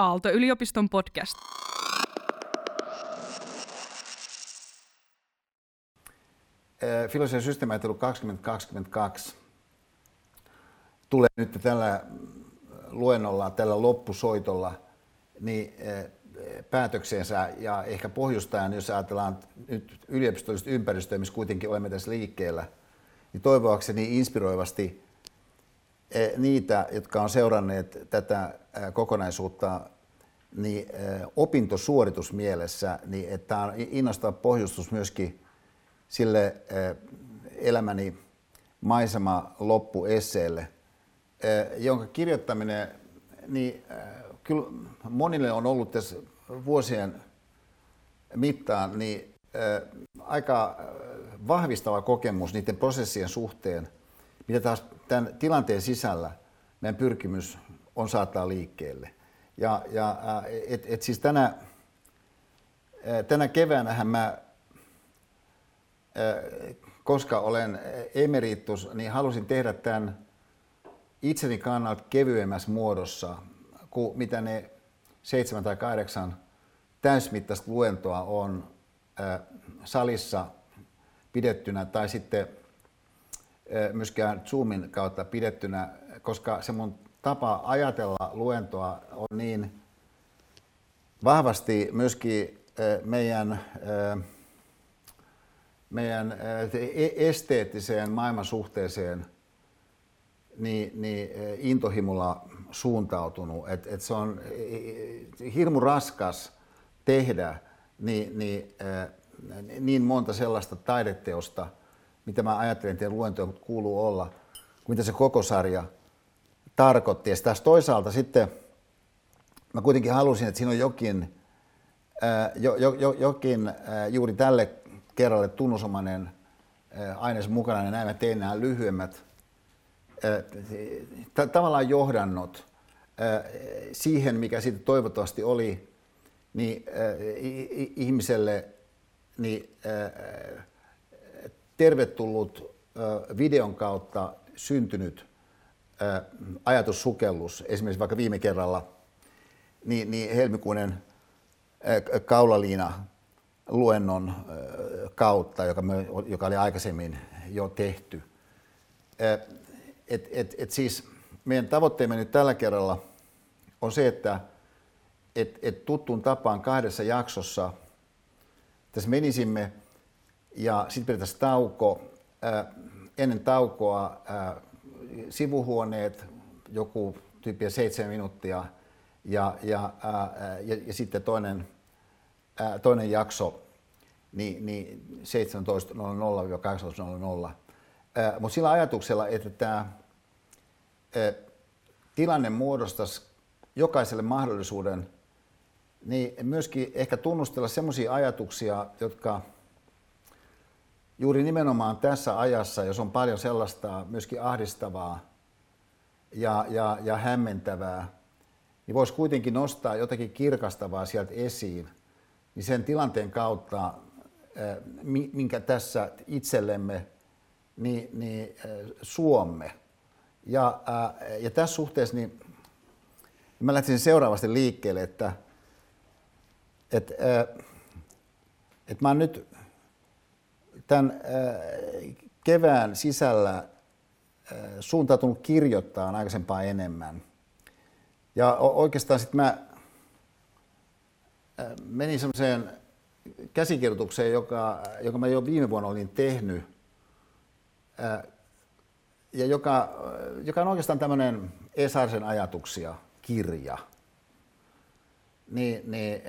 Aalto-yliopiston podcast. Filosofian systeemiajattelu 2022 tulee nyt tällä luennolla, tällä loppusoitolla niin päätökseensä ja ehkä pohjustajan, jos ajatellaan nyt yliopistollista ympäristöä, missä kuitenkin olemme tässä liikkeellä, niin toivoakseni inspiroivasti niitä, jotka on seuranneet tätä kokonaisuutta niin opintosuoritusmielessä, niin että tämä on innostava pohjustus myöskin sille elämäni maisema loppuesseelle, jonka kirjoittaminen niin kyllä monille on ollut tässä vuosien mittaan niin aika vahvistava kokemus niiden prosessien suhteen, mitä taas tämän tilanteen sisällä meidän pyrkimys on saattaa liikkeelle. Ja, ja et, et siis tänä, tänä keväänähän mä, koska olen emeritus, niin halusin tehdä tämän itseni kannalta kevyemmässä muodossa kuin mitä ne seitsemän tai kahdeksan täysmittaista luentoa on salissa pidettynä tai sitten myöskään Zoomin kautta pidettynä, koska se mun tapa ajatella luentoa on niin vahvasti myöskin meidän, meidän e-, esteettiseen maailmansuhteeseen niin, niin intohimolla suuntautunut. Et, et se on hirmu raskas tehdä niin, niin, niin monta sellaista taideteosta, mitä mä ajattelen, että luento kuuluu olla, kuin mitä se koko sarja tarkoitti. Ja taas toisaalta sitten mä kuitenkin halusin, että siinä on jokin, jo, jo, jo, jokin juuri tälle kerralle tunnusomainen aines mukana, ja näin mä tein nämä lyhyemmät ää, tavallaan johdannot siihen, mikä sitten toivottavasti oli niin, ihmiselle niin, tervetullut videon kautta syntynyt ajatussukellus, esimerkiksi vaikka viime kerralla, niin, niin helmikuinen kaulaliina luennon kautta, joka, me, joka oli aikaisemmin jo tehty. Et, et, et siis meidän tavoitteemme nyt tällä kerralla on se, että et, et tuttuun tapaan kahdessa jaksossa tässä menisimme ja sitten pidettäisiin tauko. ennen taukoa sivuhuoneet, joku tyyppiä seitsemän minuuttia ja, ja, ää, ja, ja sitten toinen, ää, toinen jakso niin, niin 17.00-18.00. Mutta sillä ajatuksella, että tämä tilanne muodostaisi jokaiselle mahdollisuuden niin myöskin ehkä tunnustella sellaisia ajatuksia, jotka juuri nimenomaan tässä ajassa, jos on paljon sellaista myöskin ahdistavaa ja, ja, ja hämmentävää, niin voisi kuitenkin nostaa jotakin kirkastavaa sieltä esiin, niin sen tilanteen kautta, minkä tässä itsellemme niin, niin Suomme. Ja, ja tässä suhteessa niin mä lähtisin seuraavasti liikkeelle, että, että, että mä oon nyt tämän äh, kevään sisällä äh, suuntautunut kirjoittaa aikaisempaa enemmän. Ja oikeastaan sitten mä äh, menin semmoiseen käsikirjoitukseen, joka, joka mä jo viime vuonna olin tehnyt, ja joka, joka on oikeastaan tämmöinen Esarsen ajatuksia kirja. Niin, niin,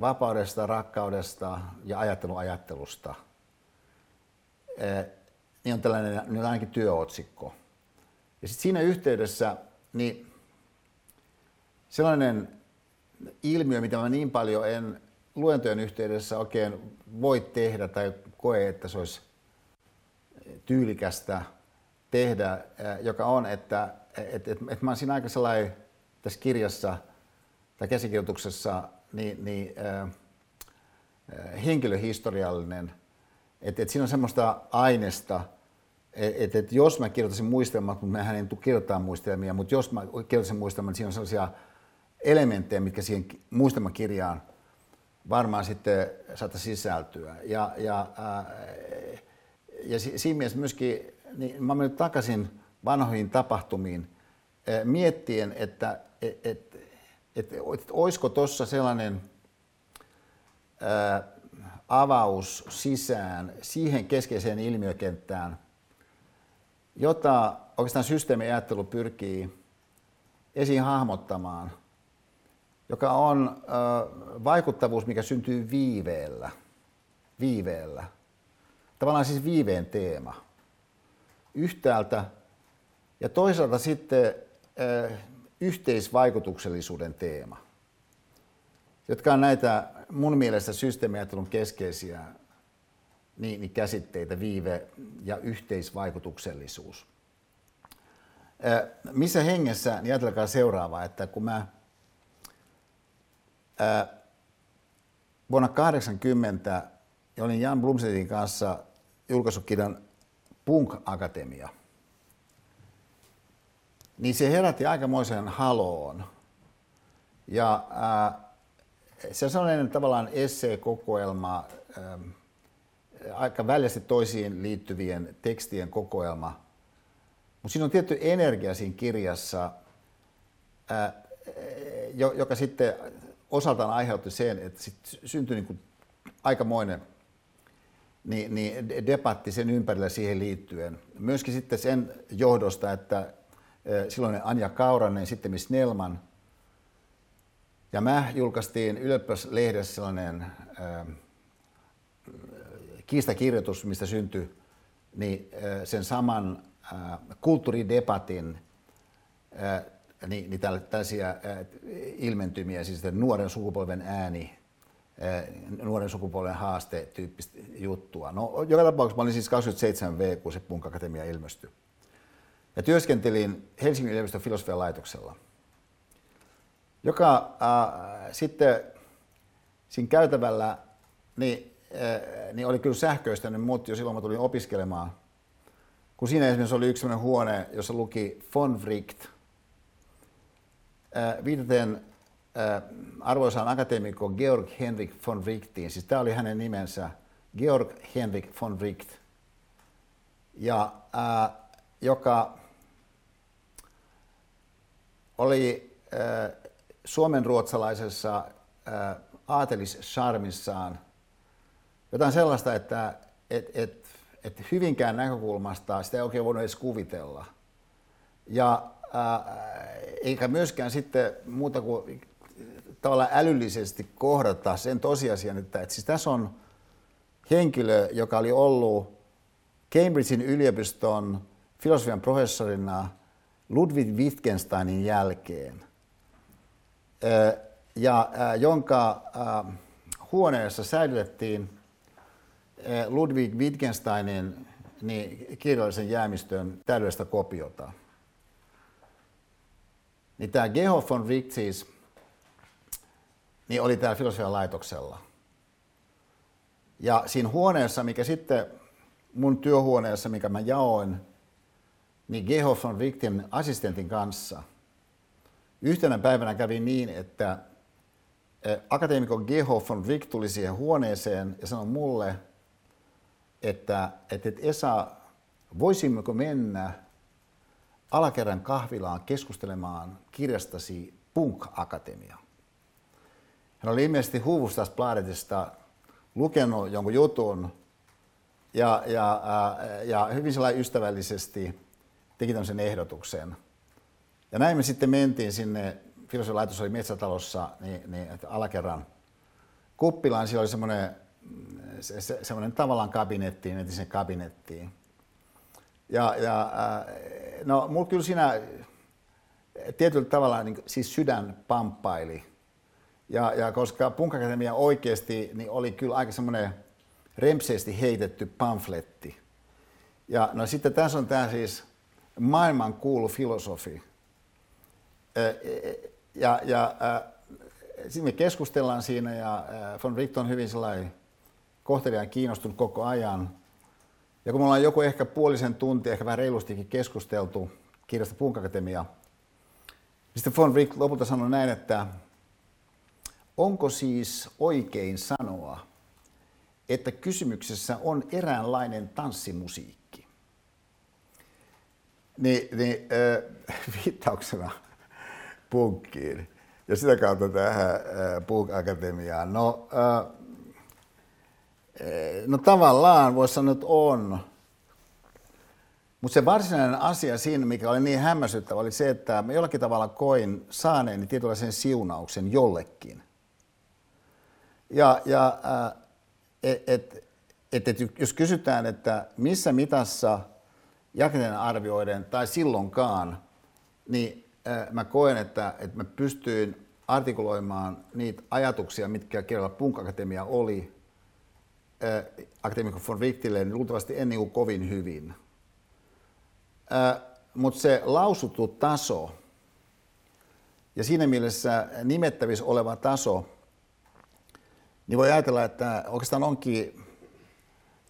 vapaudesta, rakkaudesta ja ajattelun ajattelusta – niin on tällainen niin on ainakin työotsikko. Ja sitten siinä yhteydessä niin sellainen ilmiö, mitä mä niin paljon en luentojen yhteydessä oikein voi tehdä tai koe, että se olisi tyylikästä tehdä, joka on, että et, et, et mä olen siinä aika sellainen tässä kirjassa tai käsikirjoituksessa niin, niin, äh, henkilöhistoriallinen – että et siinä on semmoista aineesta, että et jos mä kirjoittaisin muistelmat, mutta mä en tule kirjoittaa muistelmia, mutta jos mä kirjoittaisin muistelmat, niin siinä on sellaisia elementtejä, mitkä siihen muistelmakirjaan varmaan sitten saattaa sisältyä. Ja, ja, ää, ja siinä mielessä myöskin, niin mä menen takaisin vanhoihin tapahtumiin ää, miettien, että et, et, et, et, olisiko tuossa sellainen ää, avaus sisään siihen keskeiseen ilmiökenttään, jota oikeastaan systeemiajattelu pyrkii esiin hahmottamaan – joka on vaikuttavuus, mikä syntyy viiveellä. Viiveellä. Tavallaan siis viiveen teema. Yhtäältä ja toisaalta sitten yhteisvaikutuksellisuuden teema, jotka on näitä mun mielestä systeemiajattelun keskeisiä niin, niin käsitteitä, viive ja yhteisvaikutuksellisuus. Missä hengessä, niin ajatelkaa seuraavaa, että kun mä vuonna 80 olin Jan Blumsedin kanssa julkaisukirjan Punk Akatemia. Niin se herätti aikamoisen haloon. Ja ää, se on sellainen tavallaan esseekokoelma, ää, aika väljästi toisiin liittyvien tekstien kokoelma. Mutta siinä on tietty energia siinä kirjassa, ää, joka sitten osaltaan aiheutti sen, että sit syntyi niin kuin aikamoinen niin, niin debatti sen ympärillä siihen liittyen. Myöskin sitten sen johdosta, että silloin Anja Kauranen, sitten Miss Nelman ja mä julkaistiin Yliopistolehdessä sellainen äh, kiistakirjoitus, mistä syntyi niin, äh, sen saman äh, kulttuuridebatin äh, niin, niin tällaisia äh, ilmentymiä, siis nuoren sukupolven ääni, äh, nuoren sukupolven haaste tyyppistä juttua. No, joka tapauksessa mä olin siis 27V, kun se Punk Akatemia ilmestyi. Ja työskentelin Helsingin yliopiston filosofian laitoksella, joka äh, sitten siinä käytävällä niin, äh, niin oli kyllä sähköistänyt mut jo silloin, mä tulin opiskelemaan. Kun siinä esimerkiksi oli yksi sellainen huone, jossa luki von Wright – Äh, viitaten äh, arvoisaan akateemikko Georg Henrik von Wrightiin, siis tämä oli hänen nimensä, Georg Henrik von Wright, ja, äh, joka oli ää, suomenruotsalaisessa ää, aatelissarmissaan jotain sellaista, että et, et, et hyvinkään näkökulmasta sitä ei oikein voinut edes kuvitella. Ja eikä myöskään sitten muuta kuin tavallaan älyllisesti kohdata sen tosiasian, että, että siis tässä on henkilö, joka oli ollut Cambridgein yliopiston filosofian professorina Ludwig Wittgensteinin jälkeen, ja jonka huoneessa säilytettiin Ludwig Wittgensteinin niin kirjallisen jäämistön täydellistä kopiota niin tämä Geho von Wright siis, niin oli täällä filosofian laitoksella. Ja siinä huoneessa, mikä sitten mun työhuoneessa, mikä mä jaoin, niin Geho von Wrightin assistentin kanssa, yhtenä päivänä kävi niin, että eh, akateemikko Geho von Wright tuli siihen huoneeseen ja sanoi mulle, että, että Esa, voisimmeko mennä alakerran kahvilaan keskustelemaan kirjastasi Punk Akatemia. Hän oli ilmeisesti Hufvudstadsbladetista lukenut jonkun jutun ja, ja, ja hyvin ystävällisesti teki tämmöisen ehdotuksen. Ja näin me sitten mentiin sinne, filosofian laitos oli metsätalossa, niin, niin alakerran kuppilaan, siellä oli semmoinen, se, se, semmoinen tavallaan kabinetti, entisen kabinettiin. Ja, ja ää, no mulla kyllä siinä tietyllä tavalla niin, siis sydän pamppaili. Ja, ja koska Punkakatemia oikeasti niin oli kyllä aika semmoinen remseesti heitetty pamfletti. Ja no sitten tässä on tämä siis maailman kuulu filosofi. Ja, ja sitten me keskustellaan siinä ja von Richt on hyvin sellainen kohteliaan kiinnostunut koko ajan – ja kun me ollaan joku ehkä puolisen tuntia, ehkä vähän reilustikin keskusteltu kirjasta Punkakatemia, Sitten von Wright lopulta sanoi näin, että onko siis oikein sanoa, että kysymyksessä on eräänlainen tanssimusiikki? Niin, niin äh, viittauksena punkkiin ja sitä kautta tähän äh, Punk-akatemiaan. No, äh, no tavallaan voisi sanoa, että on. Mutta se varsinainen asia siinä, mikä oli niin hämmästyttävä, oli se, että mä jollakin tavalla koin saaneeni tietynlaisen siunauksen jollekin. Ja, ja äh, et, et, et, et, jos kysytään, että missä mitassa jakeiden arvioiden tai silloinkaan, niin mä koen, että, että mä pystyin artikuloimaan niitä ajatuksia, mitkä kerralla Punk Akatemia oli äh, Akademikko von Richtille, niin luultavasti en niin kovin hyvin. Äh, Mutta se lausuttu taso ja siinä mielessä nimettävissä oleva taso, niin voi ajatella, että oikeastaan onkin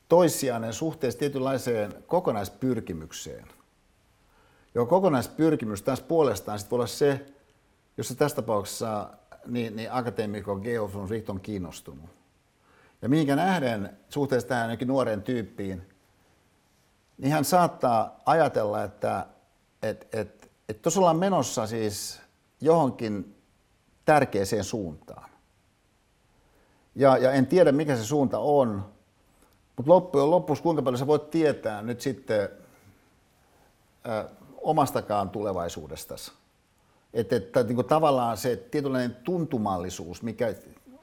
toissijainen suhteessa tietynlaiseen kokonaispyrkimykseen. Joo, kokonaispyrkimys taas puolestaan sit voi olla se, jossa tässä tapauksessa niin, niin akateemikko Geo von Richt on kiinnostunut. Ja mihinkä nähden suhteessa tähän nuoreen tyyppiin, niin hän saattaa ajatella, että et, et, et tuossa ollaan menossa siis johonkin tärkeäseen suuntaan. Ja, ja en tiedä, mikä se suunta on, mutta loppujen lopuksi kuinka paljon sä voit tietää nyt sitten omastakaan tulevaisuudestasi. Että, että niin kuin tavallaan se tietynlainen tuntumallisuus, mikä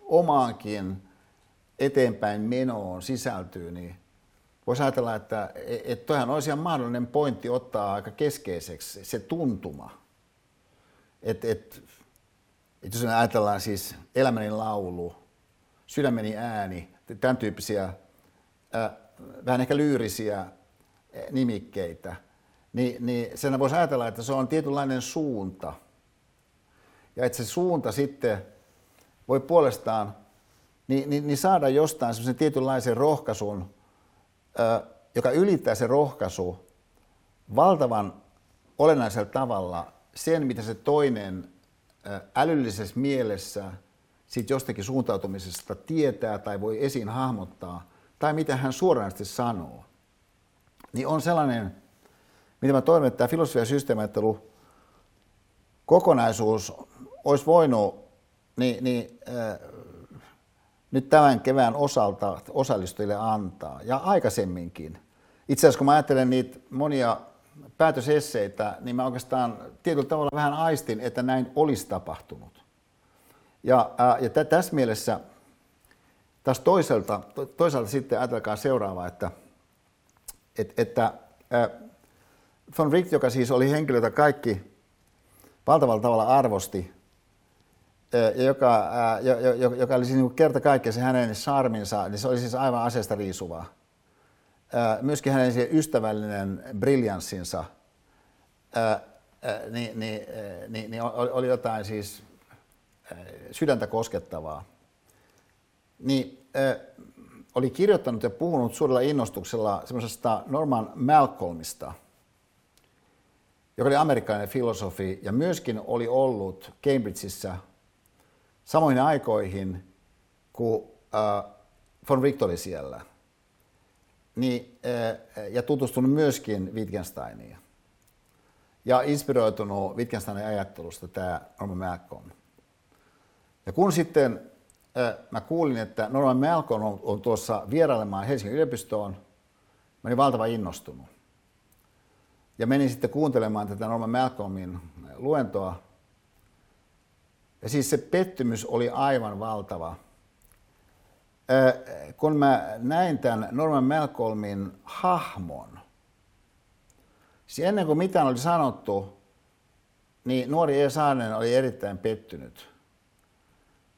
omaankin eteenpäin menoon sisältyy, niin voisi ajatella, että et toihan olisi ihan mahdollinen pointti ottaa aika keskeiseksi se tuntuma. Että et, et jos ajatellaan siis elämäni laulu, sydämeni ääni, tämän tyyppisiä äh, vähän ehkä lyyrisiä nimikkeitä, niin, niin sen voisi ajatella, että se on tietynlainen suunta. Ja että se suunta sitten voi puolestaan niin, niin, niin saada jostain semmoisen tietynlaisen rohkaisun, joka ylittää se rohkaisu valtavan olennaisella tavalla sen, mitä se toinen älyllisessä mielessä siitä jostakin suuntautumisesta tietää tai voi esiin hahmottaa, tai mitä hän suoranaisesti sanoo, niin on sellainen, mitä mä toivon, että tämä filosofia ja kokonaisuus olisi voinut niin, niin, äh, nyt tämän kevään osalta osallistujille antaa, ja aikaisemminkin. Itse asiassa kun mä ajattelen niitä monia päätösesseitä, niin mä oikeastaan tietyllä tavalla vähän aistin, että näin olisi tapahtunut. Ja, ää, ja t- tässä mielessä taas toisaalta, to, toisaalta sitten ajatelkaa seuraavaa, että, et, että ää, von Richt, joka siis oli henkilö, jota kaikki valtavalla tavalla arvosti, ja joka, joka, oli siis niin kerta kaikkiaan se hänen charminsa, niin se oli siis aivan aseesta riisuvaa. Myöskin hänen ystävällinen briljanssinsa niin, niin, niin, niin oli jotain siis sydäntä koskettavaa. Niin oli kirjoittanut ja puhunut suurella innostuksella semmoisesta Norman Malcolmista, joka oli amerikkalainen filosofi ja myöskin oli ollut Cambridgeissa – samoihin aikoihin, kun äh, von Richt oli siellä, niin, äh, ja tutustunut myöskin Wittgensteiniin. Ja inspiroitunut Wittgensteinin ajattelusta tämä Norman Malcolm. Ja kun sitten äh, mä kuulin, että Norman Malcolm on, on tuossa vierailemaan Helsingin yliopistoon, mä olin valtavan innostunut. Ja menin sitten kuuntelemaan tätä Norman Malcolmin luentoa, ja siis se pettymys oli aivan valtava. Kun mä näin tämän Norman Malcolmin hahmon, siis ennen kuin mitään oli sanottu, niin nuori E. Saarinen oli erittäin pettynyt.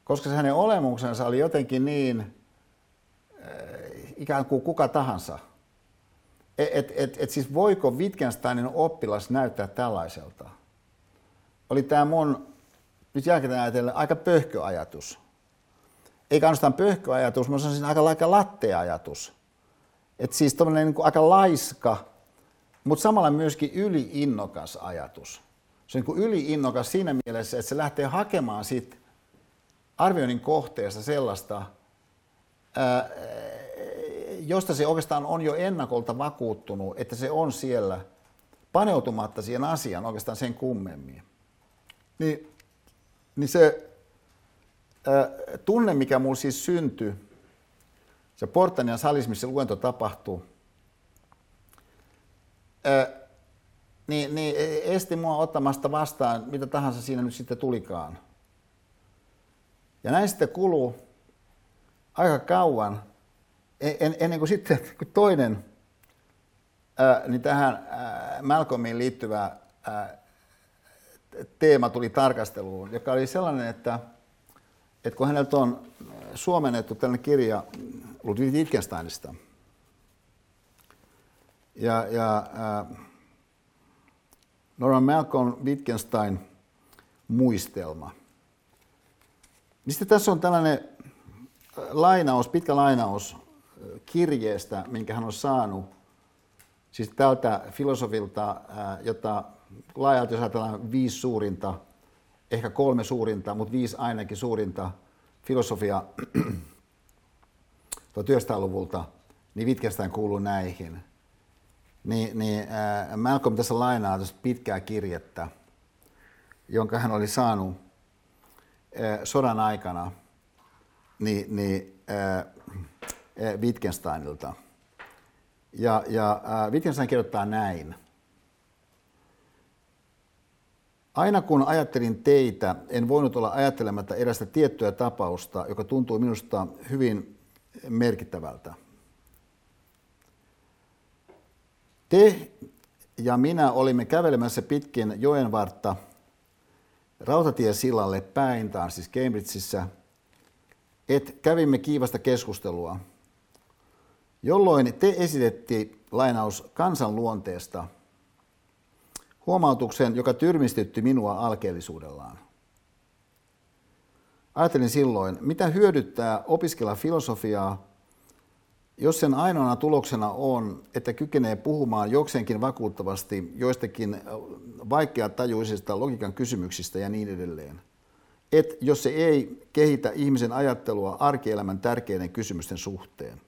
Koska hänen olemuksensa oli jotenkin niin ikään kuin kuka tahansa. Et, et, et, siis voiko Wittgensteinin oppilas näyttää tällaiselta? Oli tämä mun nyt jälkikäteen ajatellen aika pöhköajatus. Eikä ainoastaan pöhköajatus, se on aika, aika latteajatus. Että siis tommoinen niin aika laiska, mutta samalla myöskin yliinnokas ajatus. se on niin yliinnokas siinä mielessä, että se lähtee hakemaan sit arvioinnin kohteesta sellaista, ää, josta se oikeastaan on jo ennakolta vakuuttunut, että se on siellä paneutumatta siihen asiaan oikeastaan sen kummemmin. Niin, niin se ää, tunne, mikä mulla siis syntyi, se Portanian salis, missä luento tapahtuu, ää, niin, niin esti mua ottamasta vastaan mitä tahansa siinä nyt sitten tulikaan. Ja näin sitten kuluu aika kauan, e-, en, ennen kuin sitten kun toinen ää, niin tähän ää, Malcolmiin liittyvä ää, teema tuli tarkasteluun, joka oli sellainen, että, että kun häneltä on suomennettu tällainen kirja Ludwig Wittgensteinista, ja, ja ää, Norman Malcolm Wittgenstein muistelma. Niin sitten tässä on tällainen lainaus, pitkä lainaus kirjeestä, minkä hän on saanut, siis tältä filosofilta, jota laajalti jos ajatellaan viisi suurinta, ehkä kolme suurinta, mutta viisi ainakin suurinta filosofia 1900-luvulta, niin Wittgenstein kuuluu näihin. Niin, niin äh, Malcolm tässä lainaa tästä pitkää kirjettä, jonka hän oli saanut äh, sodan aikana niin, niin, äh, Wittgensteinilta. Ja, ja äh, Wittgenstein kirjoittaa näin. Aina kun ajattelin teitä, en voinut olla ajattelematta erästä tiettyä tapausta, joka tuntui minusta hyvin merkittävältä. Te ja minä olimme kävelemässä pitkin joenvartta rautatiesillalle päin, taas siis Cambridgeissa, et kävimme kiivasta keskustelua, jolloin te esitetti lainaus kansan luonteesta huomautuksen, joka tyrmistytti minua alkeellisuudellaan. Ajattelin silloin, mitä hyödyttää opiskella filosofiaa, jos sen ainoana tuloksena on, että kykenee puhumaan jokseenkin vakuuttavasti joistakin vaikeatajuisista logiikan kysymyksistä ja niin edelleen. Et jos se ei kehitä ihmisen ajattelua arkielämän tärkeiden kysymysten suhteen.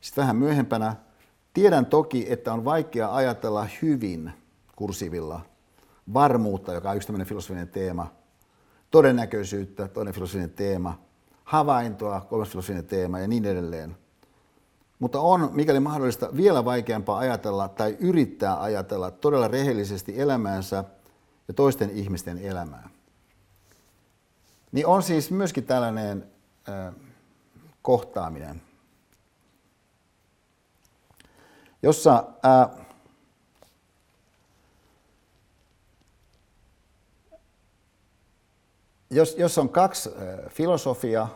Sitten vähän myöhempänä, tiedän toki, että on vaikea ajatella hyvin kursivilla varmuutta, joka on yksi tämmöinen filosofinen teema, todennäköisyyttä, toinen filosofinen teema – havaintoa, kolmas filosofinen teema ja niin edelleen. Mutta on, mikäli mahdollista, vielä vaikeampaa ajatella tai yrittää ajatella todella rehellisesti elämäänsä ja toisten ihmisten elämää. Niin on siis myöskin tällainen äh, kohtaaminen, jossa äh, jos, jos on kaksi äh, filosofia,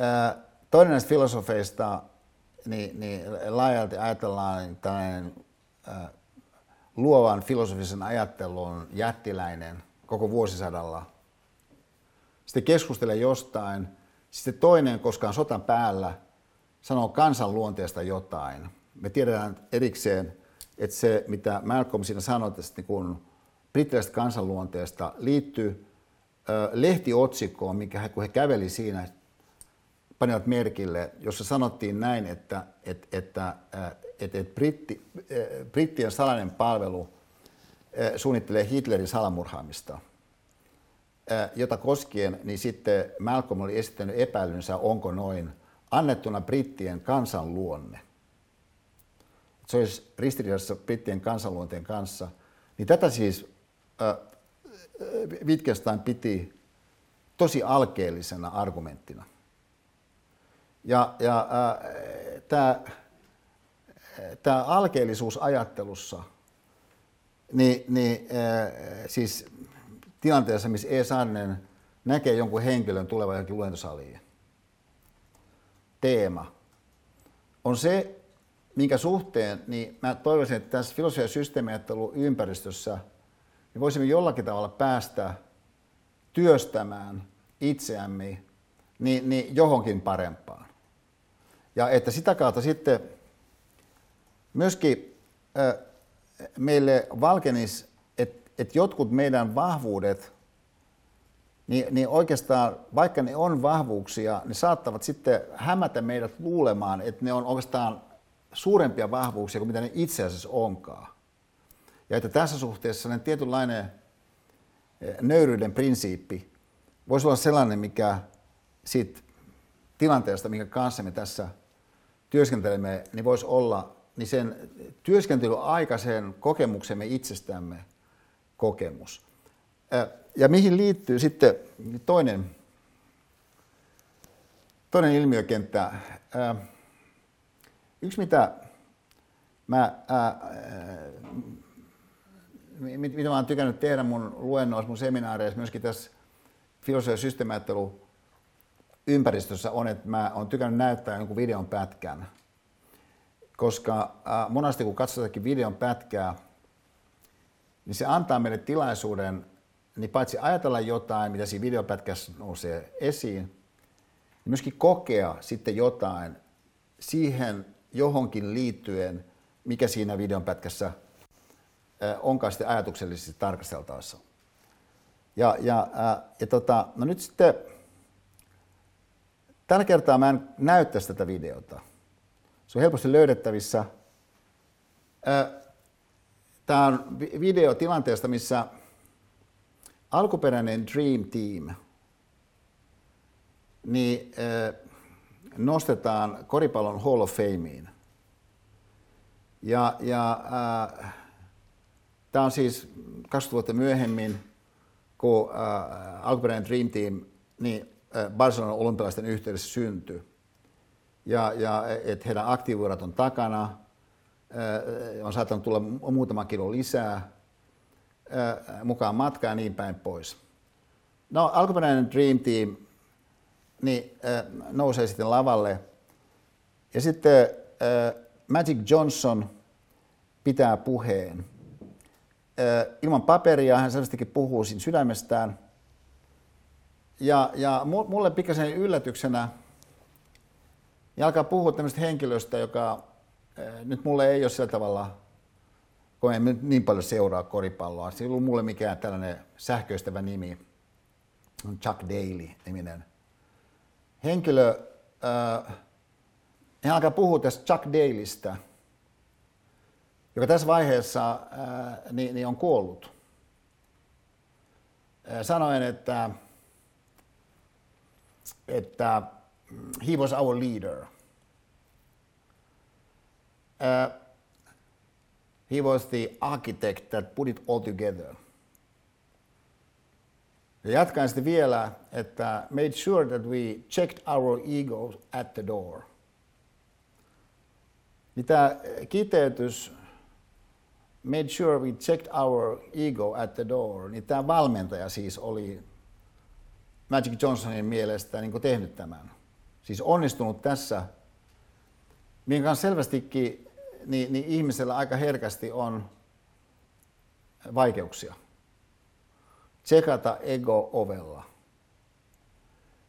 äh, toinen näistä filosofeista, niin, niin laajalti ajatellaan niin tällainen äh, luovan filosofisen ajattelun jättiläinen koko vuosisadalla. Sitten keskustelee jostain. Sitten toinen, koska on sotan päällä, sanoo kansan luonteesta jotain. Me tiedetään erikseen, että se, mitä Malcolm siinä sanoi tästä niin kun brittiläisestä kansanluonteesta liittyy lehtiotsikkoon, mikä he, kun he käveli siinä, panivat merkille, jossa sanottiin näin, että, että, että, että, että britti, brittien salainen palvelu suunnittelee Hitlerin salamurhaamista, jota koskien niin sitten Malcolm oli esittänyt epäilynsä, onko noin annettuna brittien kansanluonne. Se olisi ristiriidassa brittien kansanluonteen kanssa. Niin tätä siis Wittgenstein piti tosi alkeellisena argumenttina. Ja, ja tämä, tämä alkeellisuus ajattelussa, niin, niin siis tilanteessa, missä E. Sannen näkee jonkun henkilön tulevan johonkin luentosaliin, teema on se, minkä suhteen, niin mä toivoisin, että tässä filosofia- ja systeemiajattelun ympäristössä – niin voisimme jollakin tavalla päästä työstämään itseämme niin, niin johonkin parempaan. Ja että sitä kautta sitten myöskin meille valkenis, että et jotkut meidän vahvuudet, niin, niin oikeastaan vaikka ne on vahvuuksia, ne saattavat sitten hämätä meidät luulemaan, että ne on oikeastaan suurempia vahvuuksia kuin mitä ne itse asiassa onkaan. Ja että tässä suhteessa sellainen tietynlainen eh, nöyryyden prinsiippi voisi olla sellainen, mikä siitä tilanteesta, minkä kanssa me tässä työskentelemme, niin voisi olla niin sen työskentelyaikaisen kokemuksemme itsestämme kokemus. Ja mihin liittyy sitten toinen, toinen ilmiökenttä. Yksi, mitä mä, ää, mitä mä oon tykännyt tehdä mun luennoissa, mun seminaareissa, myöskin tässä filosofia- systemaattelu ympäristössä on, että mä oon tykännyt näyttää jonkun videon pätkän. Koska äh, monasti kun katsotaankin videon pätkää, niin se antaa meille tilaisuuden niin paitsi ajatella jotain, mitä siinä videopätkässä nousee esiin, niin myöskin kokea sitten jotain siihen johonkin liittyen, mikä siinä videonpätkässä onkaan sitten ajatuksellisesti tarkasteltaessa. Ja, ja, ja tota, no nyt sitten tällä kertaa mä en näyttäisi tätä videota. Se on helposti löydettävissä. Tämä on video tilanteesta, missä alkuperäinen Dream Team niin, nostetaan koripallon Hall of Fameen. Ja, ja äh, tämä on siis 20 vuotta myöhemmin, kun äh, alkuperäinen Dream Team niin, äh, Barcelonan olympialaisten yhteydessä syntyi. Ja, ja että heidän aktiivuudet on takana, äh, on saattanut tulla muutama kilo lisää äh, mukaan matkaa ja niin päin pois. No, alkuperäinen Dream Team niin, nousee sitten lavalle. Ja sitten Magic Johnson pitää puheen – ilman paperia, hän selvästikin puhuu siinä sydämestään. Ja, ja mulle pikkasen yllätyksenä ja alkaa puhua tämmöistä henkilöstä, joka nyt mulle ei ole sillä tavalla, kun en niin paljon seuraa koripalloa. Se ei ollut mulle mikään tällainen sähköistävä nimi. Chuck Daly-niminen henkilö. hän alkaa puhua tästä Chuck Dalystä – joka tässä vaiheessa ää, niin, niin on kuollut. Sanoen, että, että he was our leader. Uh, he was the architect that put it all together. Ja jatkan sitten vielä, että made sure that we checked our ego at the door. Niin tämä kiteytys made sure we checked our ego at the door, niin tämä valmentaja siis oli Magic Johnsonin mielestä niin tehnyt tämän. Siis onnistunut tässä, minkä kanssa selvästikin niin, niin ihmisellä aika herkästi on vaikeuksia. Tsekata ego ovella.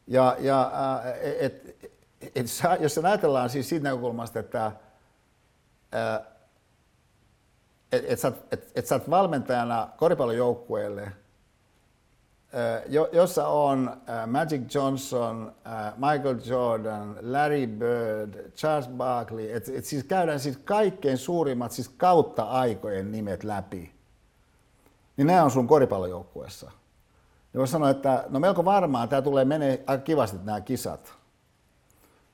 Ja, ja et, et, et, jos ajatellaan siis siitä näkökulmasta, että että et sä, et, et sä oot valmentajana koripallojoukkueelle, jossa on Magic Johnson, Michael Jordan, Larry Bird, Charles Barkley, että et siis käydään siis kaikkein suurimmat siis kautta aikojen nimet läpi. Niin nämä on sun koripallojoukkueessa. Ja voisi sanoa, että no melko varmaan tämä tulee menee aika kivasti nämä kisat.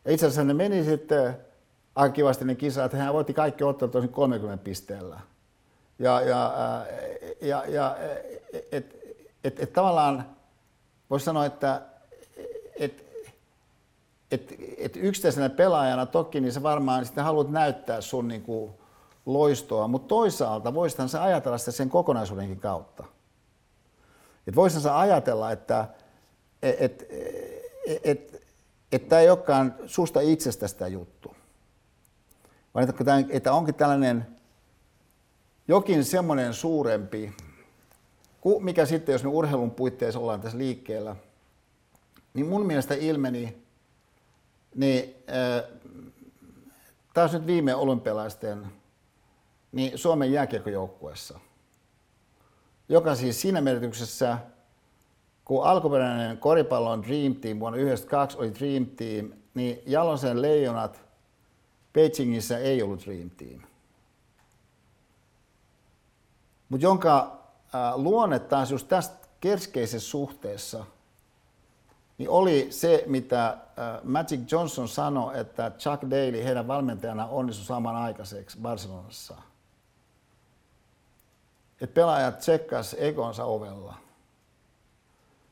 Ja itse asiassa ne meni sitten aika kivasti ne kisat, hän voitti kaikki ottelut tosin 30 pisteellä. Ja, ja, ja, ja et, et, et tavallaan voisi sanoa, että et, et, et yksittäisenä pelaajana toki niin sä varmaan sitten haluat näyttää sun niin kuin loistoa, mutta toisaalta voisihan se ajatella sitä sen kokonaisuudenkin kautta. Et voisihan se ajatella, että et, et, et, et tämä ei olekaan susta itsestä sitä juttu, vaan että, että onkin tällainen jokin semmoinen suurempi, mikä sitten, jos me urheilun puitteissa ollaan tässä liikkeellä, niin mun mielestä ilmeni, niin äh, taas nyt viime olympialaisten niin Suomen jääkiekkojoukkuessa, joka siis siinä merkityksessä, kun alkuperäinen koripallon Dream Team vuonna 1992 oli Dream Team, niin Jalosen leijonat Beijingissä ei ollut Dream Team. Mutta jonka luonne taas just tästä keskeisessä suhteessa niin oli se, mitä Magic Johnson sanoi, että Chuck Daly heidän valmentajana onnistui saamaan aikaiseksi Barcelonassa. Että pelaajat tsekkas egonsa ovella.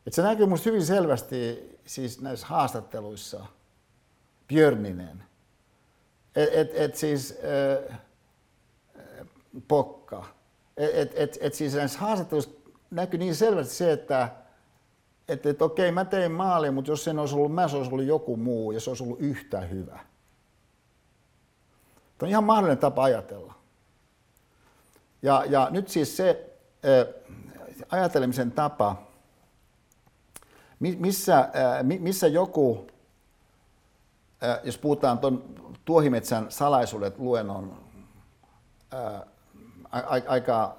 Et se näkyy minusta hyvin selvästi siis näissä haastatteluissa Björninen. Et, et, et siis äh, Pokka. Et, et, et, siis näissä haastatteluissa näkyy niin selvästi se, että et, et okei, mä tein maali, mutta jos se olisi ollut mä, se olisi ollut joku muu ja se olisi ollut yhtä hyvä. Tämä on ihan mahdollinen tapa ajatella. Ja, ja nyt siis se äh, ajatelemisen tapa, missä, äh, missä joku, äh, jos puhutaan tuon Tuohimetsän salaisuudet luennon äh, aika,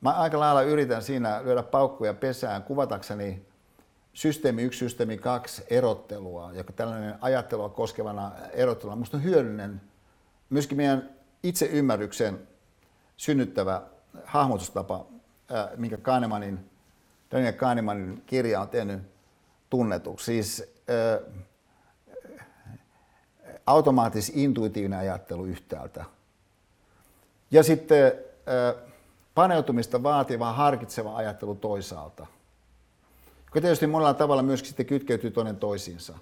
mä aika lailla yritän siinä lyödä paukkuja pesään kuvatakseni systeemi 1, systeemi 2 erottelua, joka tällainen ajattelua koskevana erotteluna minusta on hyödyllinen myöskin meidän itseymmärryksen synnyttävä hahmotustapa, minkä Kahnemanin, Daniel Kahnemanin kirja on tehnyt tunnetuksi. Siis automaatis-intuitiivinen ajattelu yhtäältä. Ja sitten paneutumista vaativa, harkitseva ajattelu toisaalta. Joka tietysti monella tavalla myöskin sitten kytkeytyy toinen toisiinsa.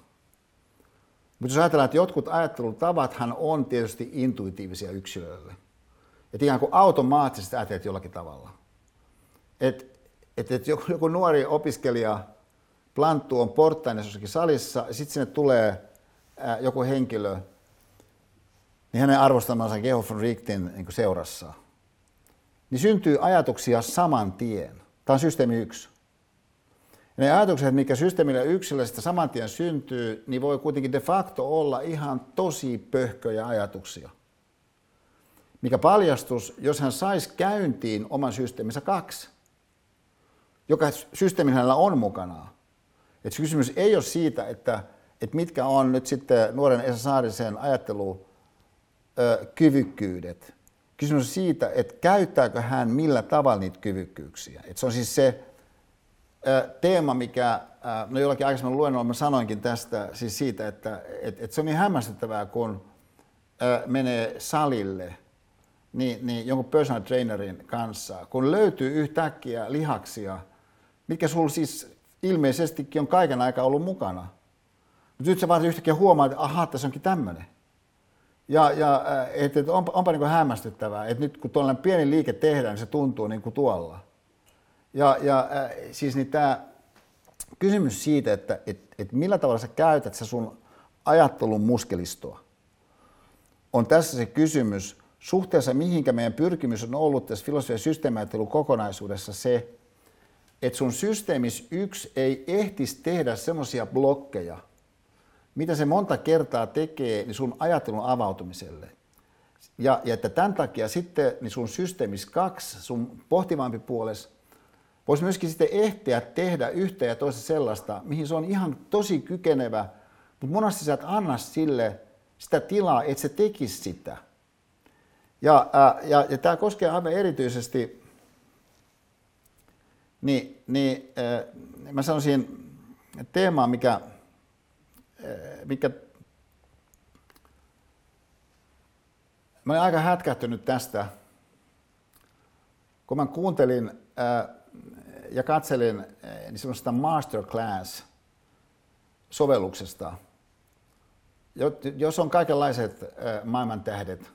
Mutta jos ajatellaan, että jotkut ajattelutavathan on tietysti intuitiivisia yksilöille. Että ihan kuin automaattisesti ajattelet jollakin tavalla. Että et, et joku, joku nuori opiskelija planttu on porttainen jossakin salissa, sitten sinne tulee ää, joku henkilö, niin hänen arvostamansa von Richtin niin seurassa, niin syntyy ajatuksia saman tien. Tämä on systeemi yksi. Ja ne ajatukset, mikä systeemillä yksilöstä saman tien syntyy, niin voi kuitenkin de facto olla ihan tosi pöhköjä ajatuksia. Mikä paljastus, jos hän saisi käyntiin oman systeeminsä kaksi, joka systeemin hänellä on mukana. Et kysymys ei ole siitä, että, että mitkä on nyt sitten nuoren Esa Saarisen ajattelukyvykkyydet. Kysymys on siitä, että käyttääkö hän millä tavalla niitä kyvykkyyksiä. Et se on siis se teema, mikä, no jollakin aikaisemmin luennolla mä sanoinkin tästä, siis siitä, että et, et se on niin hämmästyttävää, kun menee salille niin, niin jonkun personal trainerin kanssa, kun löytyy yhtäkkiä lihaksia, mitkä sulla siis ilmeisestikin on kaiken aikaa ollut mukana. Mutta nyt sä vaan yhtäkkiä huomaat, että ahaa, tässä onkin tämmöinen. Ja, ja et, et onpa, onpa niin hämmästyttävää, että nyt kun tuollainen pieni liike tehdään, niin se tuntuu niin kuin tuolla. Ja, ja äh, siis niin tämä kysymys siitä, että et, et millä tavalla sä käytät sä sun ajattelun muskelistoa, on tässä se kysymys suhteessa mihinkä meidän pyrkimys on ollut tässä filosofia- ja kokonaisuudessa se, että sun systeemis yksi ei ehtisi tehdä semmoisia blokkeja, mitä se monta kertaa tekee niin sun ajattelun avautumiselle. Ja, ja että tämän takia sitten niin sun systeemis kaksi, sun pohtivampi puoles, voisi myöskin sitten ehtiä tehdä yhtä ja toista sellaista, mihin se on ihan tosi kykenevä, mutta monesti sä et anna sille sitä tilaa, että se tekisi sitä. Ja, ää, ja, ja tämä koskee aivan erityisesti, niin, niin ää, mä sanoisin teemaa, mikä, mikä mä olen aika hätkähtynyt tästä, kun mä kuuntelin ää, ja katselin niin semmoista masterclass-sovelluksesta, jos on kaikenlaiset maailman tähdet,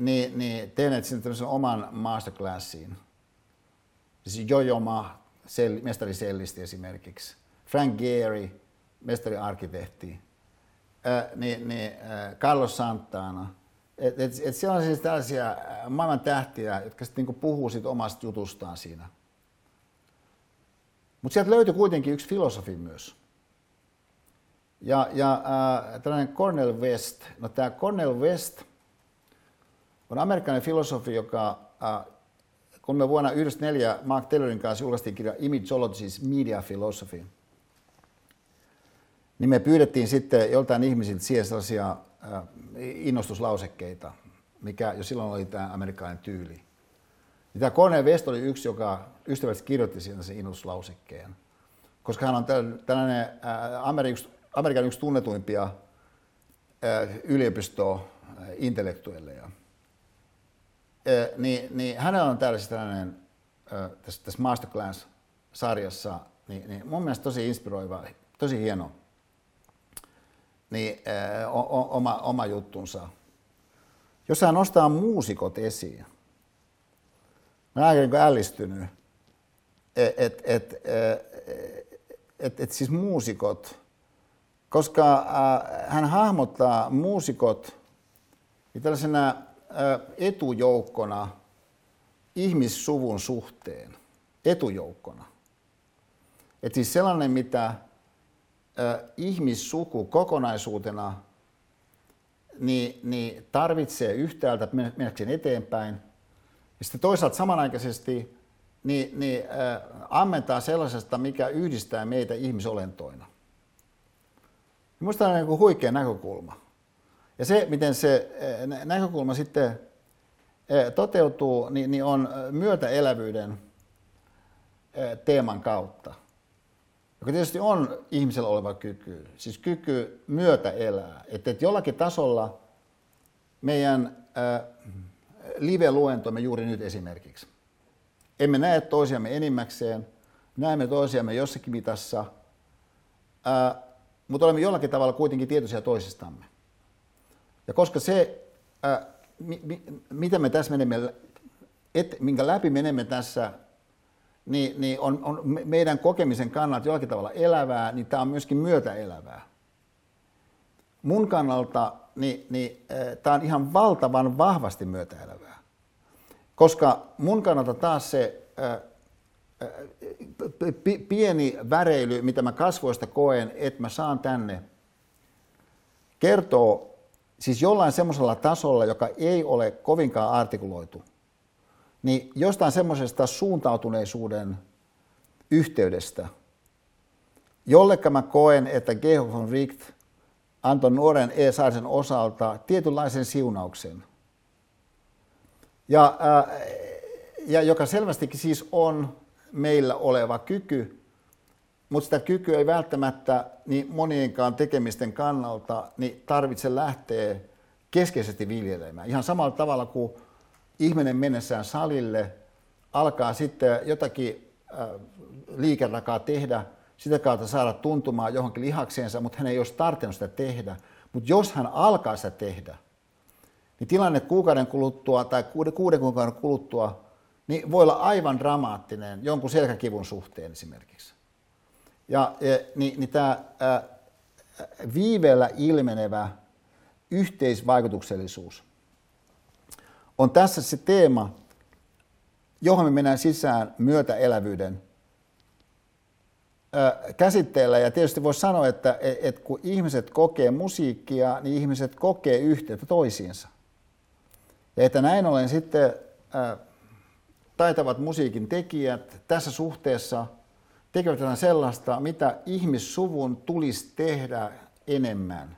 niin, niin tehneet sinne tämmöisen oman masterclassiin. Siis Jojo Ma, sell, mestarisellisti esimerkiksi. Frank Gehry, mestariarkkitehti. Äh, niin, niin, Carlos Santana. Et, et, et siellä on siis tällaisia maailman tähtiä, jotka sitten niinku puhuu sit omasta jutustaan siinä. Mutta sieltä löytyi kuitenkin yksi filosofi myös. Ja, ja äh, tällainen Cornel West, no tämä Cornel West on amerikkalainen filosofi, joka äh, kun me vuonna 1994 Mark Taylorin kanssa julkaistiin kirja Imageology's Media Philosophy, niin me pyydettiin sitten joltain ihmisiltä siihen sellaisia äh, innostuslausekkeita, mikä jo silloin oli tämä amerikkalainen tyyli. Ja tämä Cornel West oli yksi, joka ystävällisesti kirjoitti siihen sen innostuslausekkeen, koska hän on tällainen äh, Amerikan yksi tunnetuimpia äh, yliopisto-intellektuelleja niin, niin hänellä on täällä siis tällainen, tässä, tässä Masterclass-sarjassa, niin, niin mun mielestä tosi inspiroiva, tosi hieno niin, o, oma, oma juttunsa. Jos hän nostaa muusikot esiin, mä olen aika niin ällistynyt, että et, et, et, et, siis muusikot, koska hän hahmottaa muusikot niin tällaisena etujoukkona ihmissuvun suhteen. Etujoukkona. Et siis sellainen, mitä ihmissuku kokonaisuutena niin, niin tarvitsee yhtäältä mennäkseen eteenpäin. Ja sitten toisaalta samanaikaisesti niin, niin, äh, ammentaa sellaisesta, mikä yhdistää meitä ihmisolentoina. Minusta on niin huikea näkökulma. Ja se, miten se eh, näkökulma sitten eh, toteutuu, niin, niin on myötäelävyyden eh, teeman kautta, joka tietysti on ihmisellä oleva kyky, siis kyky myötä elää. Että, että jollakin tasolla meidän live-luentomme juuri nyt esimerkiksi. Emme näe toisiamme enimmäkseen, näemme toisiamme jossakin mitassa, mutta olemme jollakin tavalla kuitenkin tietoisia toisistamme. Ja koska se, ää, mi, mi, mitä me tässä menemme, et, minkä läpi menemme tässä, niin, niin on, on meidän kokemisen kannalta jollakin tavalla elävää, niin tämä on myöskin myötäelävää. Mun kannalta niin, niin, tämä on ihan valtavan vahvasti myötäelävää. Koska mun kannalta taas se ää, pieni väreily, mitä mä kasvoista koen, että mä saan tänne, kertoo siis jollain semmoisella tasolla, joka ei ole kovinkaan artikuloitu, niin jostain semmoisesta suuntautuneisuuden yhteydestä, jollekka mä koen, että Georg von Richt antoi nuoren E. Saarisen osalta tietynlaisen siunauksen. Ja, ää, ja joka selvästikin siis on meillä oleva kyky mutta sitä kykyä ei välttämättä niin monienkaan tekemisten kannalta niin tarvitse lähteä keskeisesti viljelemään. Ihan samalla tavalla kuin ihminen mennessään salille alkaa sitten jotakin äh, liikerakaa tehdä, sitä kautta saada tuntumaan johonkin lihakseensa, mutta hän ei olisi tarvinnut sitä tehdä. Mutta jos hän alkaa sitä tehdä, niin tilanne kuukauden kuluttua tai kuuden, kuukauden kuluttua niin voi olla aivan dramaattinen jonkun selkäkivun suhteen esimerkiksi. Ja, niin, niin tämä viiveellä ilmenevä yhteisvaikutuksellisuus on tässä se teema, johon me mennään sisään myötäelävyyden käsitteellä. Ja tietysti voisi sanoa, että, että kun ihmiset kokee musiikkia, niin ihmiset kokee yhteyttä toisiinsa. Ja että näin ollen sitten taitavat musiikin tekijät tässä suhteessa – tekevät jotain sellaista, mitä ihmissuvun tulisi tehdä enemmän.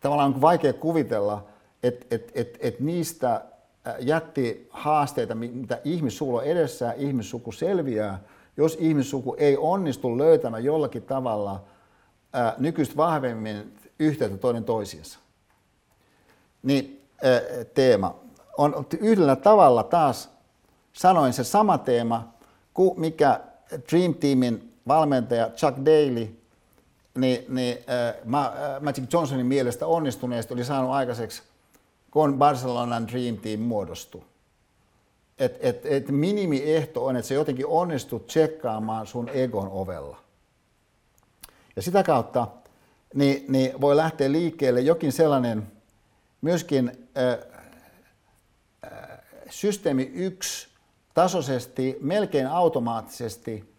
Tavallaan on vaikea kuvitella, että et, et, et niistä äh, jätti haasteita, mitä ihmissuku on edessä, ihmissuku selviää, jos ihmissuku ei onnistu löytämään jollakin tavalla ää, äh, nykyistä vahvemmin yhteyttä toinen toisiinsa. Niin ää, äh, teema on yhdellä tavalla taas sanoin se sama teema kuin mikä Dream Teamin valmentaja Chuck Daly niin, niin äh, Magic Johnsonin mielestä onnistuneesti oli saanut aikaiseksi, kun Barcelonan Dream Team muodostui. Et, et, et minimiehto on, että se jotenkin onnistut tsekkaamaan sun egon ovella. Ja sitä kautta niin, niin voi lähteä liikkeelle jokin sellainen myöskin äh, äh, systeemi yksi tasoisesti, melkein automaattisesti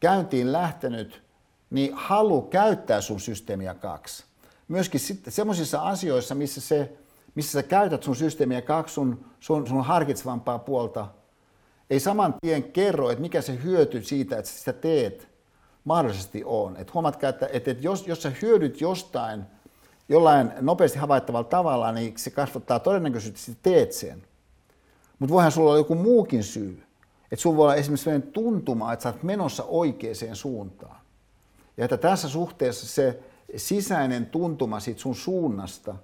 käyntiin lähtenyt, niin halu käyttää sun systeemiä kaksi. Myöskin semmoisissa asioissa, missä se missä sä käytät sun systeemiä kaksi sun, sun, sun harkitsevampaa puolta, ei saman tien kerro, että mikä se hyöty siitä, että sitä teet, mahdollisesti on. Et huomatkaa, että, että, että jos, jos sä hyödyt jostain jollain nopeasti havaittavalla tavalla, niin se kasvattaa todennäköisesti, että teet sen. Mutta voihan sulla olla joku muukin syy. Että sulla voi olla esimerkiksi sellainen tuntuma, että sä oot menossa oikeaan suuntaan. Ja että tässä suhteessa se sisäinen tuntuma siitä sun suunnasta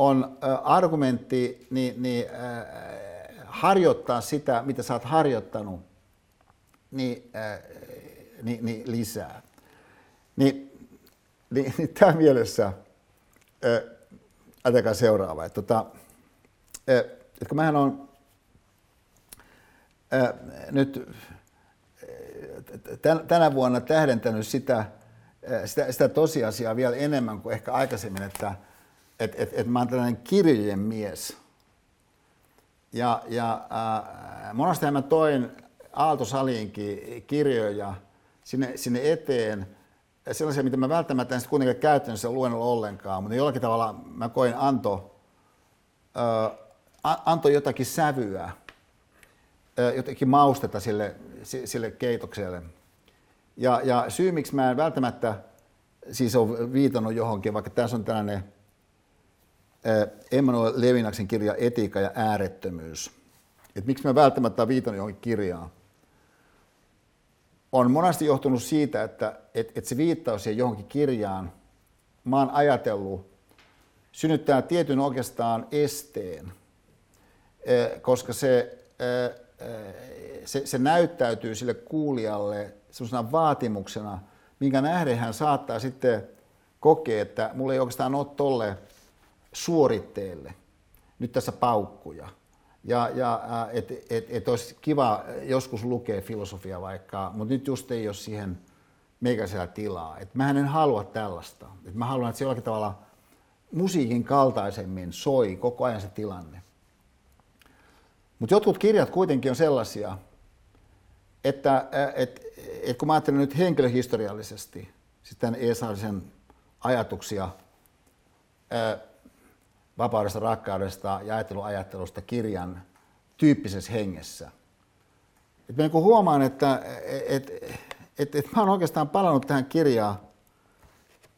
on argumentti niin, niin, äh, harjoittaa sitä, mitä sä oot harjoittanut, niin, äh, niin, niin lisää. Niin, niin, niin tämä mielessä, äh, ajatelkaa seuraava. Että, tota, äh, että kun mähän on äh, nyt tänä vuonna tähdentänyt sitä, sitä, sitä tosiasiaa vielä enemmän kuin ehkä aikaisemmin, että et, et, et mä oon tällainen kirjojen mies. Ja, ja äh, monesti mä toin Aaltosaliinkin kirjoja sinne, sinne eteen, sellaisia, mitä mä välttämättä en kuitenkaan käytännössä luennolla ollenkaan, mutta jollakin tavalla mä koin anto, äh, jotakin sävyä, äh, jotenkin maustetta sille, sille keitokselle. Ja, ja syy, miksi mä en välttämättä siis ole viitannut johonkin, vaikka tässä on tällainen Emmanuel Levinaksen kirja Etiikka ja äärettömyys. Et miksi mä välttämättä viitannut johonkin kirjaan? On monesti johtunut siitä, että et, et se viittaus siihen johonkin kirjaan, mä oon ajatellut, synnyttää tietyn oikeastaan esteen, äh, koska se, äh, se, se näyttäytyy sille kuulijalle sellaisena vaatimuksena, minkä nähden hän saattaa sitten kokea, että mulla ei oikeastaan ole tolle suoritteelle nyt tässä paukkuja. Ja, ja että et, et olisi kiva joskus lukea filosofia vaikka, mutta nyt just ei ole siihen meikäisellä tilaa. Et mähän en halua tällaista. Et mä haluan, että se jollakin tavalla musiikin kaltaisemmin soi koko ajan se tilanne. Mutta jotkut kirjat kuitenkin on sellaisia, että et, et kun mä ajattelen nyt henkilöhistoriallisesti, siis tämän Eesarisen ajatuksia ää, vapaudesta, rakkaudesta ja ajatteluajattelusta kirjan tyyppisessä hengessä. Et mä niin huomaan, että et, et, et mä oon oikeastaan palannut tähän kirjaan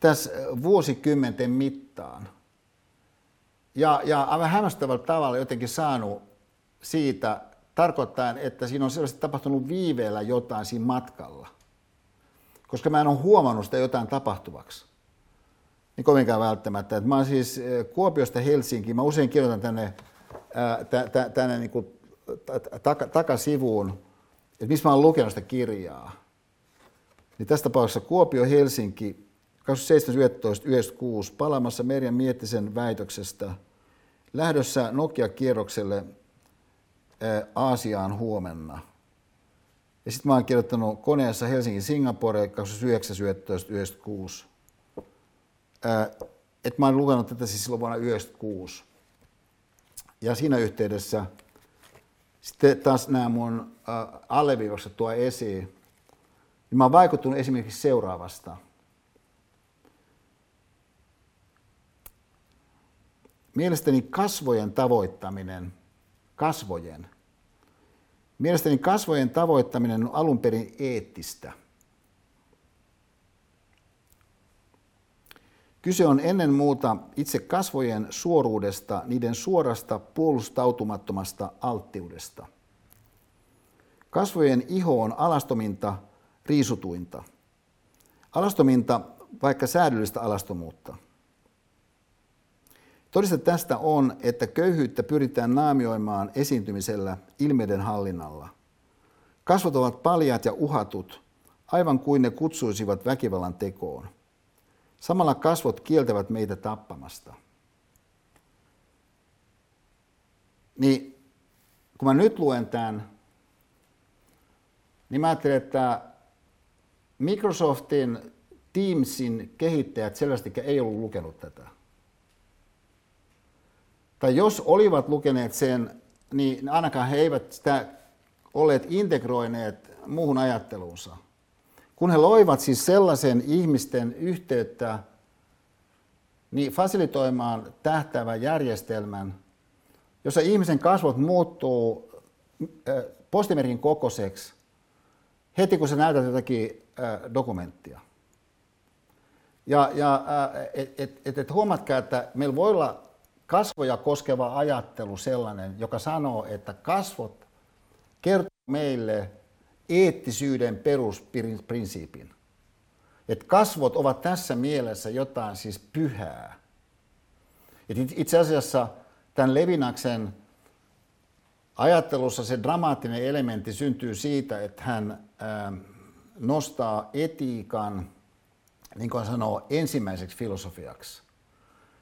tässä vuosikymmenten mittaan. Ja, ja aivan hämmästävällä tavalla jotenkin saanut siitä tarkoittaen, että siinä on selvästi tapahtunut viiveellä jotain siinä matkalla. Koska mä en ole huomannut sitä jotain tapahtuvaksi. Niin kovinkaan välttämättä. Et mä oon siis eh, Kuopiosta Helsinkiin, mä usein kirjoitan tänne, ää, tänne niin kuin taka, takasivuun, että missä mä oon lukenut sitä kirjaa. Niin tässä tapauksessa Kuopio Helsinki 27.11.96 palaamassa Merjan Miettisen väitöksestä lähdössä Nokia-kierrokselle Aasiaan huomenna. Ja sitten mä oon kirjoittanut koneessa Helsingin Singapore 29.11.96. Että mä oon lukenut tätä siis silloin vuonna 1996. Ja siinä yhteydessä sitten taas nämä mun alleviivaukset tuo esiin. Niin mä oon vaikuttunut esimerkiksi seuraavasta. Mielestäni kasvojen tavoittaminen, kasvojen, mielestäni kasvojen tavoittaminen on alun perin eettistä. Kyse on ennen muuta itse kasvojen suoruudesta, niiden suorasta puolustautumattomasta alttiudesta. Kasvojen iho on alastominta, riisutuinta. Alastominta, vaikka säädyllistä alastomuutta. Todiste tästä on, että köyhyyttä pyritään naamioimaan esiintymisellä ilmeiden hallinnalla. Kasvot ovat paljaat ja uhatut, aivan kuin ne kutsuisivat väkivallan tekoon. Samalla kasvot kieltävät meitä tappamasta. Niin kun mä nyt luen tämän, niin mä ajattelen, että Microsoftin Teamsin kehittäjät selvästi ei ollut lukenut tätä. Tai jos olivat lukeneet sen, niin ainakaan he eivät sitä olleet integroineet muuhun ajatteluunsa – kun he loivat siis sellaisen ihmisten yhteyttä, niin fasilitoimaan tähtäävän järjestelmän, jossa ihmisen kasvot muuttuu postimerkin kokoiseksi heti, kun sä näytät jotakin dokumenttia. Ja, ja et, et, et, et huomatkaa, että meillä voi olla kasvoja koskeva ajattelu sellainen, joka sanoo, että kasvot kertoo meille eettisyyden perusprinsiipin. Että kasvot ovat tässä mielessä jotain siis pyhää. Et itse asiassa tämän Levinaksen ajattelussa se dramaattinen elementti syntyy siitä, että hän nostaa etiikan, niin kuin sanoo, ensimmäiseksi filosofiaksi.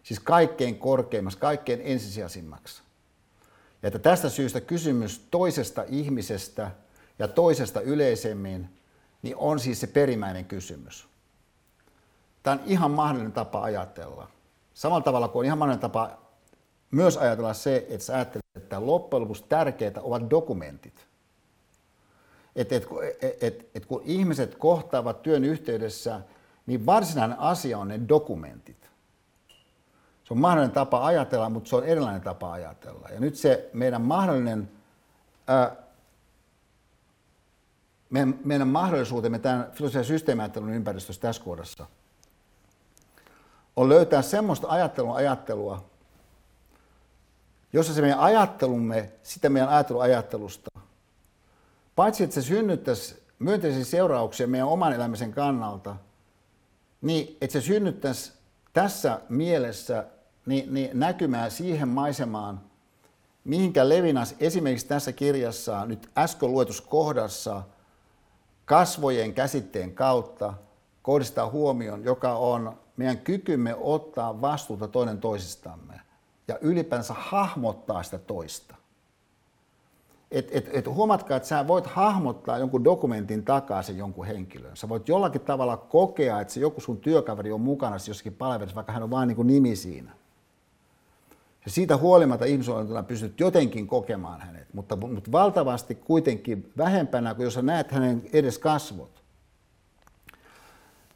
Siis kaikkein korkeimmaksi, kaikkein ensisijaisimmaksi. Ja että tästä syystä kysymys toisesta ihmisestä ja toisesta yleisemmin, niin on siis se perimmäinen kysymys. Tämä on ihan mahdollinen tapa ajatella. Samalla tavalla kuin on ihan mahdollinen tapa myös ajatella se, että sä ajattelet, että loppujen lopuksi tärkeitä ovat dokumentit. Että et, et, et, et kun ihmiset kohtaavat työn yhteydessä, niin varsinainen asia on ne dokumentit. Se on mahdollinen tapa ajatella, mutta se on erilainen tapa ajatella. Ja nyt se meidän mahdollinen, ää, meidän, meidän mahdollisuutemme tämän filosofian systeemiajattelun ympäristössä tässä kohdassa on löytää semmoista ajattelun ajattelua, jossa se meidän ajattelumme, sitä meidän ajatteluajattelusta, paitsi että se synnyttäisi myönteisiä seurauksia meidän oman elämisen kannalta, niin että se synnyttäisi tässä mielessä niin, niin näkymää siihen maisemaan, mihinkä Levinas esimerkiksi tässä kirjassa nyt äsken luetussa kohdassa kasvojen käsitteen kautta kohdistaa huomioon, joka on meidän kykymme ottaa vastuuta toinen toisistamme ja ylipäänsä hahmottaa sitä toista. Et, et, et huomatkaa, että sä voit hahmottaa jonkun dokumentin takaisin jonkun henkilön. Sä voit jollakin tavalla kokea, että se joku sun työkaveri on mukana jossakin palvelussa, vaikka hän on vain niin nimi siinä. Ja siitä huolimatta ihmisolentona pystyt jotenkin kokemaan hänet, mutta, mutta valtavasti kuitenkin vähempänä kuin jos sä näet hänen edes kasvot.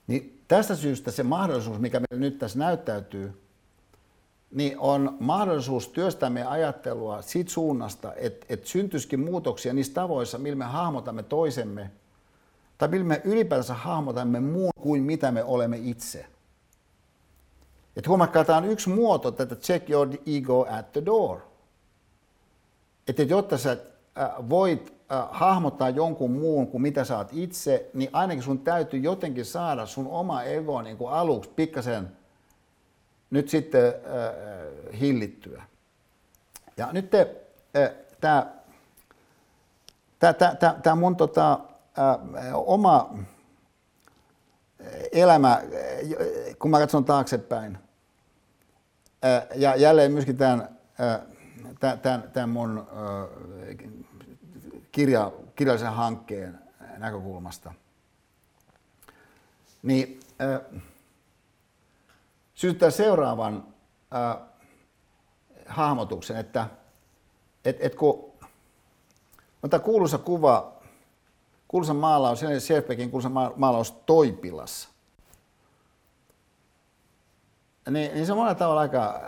Niin tästä syystä se mahdollisuus, mikä meillä nyt tässä näyttäytyy, niin on mahdollisuus työstää meidän ajattelua siitä suunnasta, että, että syntyisikin muutoksia niissä tavoissa, millä me hahmotamme toisemme, tai millä me ylipäänsä hahmotamme muun kuin mitä me olemme itse. Että huomatkaa, tämä on yksi muoto tätä check your ego at the door. Että jotta sä voit hahmottaa jonkun muun kuin mitä oot itse, niin ainakin sun täytyy jotenkin saada sun oma ego niin kuin aluksi pikkasen nyt sitten äh, hillittyä. Ja nyt tämä tämä mun tota, äh, oma elämä, kun mä katson taaksepäin, äh, ja jälleen myöskin tämän, tämän, tämän mun kirja, kirjallisen hankkeen näkökulmasta, niin synnyttää seuraavan hahmotuksen, että et, et kun on tämä kuuluisa kuva, kuuluisa maalaus, Scherfbeckin kuuluisa maalaus Toipilas, niin, niin se on monella tavalla aika,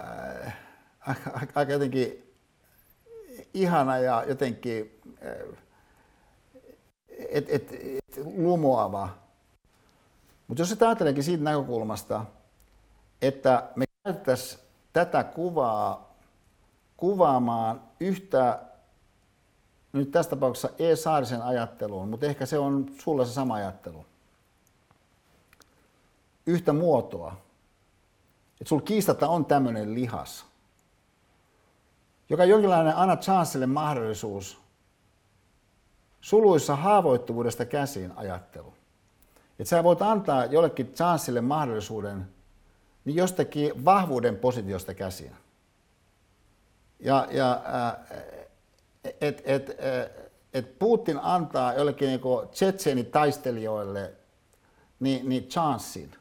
äh, aika, aika jotenkin ihana ja jotenkin äh, et, et, et, lumoava. Mutta jos se ajatteleekin siitä näkökulmasta, että me käytettäisiin tätä kuvaa kuvaamaan yhtä, nyt tässä tapauksessa E. Saarisen ajatteluun, mutta ehkä se on sulla se sama ajattelu. Yhtä muotoa. Että sulla kiistatta on tämmöinen lihas, joka on jonkinlainen anna Chancelle mahdollisuus suluissa haavoittuvuudesta käsiin ajattelu. Että sä voit antaa jollekin Chancelle mahdollisuuden niin jostakin vahvuuden positiosta käsin. Ja, ja että et, et Putin antaa jollekin niin taistelijoille niin, niin chanssin.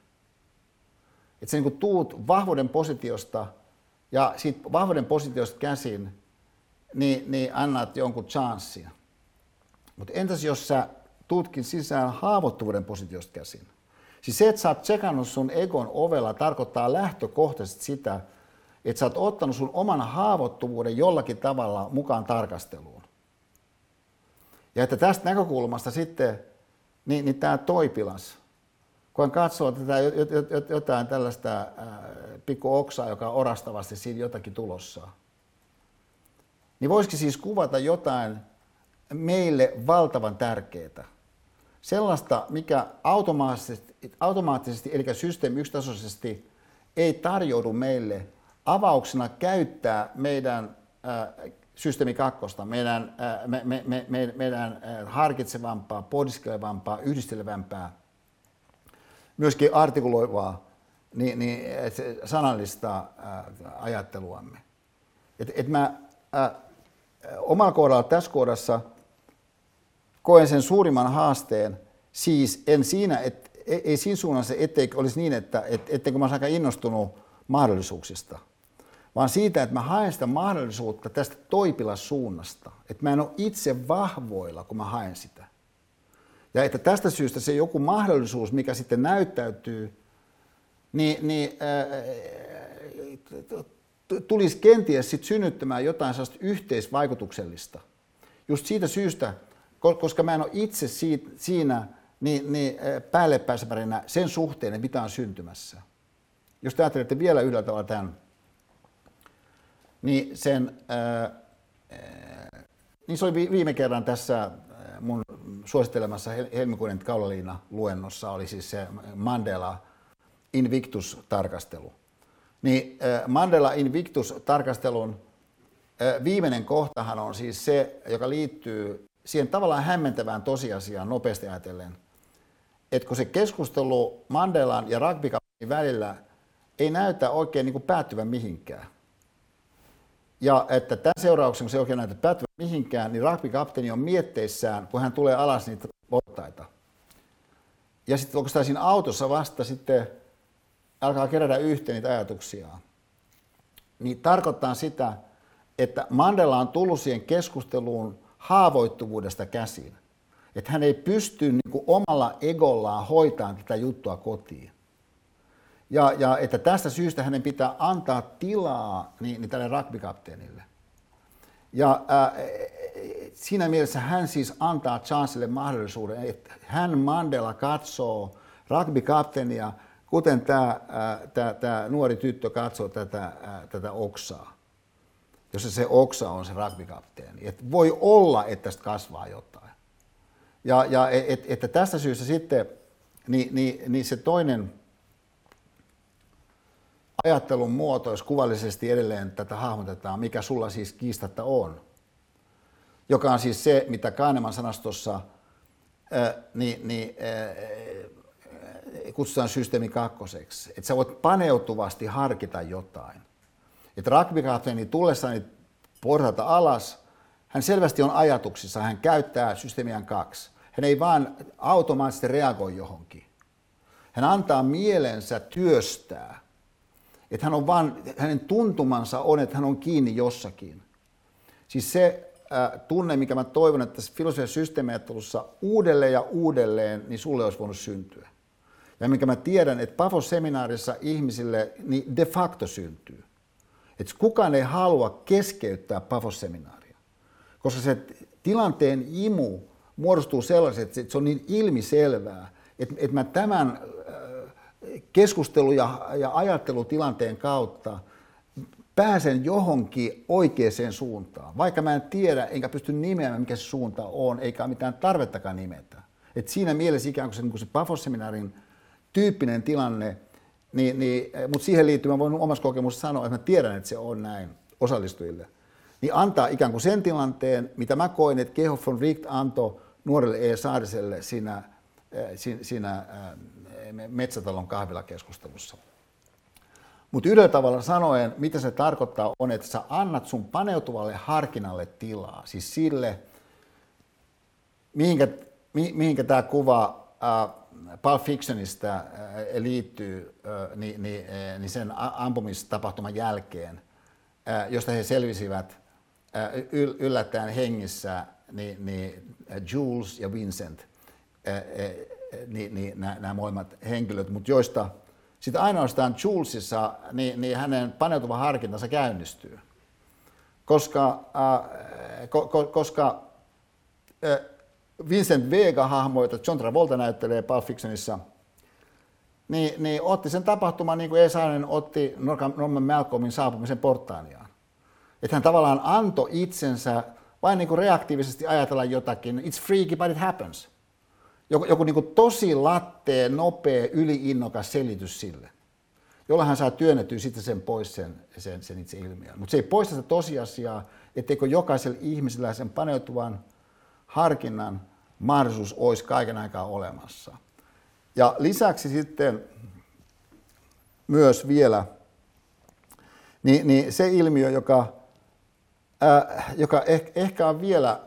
Että sä niin tuut vahvuuden positiosta ja siitä vahvuuden positiosta käsin, niin, niin annat jonkun chanssin. Mutta entäs jos sä tuutkin sisään haavoittuvuuden positiosta käsin? Siis se, että sä oot tsekannut sun egon ovella, tarkoittaa lähtökohtaisesti sitä, että sä oot ottanut sun oman haavoittuvuuden jollakin tavalla mukaan tarkasteluun. Ja että tästä näkökulmasta sitten, niin, niin tämä toipilas, kun katsoo tätä jotain tällaista pikku oksaa, joka on orastavasti siinä jotakin tulossa, niin voisikin siis kuvata jotain meille valtavan tärkeää. Sellaista, mikä automaattisesti, automaattisesti eli systeemi yksitasoisesti ei tarjoudu meille avauksena käyttää meidän äh, systeemi kakkosta, meidän, äh, me, me, me, meidän äh, harkitsevampaa, pohdiskelevampaa, yhdistelevämpää, myöskin artikuloivaa, niin, niin sanallista ajatteluamme. Et, et mä omalla kohdalla tässä kohdassa koen sen suurimman haasteen, siis en siinä, et, ei siinä suunnassa, ettei olisi niin, että et, etteikö mä aika innostunut mahdollisuuksista, vaan siitä, että mä haen sitä mahdollisuutta tästä toipilassuunnasta, että mä en ole itse vahvoilla, kun mä haen sitä. Ja että tästä syystä se joku mahdollisuus, mikä sitten näyttäytyy, niin, niin äh, tulisi kenties sit synnyttämään jotain sellaista yhteisvaikutuksellista. Just siitä syystä, koska mä en ole itse siitä, siinä niin, niin päälle pääsemärinä sen suhteen, että mitä on syntymässä. Jos te ajattelette vielä yhdellä tavalla tämän, niin, sen, ää, niin se oli viime kerran tässä mun suosittelemassa helmikuinen kaulaliina luennossa oli siis se Mandela Invictus-tarkastelu. Niin Mandela Invictus-tarkastelun viimeinen kohtahan on siis se, joka liittyy siihen tavallaan hämmentävään tosiasiaan nopeasti ajatellen, että kun se keskustelu Mandelan ja rugby välillä ei näytä oikein niin kuin päättyvän mihinkään. Ja että tämän seurauksena, kun se ei oikein näytä päättyvän mihinkään, niin rugby-kapteeni on mietteissään, kun hän tulee alas niitä portaita. Ja sitten onko siinä autossa vasta sitten alkaa kerätä yhteen niitä ajatuksia. Niin tarkoittaa sitä, että Mandela on tullut siihen keskusteluun haavoittuvuudesta käsin. Että hän ei pysty niin kuin omalla egollaan hoitamaan tätä juttua kotiin. Ja, ja että tästä syystä hänen pitää antaa tilaa niin, niin tälle rugbykapteenille. Ja ää, siinä mielessä hän siis antaa Charlesille mahdollisuuden, että hän Mandela katsoo rugbykapteenia, kuten tämä, nuori tyttö katsoo tätä, tätä oksaa jossa se oksa on se rugbykapteeni. Et voi olla, että tästä kasvaa jotain. Ja, ja et, et, että tästä syystä sitten niin, niin, niin se toinen ajattelun muoto, jos kuvallisesti edelleen tätä hahmotetaan, mikä sulla siis kiistatta on, joka on siis se, mitä Kahneman sanastossa ää, niin, niin, ää, kutsutaan systeemi kakkoseksi. Että sä voit paneutuvasti harkita jotain. Että rugbykapteeni tullessaan portaita alas, hän selvästi on ajatuksissa, hän käyttää systeemian kaksi. Hän ei vaan automaattisesti reagoi johonkin. Hän antaa mielensä työstää. Että hän on vaan, hänen tuntumansa on, että hän on kiinni jossakin. Siis se äh, tunne, mikä mä toivon, että tässä filosofian systeemiajattelussa uudelleen ja uudelleen, niin sulle olisi voinut syntyä. Ja minkä mä tiedän, että Pafos-seminaarissa ihmisille niin de facto syntyy. Että kukaan ei halua keskeyttää Pafos-seminaaria, koska se tilanteen imu muodostuu sellaiset, että se on niin ilmiselvää, että, että mä tämän keskustelu- ja, ja ajattelutilanteen kautta pääsen johonkin oikeaan suuntaan, vaikka mä en tiedä enkä pysty nimeämään, mikä se suunta on, eikä mitään tarvettakaan nimetä. Et siinä mielessä ikään kuin se, niin se Pafos-seminaarin tyyppinen tilanne niin, niin, mutta siihen liittyen mä voin omassa kokemuksessa sanoa, että mä tiedän, että se on näin osallistujille. Niin antaa ikään kuin sen tilanteen, mitä mä koin, että Keho von Richt antoi nuorelle E. Saariselle siinä, siinä, siinä Metsätalon kahvilakeskustelussa. Mutta yhdellä tavalla sanoen, mitä se tarkoittaa, on, että sä annat sun paneutuvalle harkinnalle tilaa. Siis sille, mihinkä, mihinkä tämä kuva äh, Pulp Fictionista äh, liittyy äh, niin, niin, äh, niin sen ampumistapahtuman jälkeen, josta he selvisivät yllättäen hengissä, niin, niin Jules ja Vincent, niin, niin nämä, nämä molemmat henkilöt, mutta joista sitten ainoastaan Julesissa niin, niin hänen paneutuva harkintansa käynnistyy. Koska, äh, ko, ko, koska äh, Vincent Vega-hahmo, jota John Travolta näyttelee Pulp Fictionissa, niin, niin otti sen tapahtuman niin kuin Esainen otti Norman Malcolmin saapumisen portaaniaan. Että hän tavallaan antoi itsensä vain niin kuin reaktiivisesti ajatella jotakin. It's freaky, but it happens. Joku, joku niin tosi latteen, nopea, yliinnokas selitys sille, jolla hän saa työnnettyä sitten sen pois sen, sen, sen itse ilmiön. Mutta se ei poista sitä tosiasiaa, etteikö jokaisella ihmisellä sen paneutuvan harkinnan mahdollisuus olisi kaiken aikaa olemassa. Ja lisäksi sitten myös vielä niin, niin se ilmiö, joka, äh, joka eh, ehkä on vielä,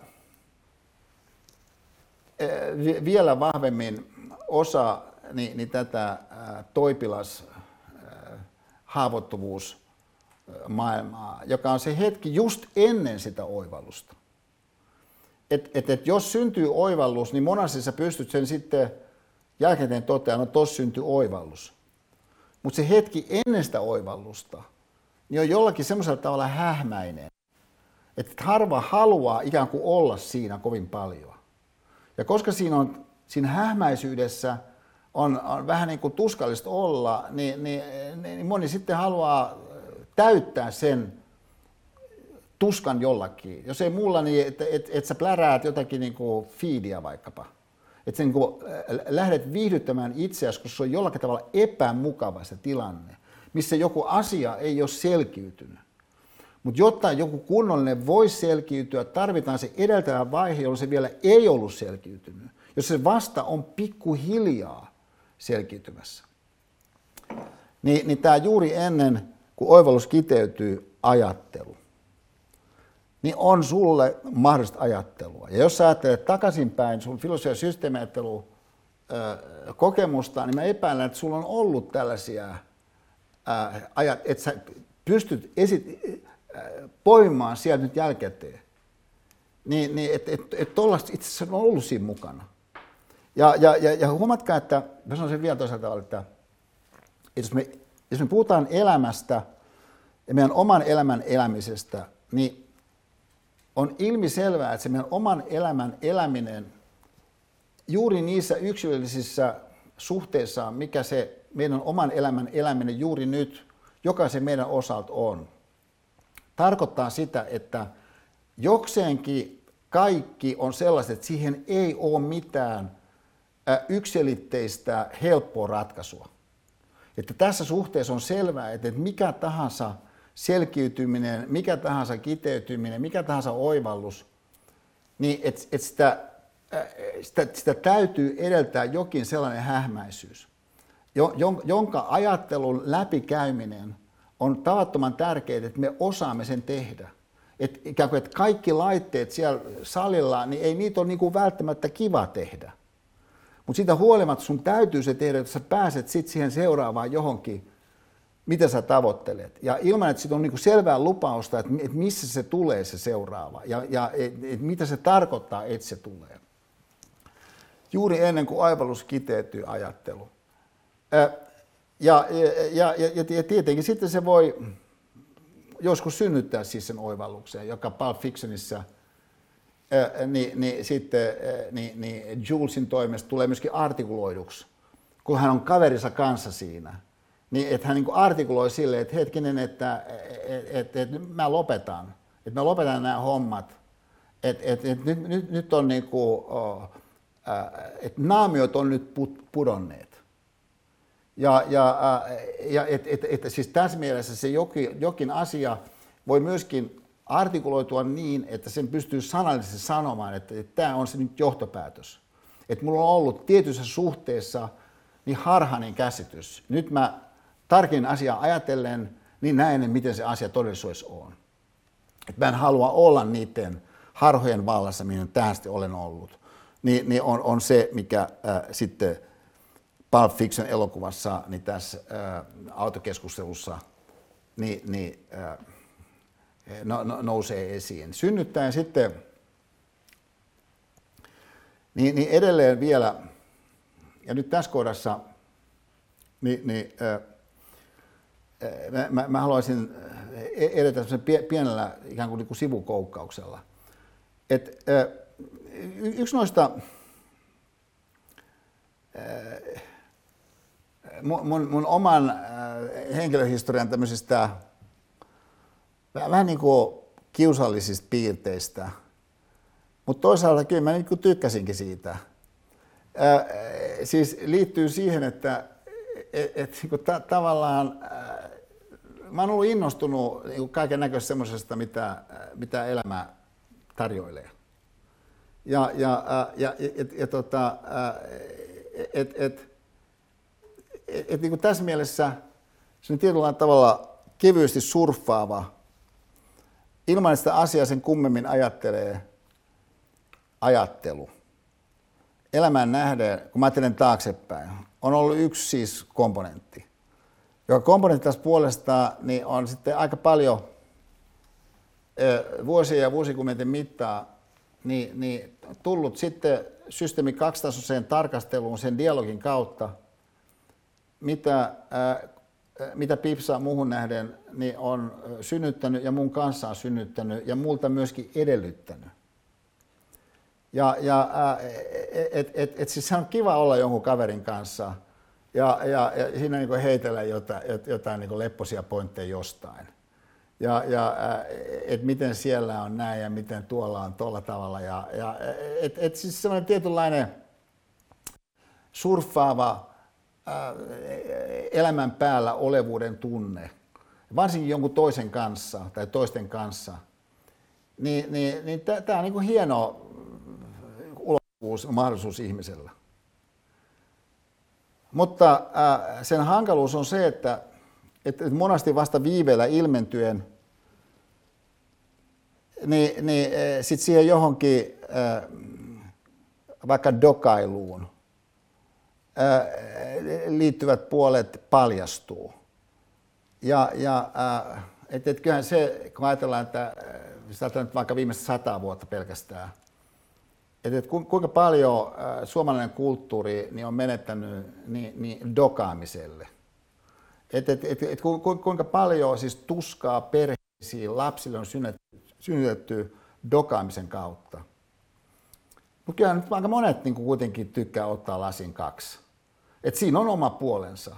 vielä vahvemmin osa niin, niin tätä äh, toipilas äh, haavoittuvuus maailmaa, joka on se hetki just ennen sitä oivallusta. Et, et, et jos syntyy oivallus, niin monasti sä pystyt sen sitten jälkeen toteamaan, no tossa syntyi oivallus. Mutta se hetki ennen sitä oivallusta, niin on jollakin semmoisella tavalla hähmäinen, että harva haluaa ikään kuin olla siinä kovin paljon. Ja koska siinä, on, siinä hähmäisyydessä on, on vähän niin kuin tuskallista olla, niin, niin, niin moni sitten haluaa täyttää sen tuskan jollakin. Jos ei mulla, niin että et, et sä pläräät jotakin niin kuin feedia vaikkapa. Että niin kuin lähdet viihdyttämään itseäsi, kun se on jollakin tavalla epämukava se tilanne, missä joku asia ei ole selkiytynyt. Mutta jotta joku kunnollinen voisi selkiytyä, tarvitaan se edeltävä vaihe, jolloin se vielä ei ollut selkiytynyt. Jos se vasta on pikkuhiljaa selkiytymässä. Niin, niin tämä juuri ennen, kun oivallus kiteytyy, ajattelu niin on sulle mahdollista ajattelua. Ja jos sä ajattelet takaisinpäin sun filosofia- ja kokemusta, niin mä epäilen, että sulla on ollut tällaisia ajat, että sä pystyt esit, poimaan sieltä nyt jälkikäteen. Niin, niin että et, et tollaista itse asiassa on ollut siinä mukana. Ja, ja, ja, ja huomatkaa, että mä sanon sen vielä toisaalta tavalla, että, jos, me, jos me puhutaan elämästä ja meidän oman elämän elämisestä, niin on ilmi selvää, että se meidän oman elämän eläminen juuri niissä yksilöllisissä suhteissa, mikä se meidän oman elämän eläminen juuri nyt jokaisen meidän osalta on, tarkoittaa sitä, että jokseenkin kaikki on sellaiset, että siihen ei ole mitään yksilitteistä helppoa ratkaisua. Että tässä suhteessa on selvää, että mikä tahansa – selkiytyminen, mikä tahansa kiteytyminen, mikä tahansa oivallus, niin että et sitä, sitä, sitä täytyy edeltää jokin sellainen hähmäisyys, jonka ajattelun läpikäyminen on tavattoman tärkeää, että me osaamme sen tehdä. Et ikään kuin, että kaikki laitteet siellä salilla, niin ei niitä ole niin kuin välttämättä kiva tehdä. Mutta siitä huolimatta sun täytyy se tehdä, että sä pääset sitten siihen seuraavaan johonkin mitä sä tavoittelet. Ja ilman, että siitä on niin selvää lupausta, että, että missä se tulee se seuraava ja, ja et, et mitä se tarkoittaa, että se tulee. Juuri ennen kuin aivallus kiteytyy ajattelu. Ja, ja, ja, ja, ja tietenkin sitten se voi joskus synnyttää siis sen oivalluksen, joka Pulp Fictionissa niin, niin sitten niin, niin Julesin toimesta tulee myöskin artikuloiduksi, kun hän on kaverinsa kanssa siinä – niin että hän niin artikuloi silleen, että hetkinen, että et, et, et, mä lopetan, että mä lopetan nämä hommat, että et, et, nyt, nyt, nyt on niin kuin, että naamiot on nyt pudonneet. Ja, ja, ja et, et, et, siis tässä mielessä se jokin, jokin asia voi myöskin artikuloitua niin, että sen pystyy sanallisesti sanomaan, että, että tämä on se nyt johtopäätös. Että mulla on ollut tietyssä suhteessa niin harhainen käsitys. Nyt mä tarkin asia ajatellen, niin näen, miten se asia todellisuudessa on. Et mä en halua olla niiden harhojen vallassa, mihin tähän olen ollut. Niin, niin on, on se, mikä äh, sitten Pulp Fiction elokuvassa, niin tässä äh, autokeskustelussa niin, niin, äh, no, no, nousee esiin. Synnyttäen sitten, niin, niin edelleen vielä, ja nyt tässä kohdassa niin, niin, ää, mä, mä, mä haluaisin edetä pienellä ikään kuin, niin kuin sivukoukkauksella. Et, ää, yksi noista ää, mun, mun oman henkilöhistorian tämmöisistä vähän niin kuin kiusallisista piirteistä, mutta toisaalta kyllä mä niin kuin tykkäsinkin siitä. Ää, siis liittyy siihen, että et, et, niin ta- tavallaan ää, mä oon ollut innostunut niin kaiken näköistä semmoisesta, mitä, mitä elämä tarjoilee. Ja, ja, ja, ja, ja, ja tota, et, et, et, niin kuin tässä mielessä se tietyllä tavalla kevyesti surffaava, ilman että sitä asiaa sen kummemmin ajattelee ajattelu. Elämään nähden, kun mä ajattelen taaksepäin, on ollut yksi siis komponentti. Joka komponentti tässä puolestaan niin on sitten aika paljon vuosien ja vuosikymmenten mittaa niin, niin tullut sitten systeemi kaksitasoiseen tarkasteluun sen dialogin kautta, mitä, ää, mitä Pipsa muuhun nähden niin on synnyttänyt ja mun kanssa on synnyttänyt ja multa myöskin edellyttänyt. Ja, ja et, et, et, siis on kiva olla jonkun kaverin kanssa ja, ja, ja siinä niin heitellä jotain, jotain niin lepposia pointteja jostain. Ja, ja et miten siellä on näin ja miten tuolla on tuolla tavalla. Ja, ja et, et siis semmoinen tietynlainen surffaava elämän päällä olevuuden tunne, varsinkin jonkun toisen kanssa tai toisten kanssa, niin, niin, niin tämä on niin hieno ulottuvuus, mahdollisuus ihmisellä. Mutta äh, sen hankaluus on se, että, että monasti vasta viiveellä ilmentyen, niin, niin sitten siihen johonkin äh, vaikka dokailuun äh, liittyvät puolet paljastuu. Ja, ja et, et kyllähän se, kun ajatellaan, että sitä nyt vaikka viimeiset sata vuotta pelkästään, että et kuinka paljon suomalainen kulttuuri niin on menettänyt niin, niin dokaamiselle. Et, et, et, et, kuinka paljon siis tuskaa perheisiin lapsille on synnytetty dokaamisen kautta. Mutta kyllä nyt aika monet niin kuitenkin tykkää ottaa lasin kaksi. Et siinä on oma puolensa.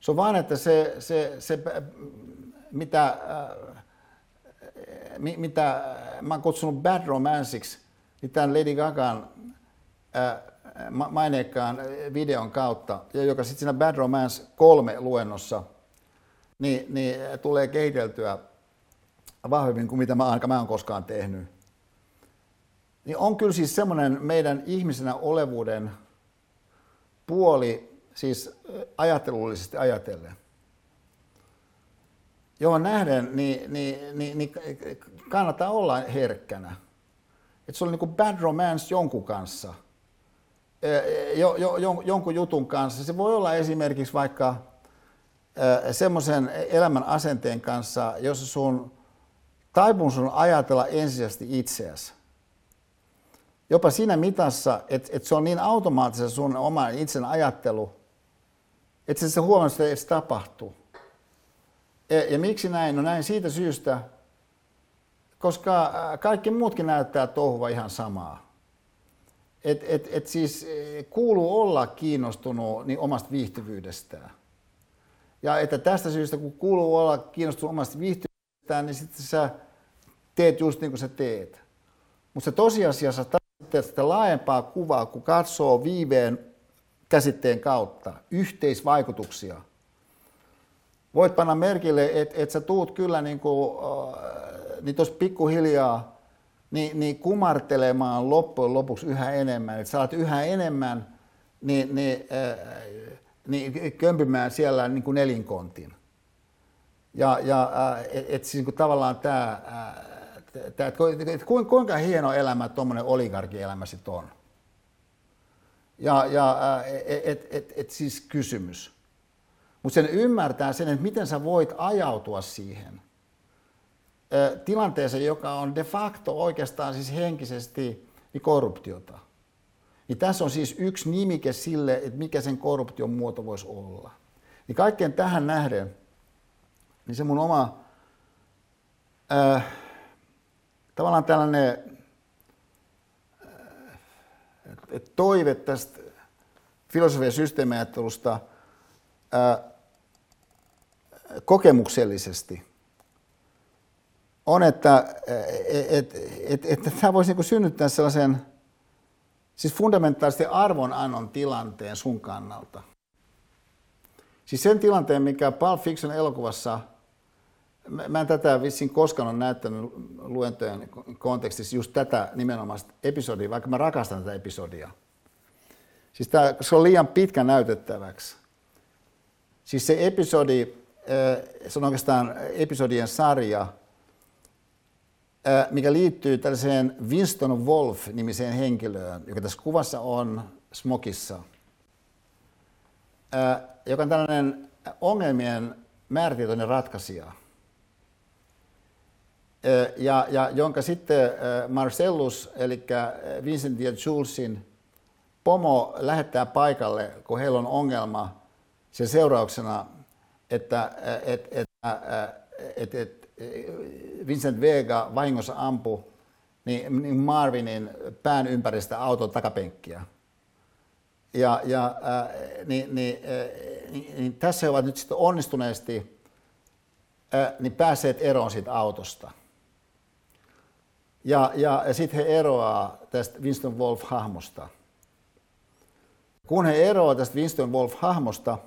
Se on vain, että se, se, se mitä, äh, mitä mä oon kutsunut bad romanceiksi, niin tämän Lady Gagan äh, maineikkaan videon kautta, joka sitten siinä Bad Romance 3 luennossa, niin, niin tulee kehiteltyä vahvemmin kuin mitä mä, ainakaan mä oon koskaan tehnyt. Niin on kyllä siis semmoinen meidän ihmisenä olevuuden puoli, siis ajattelullisesti ajatellen, johon nähden niin, niin, niin, niin kannattaa olla herkkänä. Että se oli niin kuin bad romance jonkun kanssa, jo, jo, jo, jonkun jutun kanssa. Se voi olla esimerkiksi vaikka semmoisen elämän asenteen kanssa, jossa sun taipumus on ajatella ensisijaisesti itseäsi jopa siinä mitassa, että, että se on niin automaattisesti sun oma itsen ajattelu, että se huomaa, että se tapahtuu. Ja, ja miksi näin? No näin siitä syystä, koska kaikki muutkin näyttää touhuva ihan samaa. Et, et, et siis e, kuuluu olla kiinnostunut niin omasta viihtyvyydestään. Ja että tästä syystä, kun kuuluu olla kiinnostunut omasta viihtyvyydestään, niin sitten sä teet just niin kuin sä teet. Mutta se tosiasiassa sitä laajempaa kuvaa, kun katsoo viiveen käsitteen kautta yhteisvaikutuksia. Voit panna merkille, että et sä tuut kyllä niin kuin, äh, niin tuossa pikkuhiljaa niin, niin kumartelemaan loppujen lopuksi yhä enemmän. Että sä alat yhä enemmän niin, niin, äh, niin kömpimään siellä niin kuin nelinkontin. Ja, ja äh, että et siis niin tavallaan tämä äh, että, että, että kuinka hieno elämä tuommoinen oligarkielämä sitten on. Ja, ja et, et, et, siis kysymys. Mutta sen ymmärtää sen, että miten sä voit ajautua siihen tilanteeseen, joka on de facto oikeastaan siis henkisesti niin korruptiota. niin tässä on siis yksi nimike sille, että mikä sen korruption muoto voisi olla. Niin kaikkeen tähän nähden, niin se mun oma äh, tavallaan tällainen äh, toive tästä filosofian systeemiajattelusta äh, kokemuksellisesti on, että et, et, et, et tämä voisi niin synnyttää sellaisen siis fundamentaalisesti arvonannon tilanteen sun kannalta. Siis sen tilanteen, mikä Pulp Fiction elokuvassa, mä en tätä vissiin koskaan ole näyttänyt luentojen kontekstissa just tätä nimenomaista episodia, vaikka mä rakastan tätä episodia. Siis tää, se on liian pitkä näytettäväksi. Siis se episodi, eh, se on oikeastaan episodien sarja, eh, mikä liittyy tällaiseen Winston Wolf-nimiseen henkilöön, joka tässä kuvassa on smokissa, eh, joka on tällainen ongelmien määrätietoinen ratkaisija. Ja, ja jonka sitten Marcellus, eli Vincent ja Julesin pomo lähettää paikalle, kun heillä on ongelma sen seurauksena, että et, et, et, et, Vincent Vega vahingossa ampui niin, niin Marvinin pään ympäristä auton takapenkkiä. Ja, ja äh, niin, niin, äh, niin, niin tässä he ovat nyt sitten onnistuneesti äh, niin päässeet eroon siitä autosta. Ja, ja, ja sitten he eroaa tästä Winston Wolf-hahmosta. Kun he eroavat tästä Winston Wolf-hahmosta,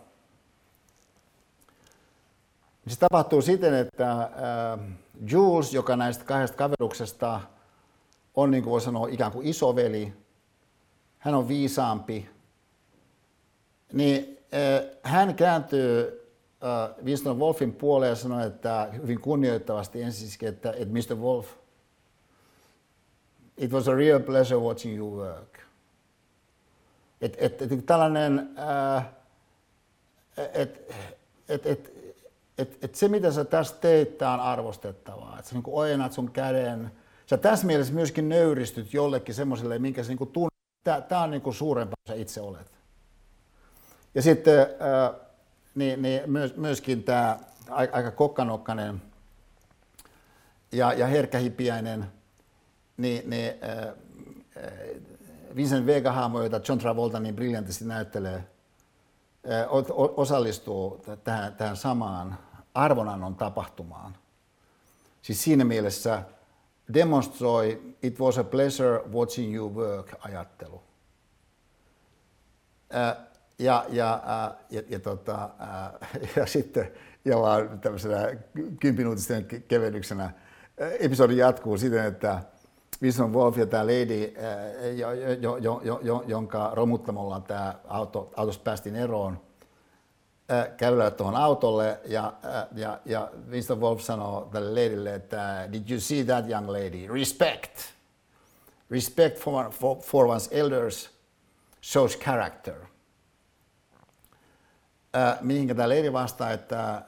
niin se tapahtuu siten, että äh, Jules, joka näistä kahdesta kaveruksesta on, niin kuin voi sanoa, ikään kuin isoveli, hän on viisaampi, niin äh, hän kääntyy äh, Winston Wolfin puoleen ja sanoo, että hyvin kunnioittavasti ensisikin, että, että Mr. Wolf, it was a real pleasure watching you work. Et, et, et, tällainen, että et, et, et, et se mitä sä tässä teit, tämä on arvostettavaa. Että sä niin ojennat sun käden. Sä tässä mielessä myöskin nöyristyt jollekin semmoiselle, minkä sä niin tunnet. Tämä on niin suurempaa, sä itse olet. Ja sitten ää, niin, niin myös, myöskin tämä aika kokkanokkainen ja, ja herkkähipiäinen niin, niin, ää, Vincent Vega-hahmo, jota John Travolta niin briljantisti näyttelee, osallistuu tähän, tähän samaan arvonannon tapahtumaan. Siis siinä mielessä demonstroi it was a pleasure watching you work ajattelu. Ja, ja, ja, ja, tota, ja sitten ja vaan tämmöisenä kympinuutisten kevennyksenä episodi jatkuu siten, että Wilson Wolf ja tämä lady, jo, jo, jo, jo, jo, jonka romuttamolla tämä auto, autosta päästiin eroon, kävelyä tuohon autolle ja, ja, ja Winston Wolf sanoo tälle ladylle, että did you see that young lady? Respect. Respect for, for, for one's elders shows character. Uh, mihinkä tämä lady vastaa, että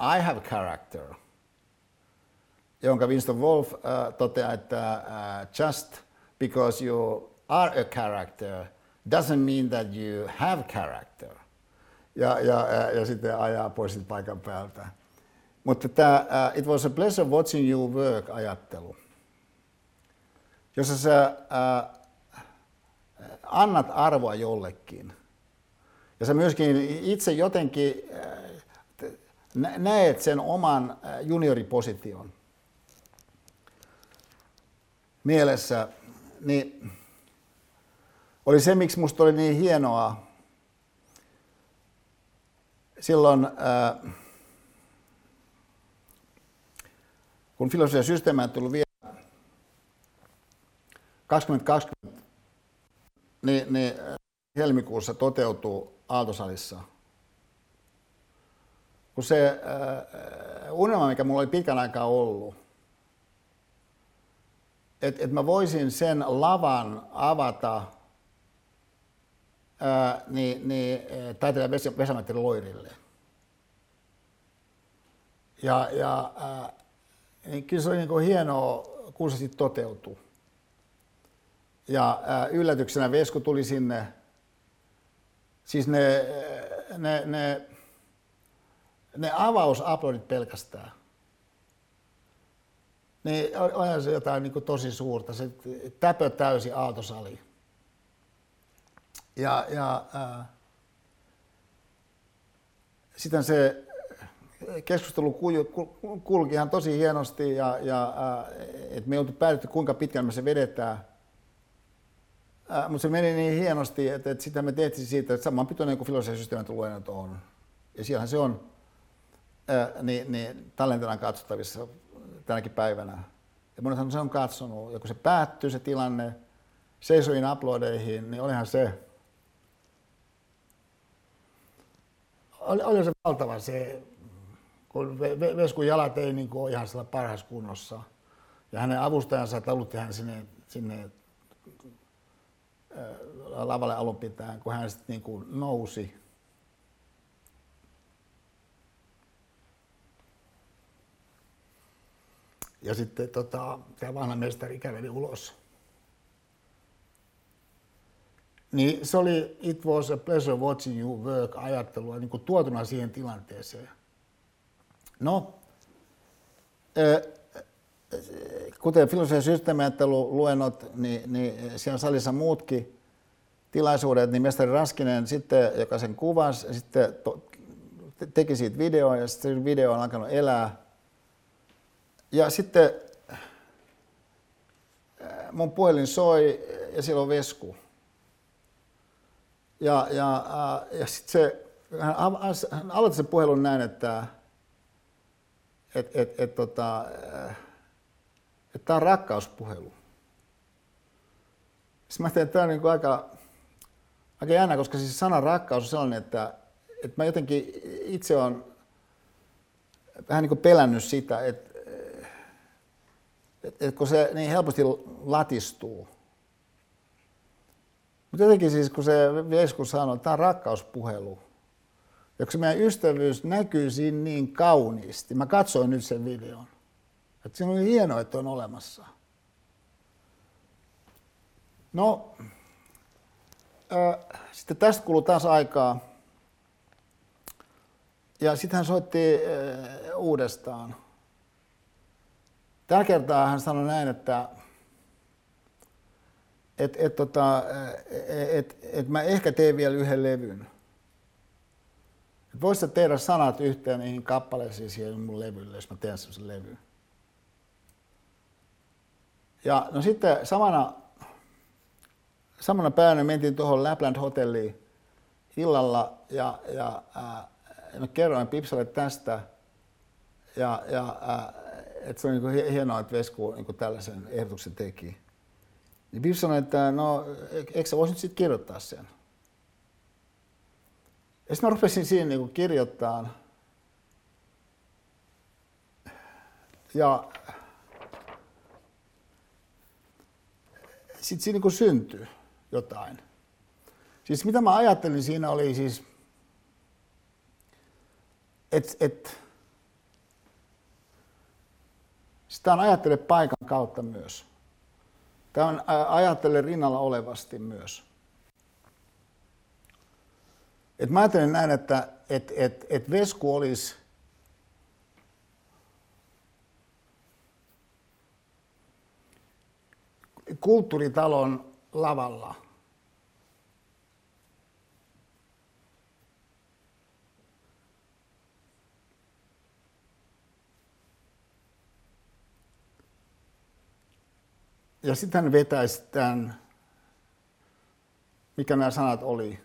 uh, I have character – jonka Winston Wolf äh, toteaa, että äh, just because you are a character doesn't mean that you have character. Ja, ja, ja, ja sitten ajaa pois paikan päältä. Mutta tämä uh, it was a pleasure watching you work ajattelu, jossa sä uh, annat arvoa jollekin. Ja sä myöskin itse jotenkin uh, näet sen oman junioriposition mielessä, niin oli se, miksi musta oli niin hienoa silloin, ää, kun filosofia systeemään tuli vielä 2020, niin, niin helmikuussa toteutuu Aaltosalissa. Kun se äh, unelma, mikä mulla oli pitkän aikaa ollut, että et mä voisin sen lavan avata ää, niin, niin, taiteilija Vesamatti Loirille. Ja, ja ää, niin kyllä se oli niin hienoa, kun se sitten toteutui. Ja ää, yllätyksenä Vesku tuli sinne. Siis ne, ne, ne, ne avausuploadit pelkästään. Niin onhan se jotain niin kuin tosi suurta. Se täpö täysi aaltosali. Ja, ja sitten se keskustelu kulki ihan tosi hienosti ja, ja että me ei oltu päätetty kuinka pitkään me se vedetään. Mutta se meni niin hienosti, että, että sitä me tehtiin siitä, että saman pituinen kuin filosofian luennot on. Ja siellähän se on ää, niin, niin tallenteena katsottavissa tänäkin päivänä. Ja monethan se on katsonut. Ja kun se päättyy se tilanne seisoin uploadeihin, niin olihan se oli, oli se valtava se, kun Veskun jalat ei niin ole ihan sillä parhaassa kunnossa. Ja hänen avustajansa talutti hän sinne, sinne lavalle alun pitäen, kun hän sitten niin nousi. Ja sitten tota, tämä vanha mestari käveli ulos. Niin se oli It was a pleasure watching you work ajattelua niin kuin tuotuna siihen tilanteeseen. No, kuten filosofian systeemiajattelu luennot, niin, niin siellä salissa muutkin tilaisuudet, niin mestari Raskinen sitten, joka sen kuvasi, sitten teki siitä videoa ja sitten video on alkanut elää. Ja sitten mun puhelin soi ja siellä on Vesku. Ja, ja, ja sitten se, hän, hän aloitti sen puhelun näin, että et, et, et, tota, että tämä on rakkauspuhelu. Sitten mä ajattelin, että tämä on niin aika, aika jännä, koska siis sana rakkaus on sellainen, että, että mä jotenkin itse olen vähän niin kuin pelännyt sitä, että, että, kun se niin helposti latistuu, mutta jotenkin siis, kun se Vesku sanoi, että tämä on rakkauspuhelu, ja kun se meidän ystävyys näkyy siinä niin kauniisti, mä katsoin nyt sen videon, että siinä oli hienoa, että on olemassa. No, äh, sitten tästä kului taas aikaa. Ja sitten hän soitti äh, uudestaan. Tällä kertaa hän sanoi näin, että että et, tota, et, et mä ehkä teen vielä yhden levyn. Et voisitko tehdä sanat yhteen niihin kappaleisiin siihen mun levylle, jos mä teen sellaisen levyn. Ja no sitten samana, samana päivänä mentiin tuohon Lapland Hotelliin illalla ja, ja ää, mä kerroin Pipsalle tästä. Ja, ja ää, että se on niin hienoa, että Vesku niin tällaisen ehdotuksen teki. Niin Biff sanoi, että no, eikö sä voisi nyt sitten kirjoittaa sen? Ja sitten mä rupesin siinä niin kirjoittaa. Ja sitten siinä niin syntyi jotain. Siis mitä mä ajattelin siinä oli siis, että et, sitä on ajattele paikan kautta myös. Tämä on ajattele rinnalla olevasti myös. Et mä ajattelen näin, että et, et, et Vesku olisi kulttuuritalon lavalla – Ja sitten hän vetäisi tämän, mikä nämä sanat oli,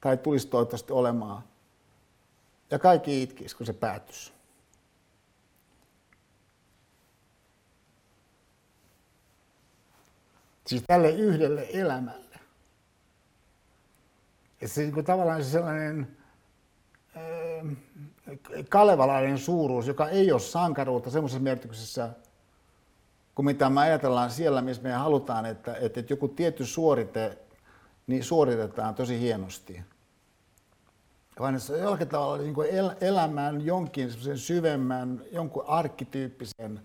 tai tulisi toivottavasti olemaan. Ja kaikki itkisi, kun se päätys. Siis tälle yhdelle elämälle. Ja se niin tavallaan se sellainen äh, kalevalainen suuruus, joka ei ole sankaruutta semmoisessa merkityksessä, kuin mitä me ajatellaan siellä, missä me halutaan, että, että joku tietty suorite niin suoritetaan tosi hienosti. Vaan se jollakin tavalla niin kuin elämään jonkin syvemmän, jonkun arkkityyppisen,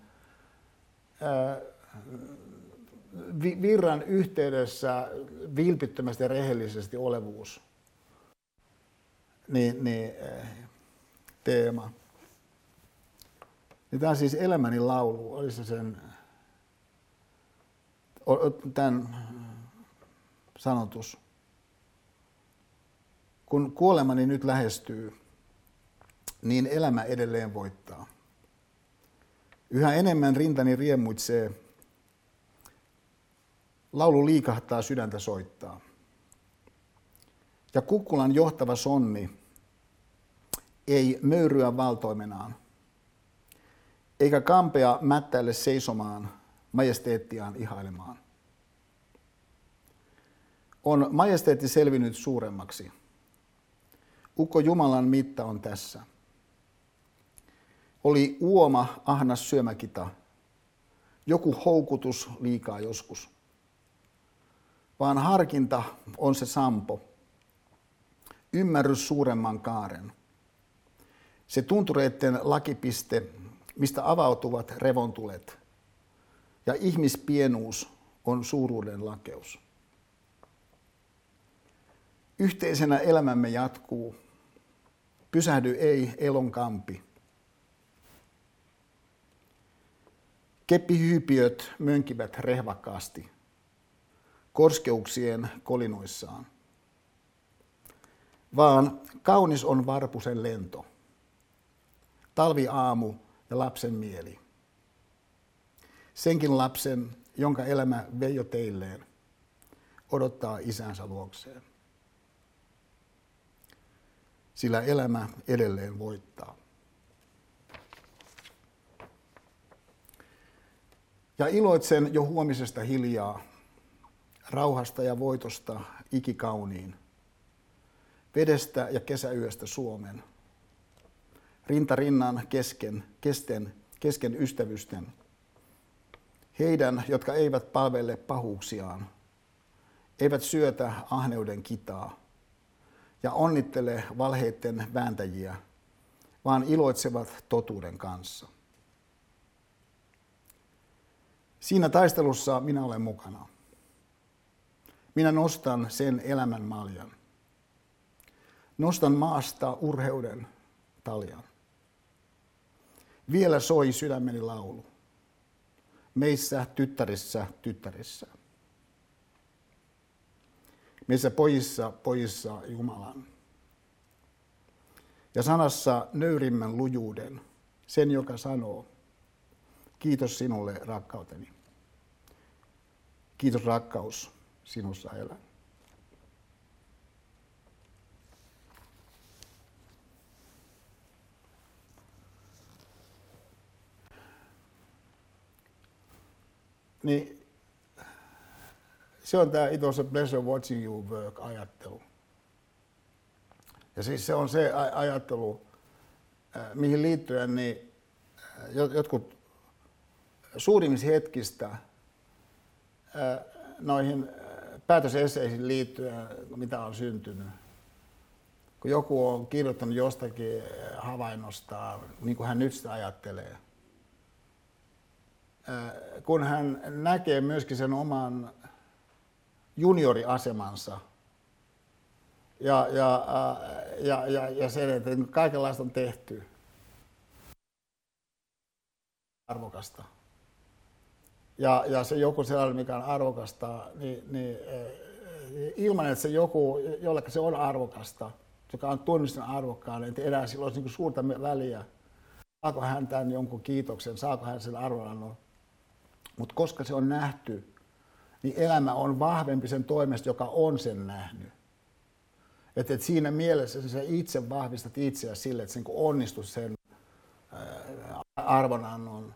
ää, virran yhteydessä vilpittömästi ja rehellisesti olevuus. Niin, niin teema. Niin tämä on siis elämäni laulu, oli se sen tämän sanotus. Kun kuolemani nyt lähestyy, niin elämä edelleen voittaa. Yhä enemmän rintani riemuitsee, laulu liikahtaa sydäntä soittaa. Ja kukkulan johtava sonni ei möyryä valtoimenaan, eikä kampea mättäille seisomaan majesteettiaan ihailemaan. On majesteetti selvinnyt suuremmaksi. Ukko Jumalan mitta on tässä. Oli uoma ahnas syömäkita, joku houkutus liikaa joskus. Vaan harkinta on se sampo, ymmärrys suuremman kaaren. Se tuntureiden lakipiste, mistä avautuvat revontulet – ja ihmispienuus on suuruuden lakeus. Yhteisenä elämämme jatkuu. Pysähdy ei elon kampi. Keppihyypiöt mönkivät rehvakkaasti korskeuksien kolinoissaan. Vaan kaunis on varpusen lento, talviaamu ja lapsen mieli senkin lapsen, jonka elämä vei jo teilleen, odottaa isänsä luokseen. Sillä elämä edelleen voittaa. Ja iloitsen jo huomisesta hiljaa, rauhasta ja voitosta ikikauniin, vedestä ja kesäyöstä Suomen, rinta rinnan kesken, kesten, kesken ystävysten – heidän, jotka eivät palvele pahuuksiaan, eivät syötä ahneuden kitaa ja onnittele valheiden vääntäjiä, vaan iloitsevat totuuden kanssa. Siinä taistelussa minä olen mukana. Minä nostan sen elämän maljan. Nostan maasta urheuden taljan. Vielä soi sydämeni laulu meissä tyttärissä tyttärissä. Meissä pojissa pojissa Jumalan. Ja sanassa nöyrimmän lujuuden, sen joka sanoo, kiitos sinulle rakkauteni. Kiitos rakkaus, sinussa elän. Niin se on tämä It was a pleasure watching you work ajattelu. Ja siis se on se ajattelu, mihin liittyen niin jotkut suurimmista hetkistä noihin päätöseseisiin liittyen, mitä on syntynyt. Kun joku on kirjoittanut jostakin havainnosta, niin kuin hän nyt sitä ajattelee – kun hän näkee myöskin sen oman junioriasemansa ja, ja, ja, ja, ja sen, että kaikenlaista on tehty arvokasta. Ja, ja se joku sellainen, mikä on arvokasta, niin, niin ilman, että se joku, jolle se on arvokasta, joka on tunnistunut arvokkaan, niin enää sillä olisi niin suurta väliä. Saako hän tämän jonkun kiitoksen, saako hän sen arvonannon mutta koska se on nähty, niin elämä on vahvempi sen toimesta, joka on sen nähnyt. Et, et siinä mielessä sä itse vahvistat itseäsi sille, että sen kun onnistut sen arvonannon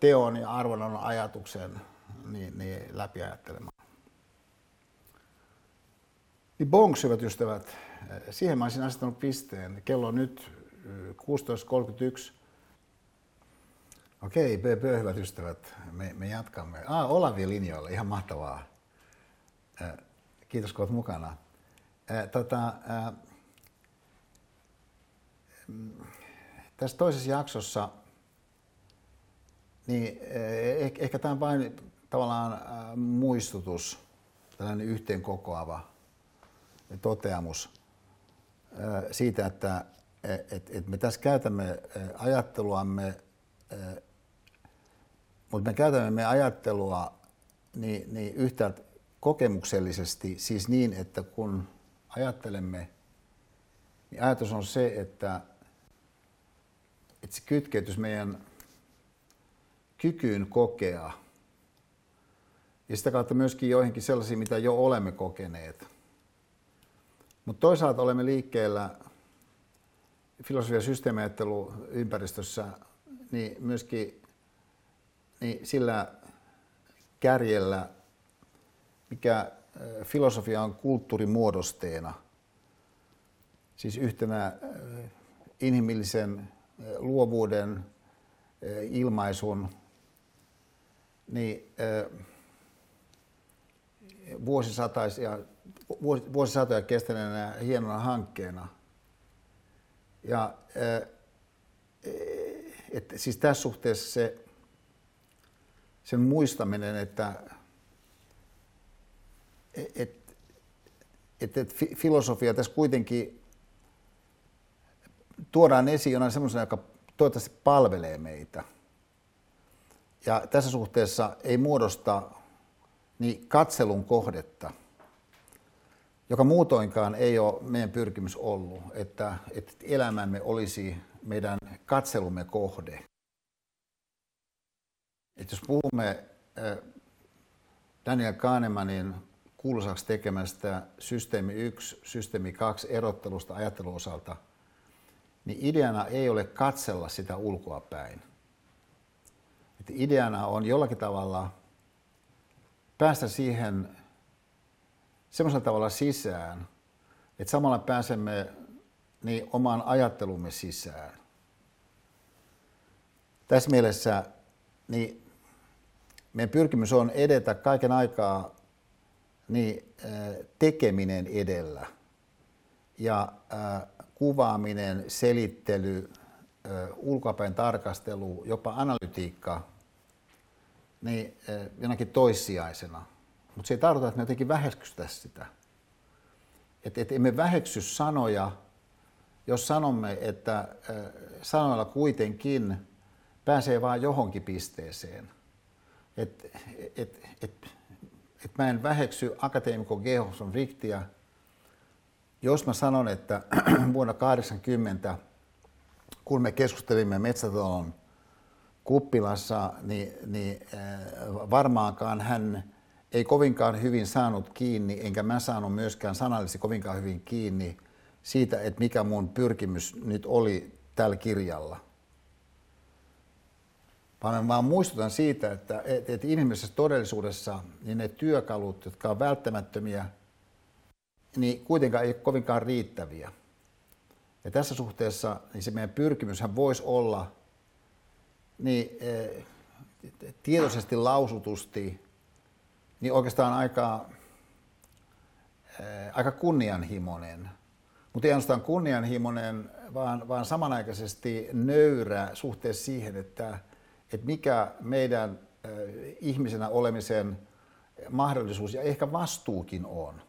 teon ja arvonannon ajatuksen niin, niin läpi ajattelemaan. Niin bonks, hyvät ystävät, siihen mä olisin asettanut pisteen. Kello on nyt 16.31. Okei, PP, hyvät ystävät, me, me jatkamme. Ah, Olavi linjoilla, ihan mahtavaa. Kiitos, kun olet mukana. Tota, tässä toisessa jaksossa, niin ehkä tämä on vain tavallaan muistutus, tällainen yhteenkokoava toteamus siitä, että et, et me tässä käytämme ajatteluamme, mutta me käytämme me ajattelua niin, niin yhtäältä kokemuksellisesti, siis niin, että kun ajattelemme, niin ajatus on se, että, että se kytkeytys meidän kykyyn kokea ja sitä kautta myöskin joihinkin sellaisiin, mitä jo olemme kokeneet. Mutta toisaalta olemme liikkeellä filosofia- ja systeemiajattelu-ympäristössä niin myöskin niin sillä kärjellä, mikä filosofia on kulttuurimuodosteena, siis yhtenä inhimillisen luovuuden, ilmaisun, niin vuosisataisia, vuosisatoja kestäneenä hienona hankkeena. Ja et, siis tässä suhteessa se, sen muistaminen, että et, et, et filosofia tässä kuitenkin tuodaan esiin jonain semmoisena, joka toivottavasti palvelee meitä. Ja tässä suhteessa ei muodosta niin katselun kohdetta, joka muutoinkaan ei ole meidän pyrkimys ollut, että, että elämämme olisi meidän katselumme kohde. Että jos puhumme Daniel Kahnemanin kuuluisaksi tekemästä systeemi 1, systeemi 2 erottelusta ajatteluosalta, niin ideana ei ole katsella sitä ulkoa päin. Että ideana on jollakin tavalla päästä siihen semmoisella tavalla sisään, että samalla pääsemme niin omaan ajattelumme sisään. Tässä mielessä niin meidän pyrkimys on edetä kaiken aikaa niin, tekeminen edellä ja kuvaaminen, selittely, ulkopäin tarkastelu, jopa analytiikka niin jonakin toissijaisena. Mutta se ei tarkoita, että me jotenkin väheksytä sitä. Että et emme väheksy sanoja, jos sanomme, että sanoilla kuitenkin pääsee vain johonkin pisteeseen. Että et, et, et mä en väheksy akateemikko Gehoson Riktiä, jos mä sanon, että vuonna 80, kun me keskustelimme Metsätalon kuppilassa, niin, niin varmaankaan hän ei kovinkaan hyvin saanut kiinni, enkä mä saanut myöskään sanallisesti kovinkaan hyvin kiinni siitä, että mikä mun pyrkimys nyt oli tällä kirjalla. Vaan vaan muistutan siitä, että, että inhimillisessä todellisuudessa niin ne työkalut, jotka ovat välttämättömiä, niin kuitenkaan ei ole kovinkaan riittäviä. Ja tässä suhteessa niin se meidän pyrkimyshän voisi olla niin, eh, tietoisesti lausutusti niin oikeastaan aika, eh, aika kunnianhimoinen. Mutta ei ainoastaan kunnianhimoinen, vaan, vaan samanaikaisesti nöyrä suhteessa siihen, että, että mikä meidän ihmisenä olemisen mahdollisuus ja ehkä vastuukin on.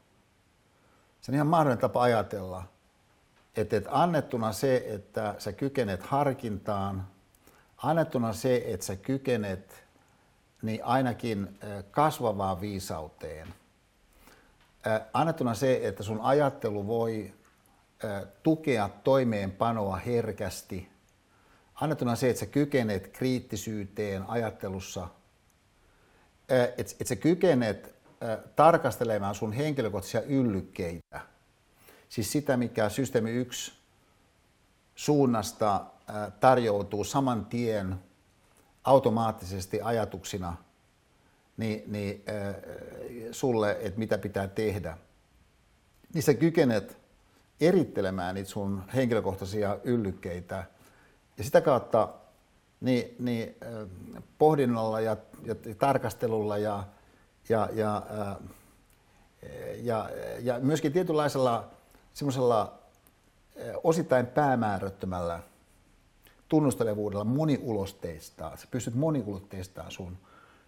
Se on ihan mahdollinen tapa ajatella, että, että annettuna se, että sä kykenet harkintaan, annettuna se, että sä kykenet niin ainakin kasvavaan viisauteen. Annettuna se, että sun ajattelu voi tukea toimeenpanoa herkästi. Annettuna se, että sä kykenet kriittisyyteen ajattelussa. Että et sä kykenet tarkastelemaan sun henkilökohtaisia yllykkeitä. Siis sitä, mikä systeemi 1 suunnasta tarjoutuu saman tien automaattisesti ajatuksina niin, niin, sulle, että mitä pitää tehdä, niin sä kykenet erittelemään niitä sun henkilökohtaisia yllykkeitä ja sitä kautta niin, niin, pohdinnalla ja, ja tarkastelulla ja, ja, ja, ja, ja myöskin tietynlaisella semmoisella osittain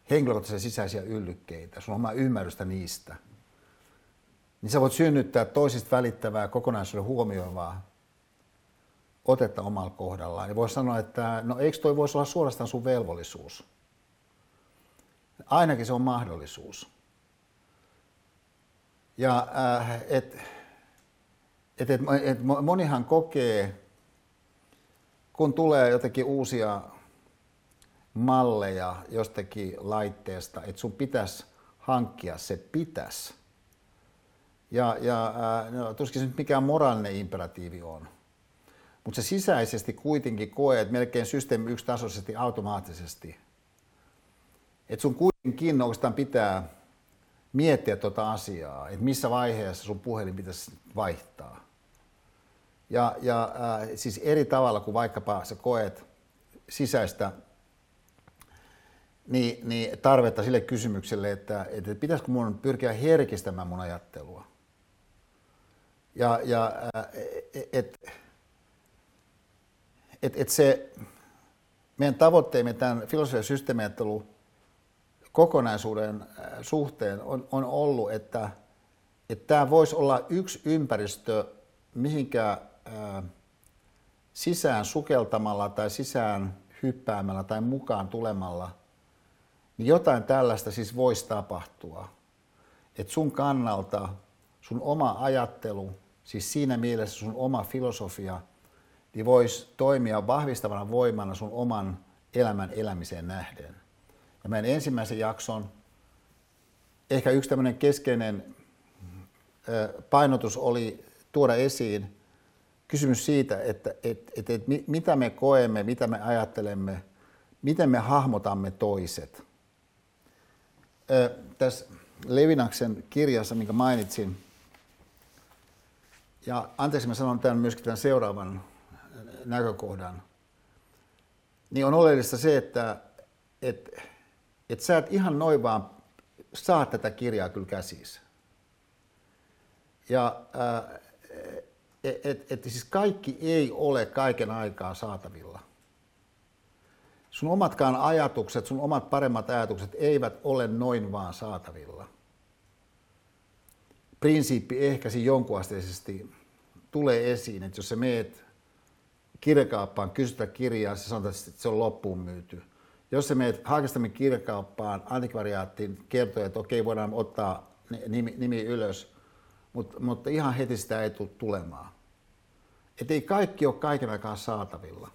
henkilökohtaisia sisäisiä yllykkeitä, sun omaa ymmärrystä niistä, niin sä voit synnyttää toisista välittävää, kokonaisuuden huomioivaa otetta omalla kohdallaan. Ja voisi sanoa, että no eikö toi voisi olla suorastaan sun velvollisuus? Ainakin se on mahdollisuus. Ja äh, et, et, et, et monihan kokee, kun tulee jotenkin uusia malleja jostakin laitteesta, että sun pitäisi hankkia se pitäisi. Ja, ja äh, no, tuskin se nyt mikään moraalinen imperatiivi on. Mutta se sisäisesti kuitenkin koe, että melkein systeemi yksitasoisesti automaattisesti. Että sun kuitenkin oikeastaan pitää miettiä tuota asiaa, että missä vaiheessa sun puhelin pitäisi vaihtaa. Ja, ja äh, siis eri tavalla kuin vaikkapa sä koet sisäistä niin, niin tarvetta sille kysymykselle, että, että pitäisikö mun pyrkiä herkistämään mun ajattelua. Ja, ja äh, et, et, et se meidän tavoitteemme tämän filosofian systeemiajattelun kokonaisuuden äh, suhteen on, on ollut, että, että tämä voisi olla yksi ympäristö, mihinkä ää, äh, sisään sukeltamalla tai sisään hyppäämällä tai mukaan tulemalla, niin jotain tällaista siis voisi tapahtua. Että sun kannalta sun oma ajattelu, siis siinä mielessä sun oma filosofia, niin voisi toimia vahvistavana voimana sun oman elämän elämiseen nähden. Ja meidän ensimmäisen jakson ehkä yksi tämmöinen keskeinen painotus oli tuoda esiin kysymys siitä, että että että että mitä me koemme, mitä me ajattelemme, miten me hahmotamme toiset. Tässä Levinaksen kirjassa, minkä mainitsin, ja anteeksi, mä sanon tämän myöskin tämän seuraavan näkökohdan, niin on oleellista se, että, että että sä et ihan noin vaan saa tätä kirjaa kyllä käsissä. Ja että et, et siis kaikki ei ole kaiken aikaa saatavilla. Sun omatkaan ajatukset, sun omat paremmat ajatukset eivät ole noin vaan saatavilla. Prinsiippi ehkäsi jonkunasteisesti tulee esiin, että jos sä meet kirjakaappaan, kysytä kirjaa, sä sanot, että se on loppuun myyty – jos se menet Haakistamin kirjakauppaan, antikvariaattiin, kertoo, että okei, voidaan ottaa nimi, nimi ylös, mutta, mutta ihan heti sitä ei tule tulemaan. Että ei kaikki ole kaiken aikaa saatavilla.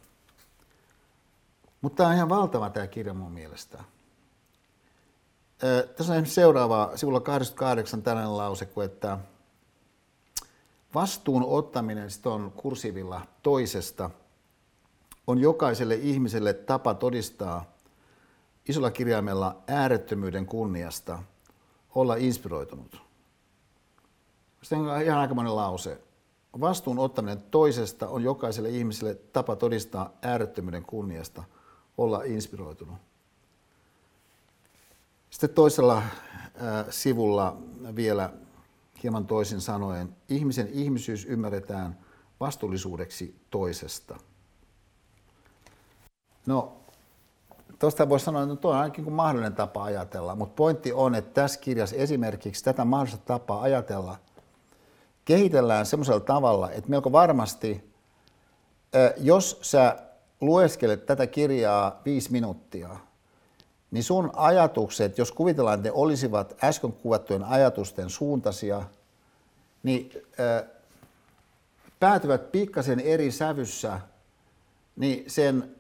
Mutta tämä on ihan valtava tämä kirja mun mielestä. Tässä on esimerkiksi seuraava, sivulla 88 tällainen lause, kuin että vastuun ottaminen on kursivilla toisesta on jokaiselle ihmiselle tapa todistaa isolla kirjaimella äärettömyyden kunniasta olla inspiroitunut. Sitten on ihan aikamoinen lause. Vastuun ottaminen toisesta on jokaiselle ihmiselle tapa todistaa äärettömyyden kunniasta olla inspiroitunut. Sitten toisella äh, sivulla vielä hieman toisin sanoen, ihmisen ihmisyys ymmärretään vastuullisuudeksi toisesta. No, Tuosta voisi sanoa, että tuo on ainakin kuin mahdollinen tapa ajatella, mutta pointti on, että tässä kirjassa esimerkiksi tätä mahdollista tapaa ajatella kehitellään semmoisella tavalla, että melko varmasti, jos sä lueskelet tätä kirjaa viisi minuuttia, niin sun ajatukset, jos kuvitellaan, että ne olisivat äsken kuvattujen ajatusten suuntaisia, niin päätyvät pikkasen eri sävyssä niin sen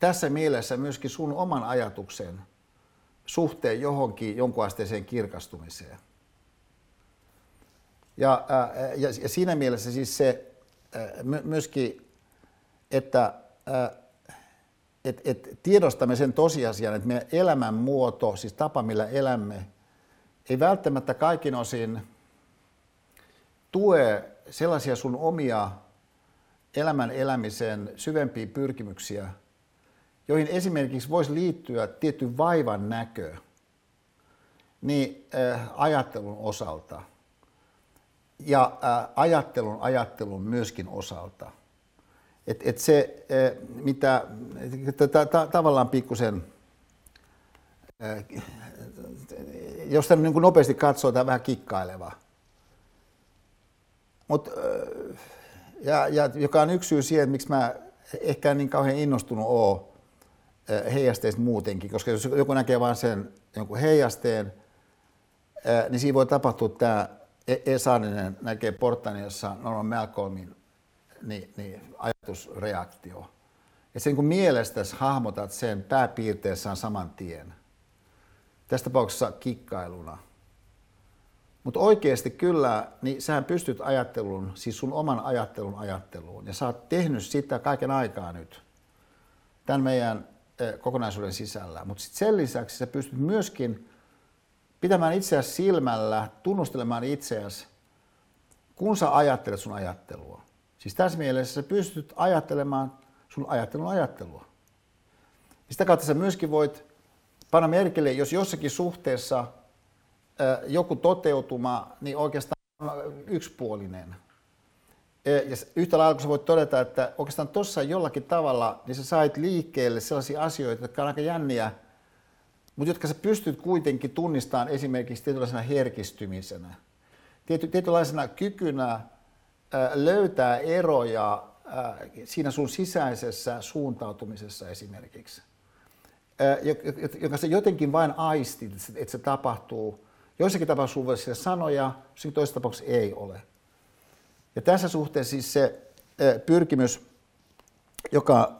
tässä mielessä myöskin sun oman ajatuksen suhteen johonkin jonkunasteiseen kirkastumiseen. Ja, ää, ja, ja siinä mielessä siis se ää, myöskin, että ää, et, et tiedostamme sen tosiasian, että meidän elämänmuoto, siis tapa millä elämme, ei välttämättä kaikin osin tue sellaisia sun omia elämän elämisen syvempiä pyrkimyksiä, joihin esimerkiksi voisi liittyä tietty vaivan näkö niin äh, ajattelun osalta ja äh, ajattelun ajattelun myöskin osalta. Et, et se, äh, mitä tavallaan pikkusen jos tämän niin nopeasti katsoo, tämä vähän kikkaileva. Mut, ja, ja, joka on yksi syy siihen, että miksi mä ehkä niin kauhean innostunut ole heijasteista muutenkin, koska jos joku näkee vain sen jonkun heijasteen, niin siinä voi tapahtua tämä Esaninen näkee Portaniassa Norman Malcolmin niin, niin, ajatusreaktio. Ja sen kun mielestäsi hahmotat sen pääpiirteessään saman tien. Tässä tapauksessa kikkailuna. Mutta oikeasti kyllä, niin sähän pystyt ajattelun, siis sun oman ajattelun ajatteluun. Ja sä oot tehnyt sitä kaiken aikaa nyt, tämän meidän kokonaisuuden sisällä. Mutta sen lisäksi sä pystyt myöskin pitämään itseäsi silmällä, tunnustelemaan itseäsi, kun sä ajattelet sun ajattelua. Siis tässä mielessä sä pystyt ajattelemaan sun ajattelun ajattelua. Ja sitä kautta sä myöskin voit panna merkille, jos jossakin suhteessa joku toteutuma, niin oikeastaan yksipuolinen. Ja yhtä lailla kun sä voit todeta, että oikeastaan tuossa jollakin tavalla, niin sä sait liikkeelle sellaisia asioita, jotka on aika jänniä, mutta jotka sä pystyt kuitenkin tunnistamaan esimerkiksi tietynlaisena herkistymisenä, tietynlaisena kykynä löytää eroja siinä sun sisäisessä suuntautumisessa esimerkiksi, joka sä jotenkin vain aistit, että se tapahtuu. Joissakin tapauksissa voi sanoja, jossakin toisessa tapauksessa ei ole. Ja tässä suhteessa siis se pyrkimys, joka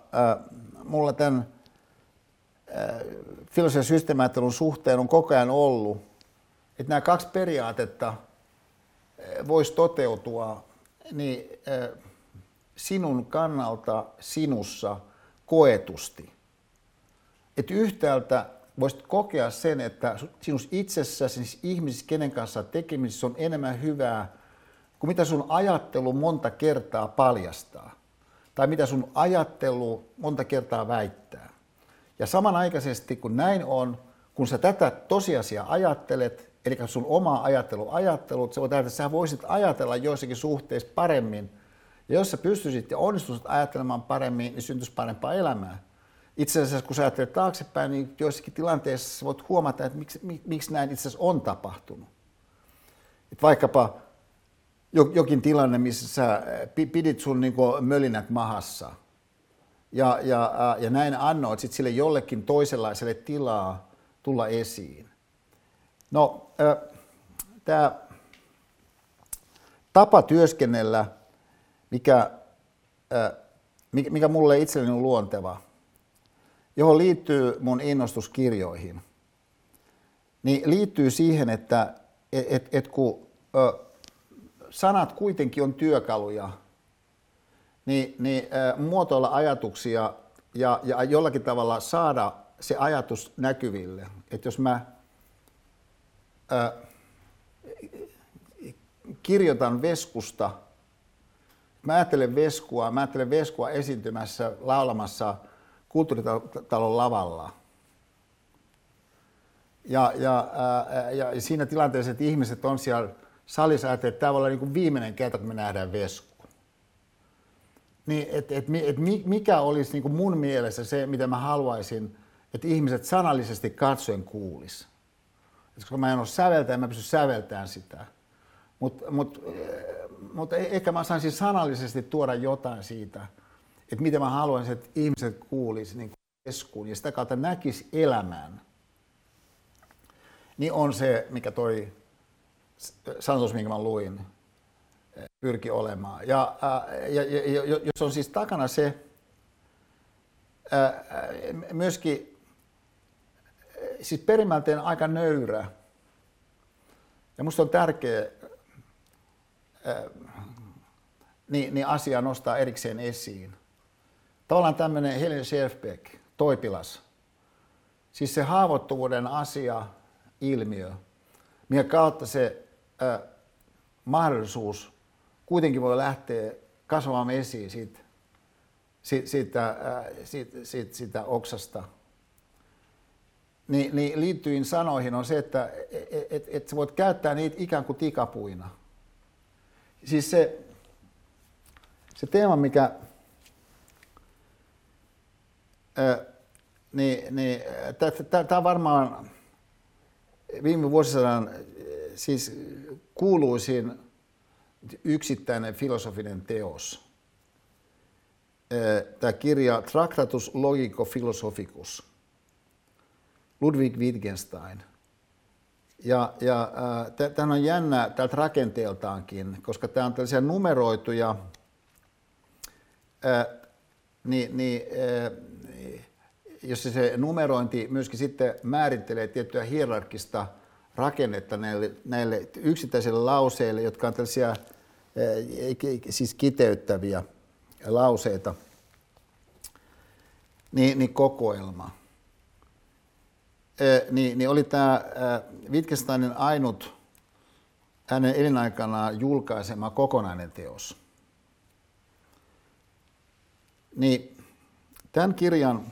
mulla tämän filosofian systeemiajattelun suhteen on koko ajan ollut, että nämä kaksi periaatetta voisi toteutua niin sinun kannalta sinussa koetusti. Että yhtäältä voisit kokea sen, että sinus itsessäsi, siis ihmisissä, kenen kanssa tekemisissä on enemmän hyvää kuin mitä sun ajattelu monta kertaa paljastaa. Tai mitä sun ajattelu monta kertaa väittää. Ja samanaikaisesti kun näin on, kun sä tätä tosiasiaa ajattelet, eli sun oma ajattelu ajattelut, se voi että sä voisit ajatella joissakin suhteissa paremmin. Ja jos sä pystyisit ja onnistuisit ajattelemaan paremmin, niin syntyisi parempaa elämää. Itse asiassa kun sä ajattelet taaksepäin, niin joissakin tilanteissa voit huomata, että miksi, miksi näin itse asiassa on tapahtunut. Et vaikkapa jokin tilanne, missä sä pidit sun niin mölinät mahassa – ja, ja, ja näin annoit sit sille jollekin toisenlaiselle tilaa tulla esiin. No, tämä tapa työskennellä, mikä, mikä mulle itselleni on luonteva, johon liittyy mun innostus kirjoihin, niin liittyy siihen, että et, et, kun sanat kuitenkin on työkaluja niin, niin muotoilla ajatuksia ja, ja jollakin tavalla saada se ajatus näkyville. Että jos mä kirjoitan veskusta, mä ajattelen veskua, mä ajattelen veskua esiintymässä, laulamassa kulttuuritalon lavalla. Ja, ja, äh, ja, siinä tilanteessa, että ihmiset on siellä salissa, että tämä voi olla niin viimeinen kerta, kun me nähdään vesku. Niin, et, et, et, mikä olisi niin kuin mun mielessä se, mitä mä haluaisin, että ihmiset sanallisesti katsoen kuulis. Koska mä en ole säveltäjä, mä pysty säveltämään sitä. Mutta mut, mut e-, ehkä mä saisin sanallisesti tuoda jotain siitä, että mitä mä haluaisin, että ihmiset kuulis niin keskuun ja sitä kautta näkis elämän. Niin on se, mikä toi sanotus, minkä mä luin, pyrki olemaan. Ja, ja, ja jos on siis takana se myöskin siis perimälteen aika nöyrä. Ja musta on tärkeä niin, niin asia nostaa erikseen esiin. Tavallaan tämmöinen Helen Scherfbeck, toipilas. Siis se haavoittuvuuden asia, ilmiö, minkä kautta se ää, mahdollisuus kuitenkin voi lähteä kasvamaan esiin siitä, siitä, siitä, siitä, siitä, siitä oksasta. Niin, niin liittyin sanoihin on se, että et, et, et sä voit käyttää niitä ikään kuin tikapuina. Siis se, se teema, mikä niin, niin, tämä varmaan viime vuosisadan siis kuuluisin yksittäinen filosofinen teos. Tämä kirja Tractatus Logico Philosophicus, Ludwig Wittgenstein. Ja, ja äh, tämä on jännä tältä rakenteeltaankin, koska tämä on tällaisia numeroituja, äh, niin, niin äh, jos se numerointi myöskin sitten määrittelee tiettyä hierarkista rakennetta näille, näille yksittäisille lauseille, jotka on tällaisia siis kiteyttäviä lauseita, niin, niin kokoelma. Niin, niin oli tämä Wittgensteinin ainut hänen elinaikanaan julkaisema kokonainen teos. Niin tämän kirjan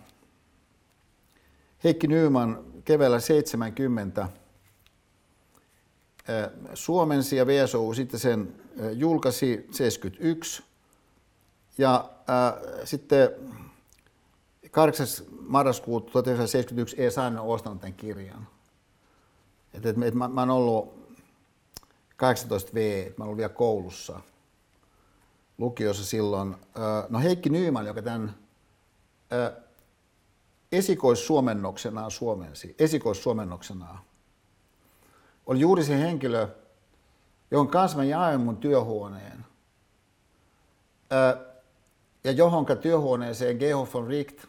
Heikki Nyyman keväällä 70 suomensi ja VSO sitten sen julkaisi 71 ja äh, sitten 8. marraskuuta 1971 ei saanut ostanut tämän kirjan. Et, et, et mä, mä oon ollut 18V, että mä olin vielä koulussa lukiossa silloin. No Heikki Nyyman, joka tämän esikoissuomennoksenaan suomensi, esikoissuomennoksenaan, oli juuri se henkilö, jonka kanssa mä jaoin mun työhuoneen. Ja johonka työhuoneeseen Geho von Richt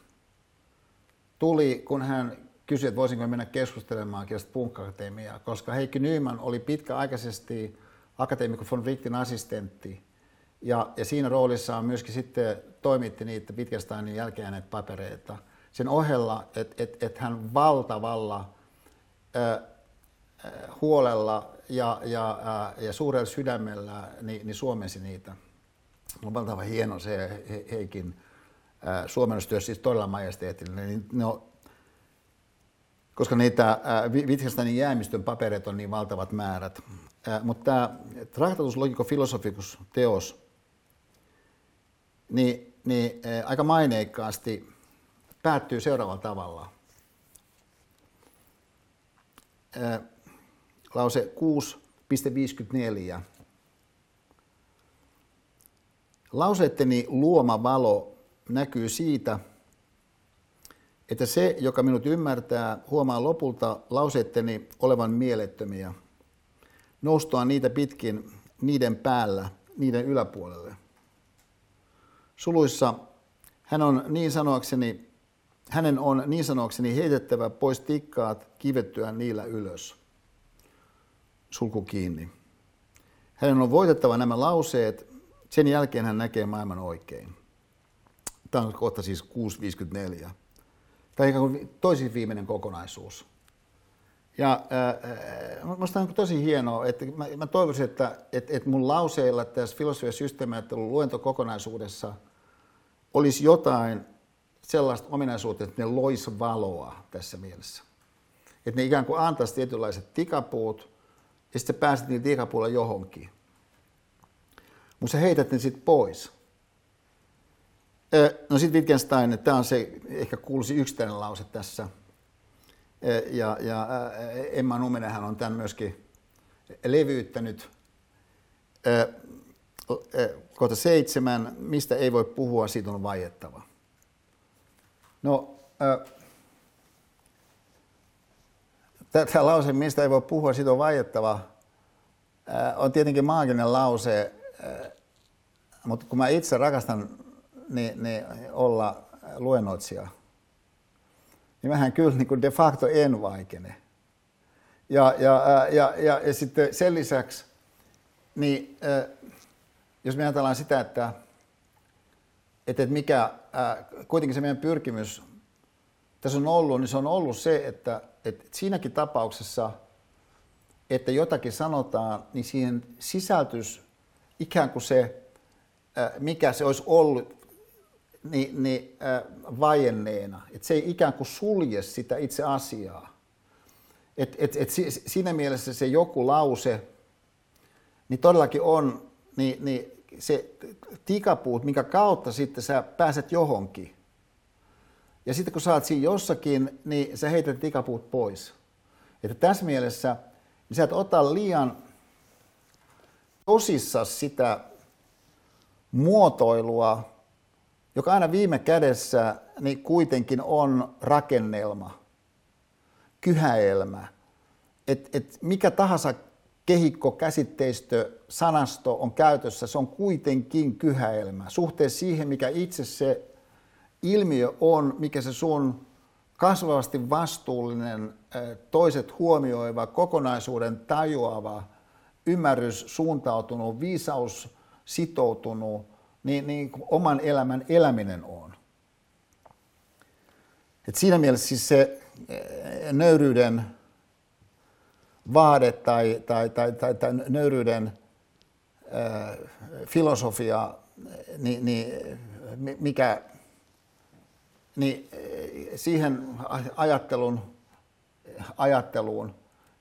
tuli, kun hän kysyi, että voisinko mennä keskustelemaan kielestä punkakatemiaa, koska Heikki Nyman oli pitkäaikaisesti akateemikko von Richtin assistentti. Ja, ja siinä roolissa myöskin sitten toimitti niitä Wittgensteinin jälkeen papereita. Sen ohella, että et, et hän valtavalla äh, huolella ja, ja, äh, ja suurella sydämellä niin, niin suomensi niitä. On valtavan hieno se Heikin äh, suomennustyö, siis todella majesteettinen. Niin no, koska niitä Wittgensteinin jäämistön papereita on niin valtavat määrät. Mutta tämä Tractatus Logico Philosophicus teos, niin, niin aika maineikkaasti päättyy seuraavalla tavalla. Lause 6.54. Lauseetteni luoma valo näkyy siitä, että se, joka minut ymmärtää, huomaa lopulta lauseetteni olevan mielettömiä, noustua niitä pitkin niiden päällä, niiden yläpuolelle. Suluissa hän on niin sanoakseni, hänen on niin sanoakseni heitettävä pois tikkaat kivettyä niillä ylös sulku kiinni. Hänen on voitettava nämä lauseet, sen jälkeen hän näkee maailman oikein. Tämä on kohta siis 6.54. Tämä on ikään kuin toisin viimeinen kokonaisuus. Ja äh, minusta on tosi hienoa, että mä, mä toivoisin, että et, et mun lauseilla tässä filosofia systeemiajattelun luentokokonaisuudessa olisi jotain sellaista ominaisuutta, että ne lois valoa tässä mielessä. Että ne ikään kuin antaisi tietynlaiset tikapuut, ja sitten pääset niitä tikapuilla johonkin. Mutta sä heität ne sitten pois. No sitten Wittgenstein, tämä on se ehkä kuuluisi yksittäinen lause tässä. Ja, ja Emma Numenenhän on tämän myöskin levyyttänyt. Kohta seitsemän, mistä ei voi puhua, siitä on vaiettava. No, Tämä lause, mistä ei voi puhua, siitä on vaiettava, on tietenkin maaginen lause, mutta kun mä itse rakastan niin, niin olla luennoitsija, niin mähän kyllä niin kuin de facto en vaikene. Ja, ja, ja, ja, ja sitten sen lisäksi, niin jos me ajatellaan sitä, että, että mikä kuitenkin se meidän pyrkimys tässä on ollut, niin se on ollut se, että, että siinäkin tapauksessa, että jotakin sanotaan, niin siihen sisältys ikään kuin se, mikä se olisi ollut, niin, niin vaienneena. Että se ei ikään kuin sulje sitä itse asiaa. Et, et, et siinä mielessä se joku lause, niin todellakin on niin, niin se tikapuut, minkä kautta sitten sä pääset johonkin – ja sitten kun oot siinä jossakin, niin sä heität tikapuut pois. Että tässä mielessä niin sä et ota liian tosissa sitä muotoilua, joka aina viime kädessä niin kuitenkin on rakennelma, kyhäelmä. Et, et mikä tahansa kehikko, käsitteistö, sanasto on käytössä, se on kuitenkin kyhäelmä. Suhteessa siihen, mikä itse se ilmiö on, mikä se sun kasvavasti vastuullinen, toiset huomioiva, kokonaisuuden tajuava, ymmärrys suuntautunut, viisaus sitoutunut, niin, niin oman elämän eläminen on. Et siinä mielessä siis se nöyryyden vaade tai, tai, tai, tai, tai nöyryyden äh, filosofia, niin, niin mikä niin siihen ajattelun, ajatteluun,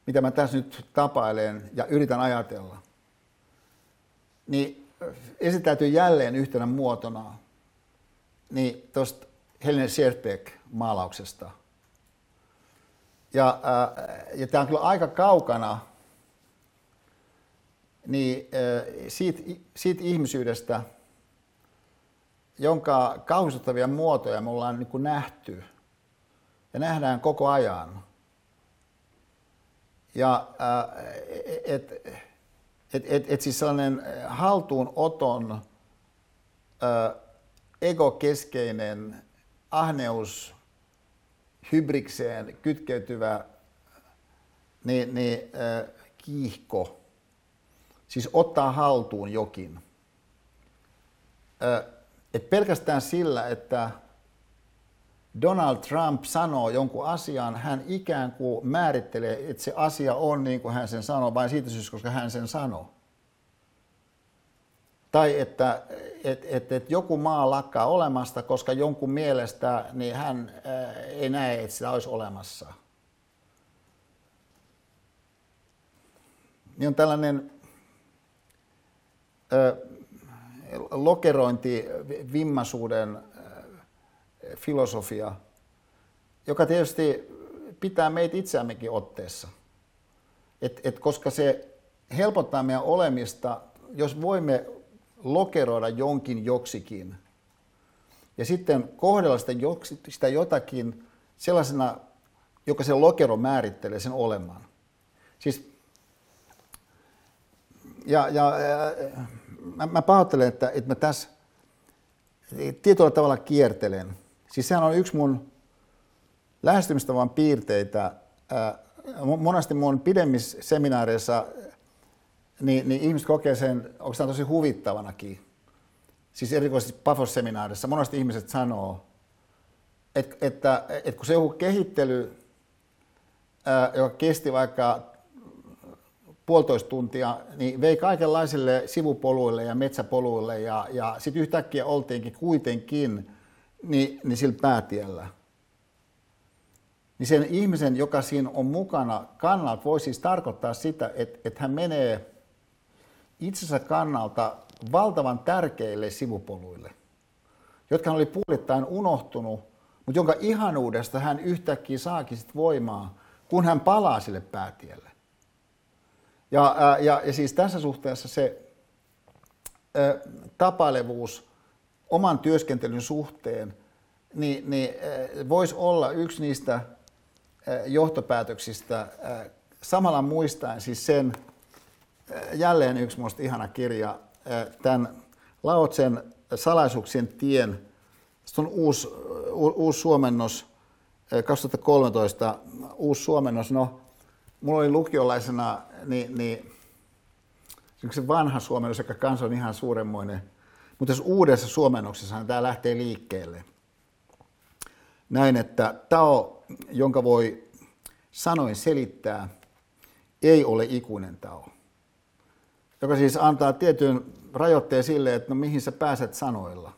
mitä mä tässä nyt tapailen ja yritän ajatella, niin esittäytyy jälleen yhtenä muotona niin tuosta Helene Scherbeck maalauksesta. Ja, ja tämä on kyllä aika kaukana niin, siitä, siitä ihmisyydestä, jonka kauhistuttavia muotoja me ollaan niin kuin nähty ja nähdään koko ajan. Ja että et, et, et siis sellainen haltuunoton egokeskeinen ahneus hybrikseen kytkeytyvä niin, niin, äh, kiihko, siis ottaa haltuun jokin. Äh, et pelkästään sillä, että Donald Trump sanoo jonkun asian, hän ikään kuin määrittelee, että se asia on niin kuin hän sen sanoo, vain siitä syystä, koska hän sen sanoo. Tai että et, et, et joku maa lakkaa olemasta, koska jonkun mielestä niin hän ää, ei näe, että sitä olisi olemassa. Niin on tällainen ää, lokerointi, vimmaisuuden filosofia, joka tietysti pitää meitä itseämmekin otteessa. Et, et koska se helpottaa meidän olemista, jos voimme lokeroida jonkin joksikin ja sitten kohdella sitä, joksi, sitä jotakin sellaisena, joka se lokero määrittelee sen olemaan. Siis, ja, ja mä, mä pahoittelen, että, että mä tässä tietyllä tavalla kiertelen. Siis sehän on yksi mun lähestymistavan piirteitä. Monesti mun pidemmissä seminaareissa niin, niin ihmiset kokee sen oikeastaan tosi huvittavanakin. Siis erikoisesti Pafos-seminaarissa monesti ihmiset sanoo, että, että, että kun se joku kehittely, joka kesti vaikka puolitoista tuntia, niin vei kaikenlaisille sivupoluille ja metsäpoluille ja, ja sitten yhtäkkiä oltiinkin kuitenkin niin, niin sillä päätiellä. Niin sen ihmisen, joka siinä on mukana kannalta, voi siis tarkoittaa sitä, että, että hän menee itsensä kannalta valtavan tärkeille sivupoluille, jotka hän oli puolittain unohtunut, mutta jonka ihanuudesta hän yhtäkkiä saakin sit voimaa, kun hän palaa sille päätielle. Ja, ja, ja siis tässä suhteessa se ä, tapailevuus oman työskentelyn suhteen niin, niin voisi olla yksi niistä johtopäätöksistä samalla muistaen siis sen, jälleen yksi minusta ihana kirja, tämän Laotsen salaisuuksien tien. Se on uusi, uusi suomennos, 2013 uusi suomennos. No, mulla oli lukiolaisena niin, niin se vanha suomennos, joka kanssa on ihan suuremmoinen. Mutta tässä uudessa suomennoksessa tämä lähtee liikkeelle. Näin, että Tao, jonka voi sanoin selittää, ei ole ikuinen Tao joka siis antaa tietyn rajoitteen sille, että no mihin sä pääset sanoilla.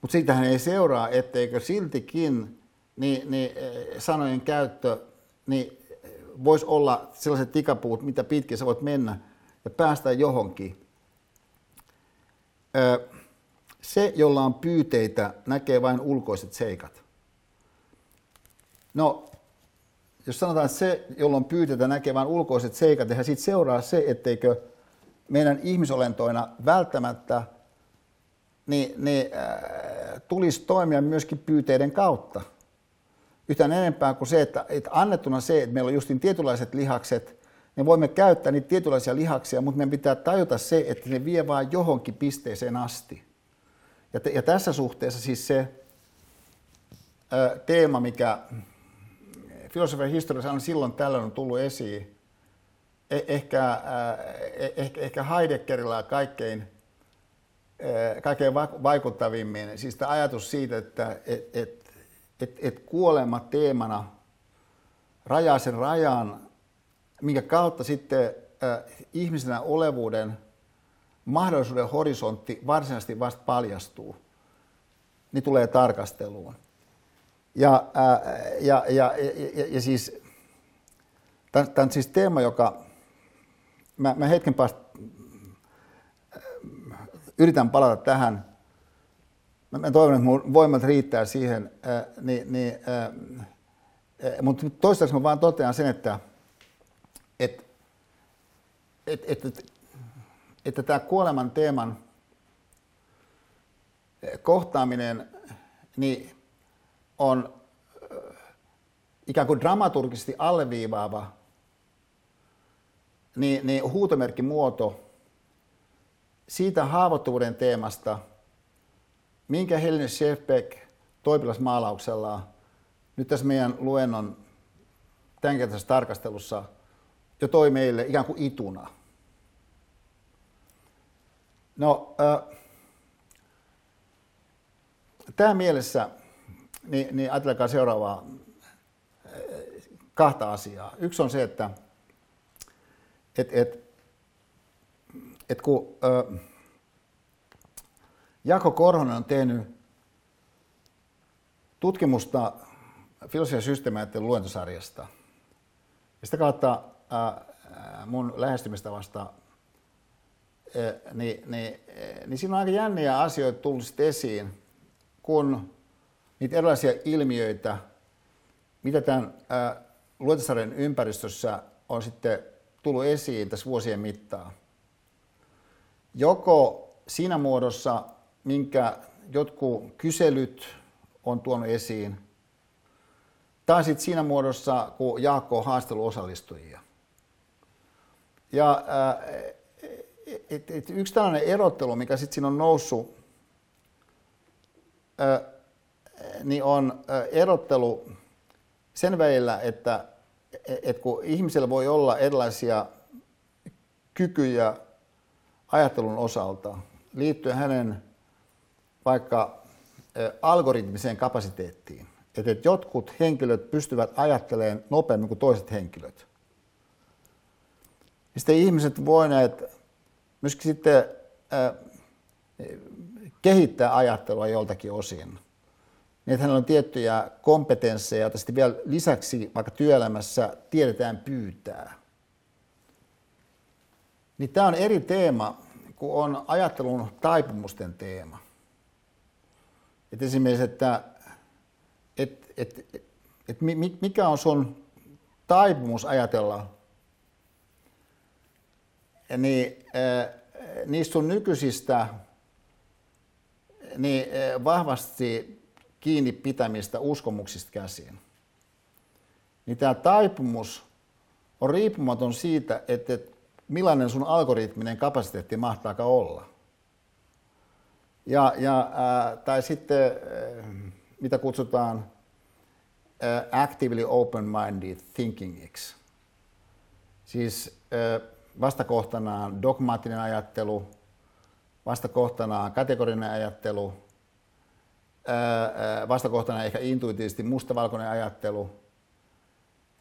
Mutta siitähän ei seuraa, etteikö siltikin niin, niin sanojen käyttö niin voisi olla sellaiset tikapuut, mitä pitkin sä voit mennä ja päästä johonkin. Se, jolla on pyyteitä, näkee vain ulkoiset seikat. No, jos sanotaan, että se, jolloin pyytetään näkevän ulkoiset seikat, ja siitä seuraa se, etteikö meidän ihmisolentoina välttämättä niin, niin, äh, tulisi toimia myöskin pyyteiden kautta. Yhtään enempää kuin se, että, että annettuna se, että meillä on justin tietynlaiset lihakset, me voimme käyttää niitä tietynlaisia lihaksia, mutta meidän pitää tajuta se, että ne vie vain johonkin pisteeseen asti. Ja, te, ja tässä suhteessa siis se ö, teema, mikä filosofian historiassa on silloin tällöin on tullut esiin, eh, ehkä, äh, ehkä, ehkä Heideggerilla kaikkein, äh, kaikkein vaikuttavimmin, siis tämä ajatus siitä, että et, et, et, et kuolema teemana rajaa sen rajan, minkä kautta sitten äh, ihmisenä olevuuden mahdollisuuden horisontti varsinaisesti vasta paljastuu, niin tulee tarkasteluun. Ja, ää, ja, ja, ja, ja siis tämä on siis teema, joka mä, mä hetken päästä yritän palata tähän. Mä, mä toivon, että mun voimat riittää siihen, ää, niin, niin, ää, mutta toistaiseksi mä vaan totean sen, että et, et, et, et, että tämä kuoleman teeman kohtaaminen, niin on ikään kuin dramaturgisesti alleviivaava niin, niin huutomerkkimuoto siitä haavoittuvuuden teemasta, minkä Helene Schäfbeck toipilasmaalauksella nyt tässä meidän luennon tämänkertaisessa tarkastelussa jo toi meille ikään kuin ituna. No, äh, tämä mielessä niin, niin ajatelkaa seuraavaa kahta asiaa. Yksi on se, että et, et, et kun ö, Jako Korhonen on tehnyt tutkimusta filosofian systeemiajattelun luentosarjasta, ja sitä kautta mun lähestymistavasta, niin, niin, niin siinä on aika jänniä asioita tullut esiin, kun niitä erilaisia ilmiöitä, mitä tämän luentosarjan ympäristössä on sitten tullut esiin tässä vuosien mittaan. Joko siinä muodossa, minkä jotkut kyselyt on tuonut esiin, tai sitten siinä muodossa, kun Jaakko on haastellut osallistujia. Ja et, et yksi tällainen erottelu, mikä sitten siinä on noussut, niin on erottelu sen välillä, että, että kun ihmisellä voi olla erilaisia kykyjä ajattelun osalta liittyen hänen vaikka algoritmiseen kapasiteettiin. Että jotkut henkilöt pystyvät ajattelemaan nopeammin kuin toiset henkilöt. Ja sitten ihmiset voineet myöskin sitten kehittää ajattelua joltakin osin niin että hänellä on tiettyjä kompetensseja, joita sitten vielä lisäksi vaikka työelämässä tiedetään pyytää. Niin tämä on eri teema kuin on ajattelun taipumusten teema. Et esimerkiksi, että et, et, et, et mikä on sun taipumus ajatella, niin niistä sun nykyisistä niin vahvasti kiinni pitämistä uskomuksista käsiin. Niin tämä taipumus on riippumaton siitä, että millainen sun algoritminen kapasiteetti mahtaakaan olla. Ja, ja, tai sitten, mitä kutsutaan actively open-minded thinkingiksi. Siis vastakohtanaan dogmaattinen ajattelu, vastakohtanaan kategorinen ajattelu – vastakohtana ehkä intuitiivisesti mustavalkoinen ajattelu,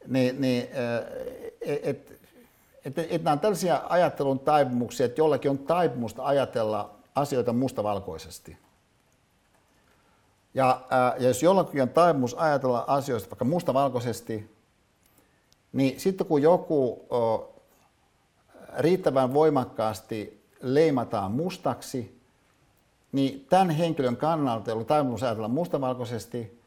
niin, niin että et, et, et nämä on tällaisia ajattelun taipumuksia, että jollakin on taipumusta ajatella asioita mustavalkoisesti. Ja, ja jos jollakin on taipumus ajatella asioista vaikka mustavalkoisesti, niin sitten kun joku riittävän voimakkaasti leimataan mustaksi, niin tämän henkilön kannalta, jolla taipumus ajatella mustavalkoisesti,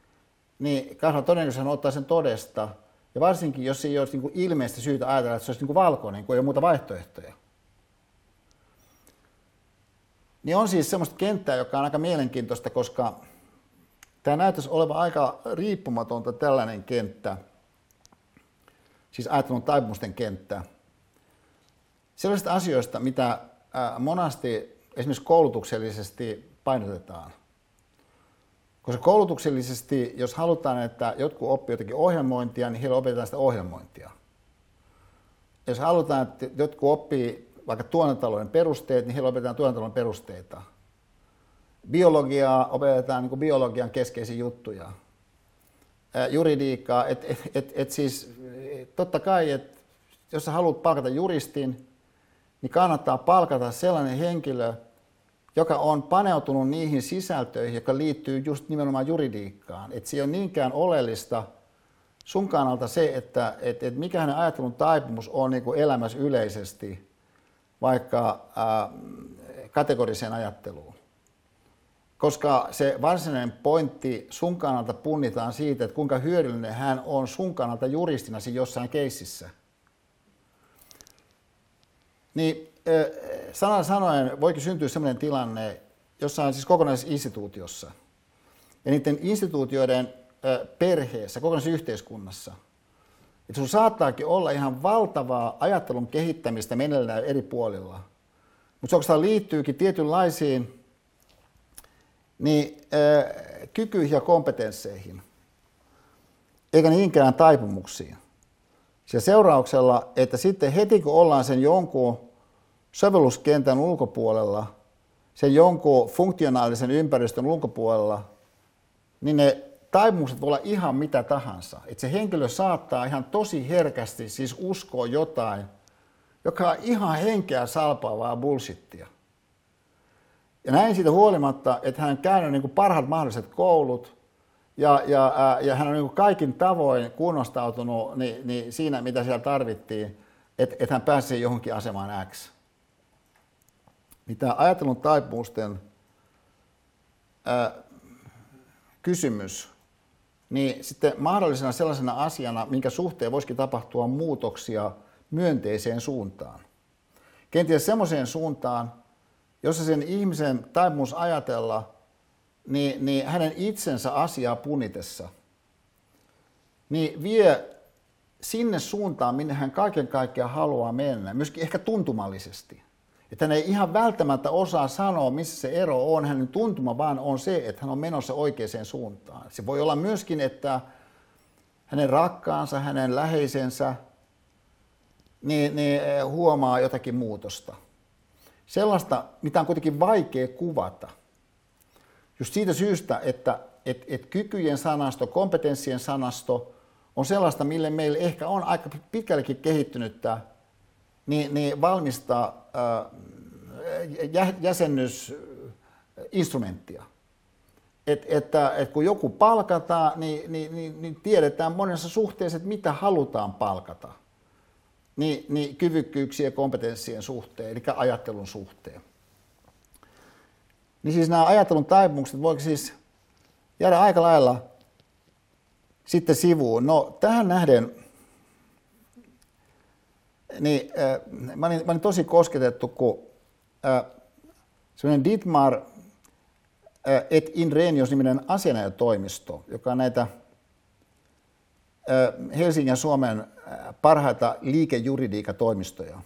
niin kasvaa todennäköisesti hän ottaa sen todesta, Ja varsinkin, jos ei olisi niin ilmeistä syytä ajatella, että se olisi niin kuin valkoinen, kun ei ole muuta vaihtoehtoja. Niin on siis semmoista kenttää, joka on aika mielenkiintoista, koska tämä näyttäisi olevan aika riippumatonta tällainen kenttä, siis ajattelun taipumusten kenttä, sellaisista asioista, mitä monasti esimerkiksi koulutuksellisesti painotetaan. Koska koulutuksellisesti, jos halutaan, että jotkut oppii jotakin ohjelmointia, niin heillä opetetaan sitä ohjelmointia. Jos halutaan, että jotkut oppii vaikka tuotantotalouden perusteet, niin heillä opetetaan tuotantotalouden perusteita. Biologiaa opetetaan niin biologian keskeisiä juttuja. Juridiikkaa, että et, et, et siis totta kai, että jos sä haluat palkata juristin, niin kannattaa palkata sellainen henkilö, joka on paneutunut niihin sisältöihin, jotka liittyy just nimenomaan juridiikkaan. Että se ei ole niinkään oleellista sun kannalta se, että et, et mikä hänen ajattelun taipumus on niin elämässä yleisesti, vaikka ää, kategoriseen ajatteluun. Koska se varsinainen pointti sun kannalta punnitaan siitä, että kuinka hyödyllinen hän on sun kannalta juristina jossain keississä. Niin sanan sanoen voikin syntyä sellainen tilanne jossain siis kokonaisinstituutiossa ja niiden instituutioiden perheessä, kokonaisyhteiskunnassa, että sun saattaakin olla ihan valtavaa ajattelun kehittämistä meneillään eri puolilla. Mutta se oikeastaan liittyykin tietynlaisiin niin, kykyihin ja kompetensseihin, eikä niinkään taipumuksiin. Ja seurauksella, että sitten heti kun ollaan sen jonkun sovelluskentän ulkopuolella, sen jonkun funktionaalisen ympäristön ulkopuolella, niin ne taipumukset voi olla ihan mitä tahansa. Että se henkilö saattaa ihan tosi herkästi siis uskoa jotain, joka on ihan henkeä salpaavaa bullshittia. Ja näin siitä huolimatta, että hän on käynyt niin kuin parhaat mahdolliset koulut ja, ja, ja hän on niin kuin kaikin tavoin kunnostautunut niin, niin siinä, mitä siellä tarvittiin, että, että hän pääsee johonkin asemaan X niin tämä taipumusten ää, kysymys, niin sitten mahdollisena sellaisena asiana, minkä suhteen voisikin tapahtua muutoksia myönteiseen suuntaan. Kenties semmoiseen suuntaan, jossa sen ihmisen taipumus ajatella, niin, niin hänen itsensä asiaa punitessa, niin vie sinne suuntaan, minne hän kaiken kaikkiaan haluaa mennä, myöskin ehkä tuntumallisesti että hän ei ihan välttämättä osaa sanoa, missä se ero on. Hänen tuntuma vaan on se, että hän on menossa oikeaan suuntaan. Se voi olla myöskin, että hänen rakkaansa, hänen läheisensä, niin, niin huomaa jotakin muutosta. Sellaista, mitä on kuitenkin vaikea kuvata. Just siitä syystä, että et, et kykyjen sanasto, kompetenssien sanasto on sellaista, mille meillä ehkä on aika pitkällekin kehittynyttä niin, niin valmistaa jäsennysinstrumenttia. Et, että, että kun joku palkataan, niin, niin, niin, niin tiedetään monessa suhteessa, että mitä halutaan palkata. Niin, niin kyvykkyyksien ja kompetenssien suhteen, eli ajattelun suhteen. Niin siis nämä ajattelun taipumukset voiko siis jäädä aika lailla sitten sivuun. No tähän nähden niin äh, mä, olin, mä olin tosi kosketettu, kun äh, semmoinen Dietmar äh, et Inrenios-niminen asianajatoimisto, joka on näitä äh, Helsingin ja Suomen äh, parhaita liikejuridiikatoimistoja. Äh,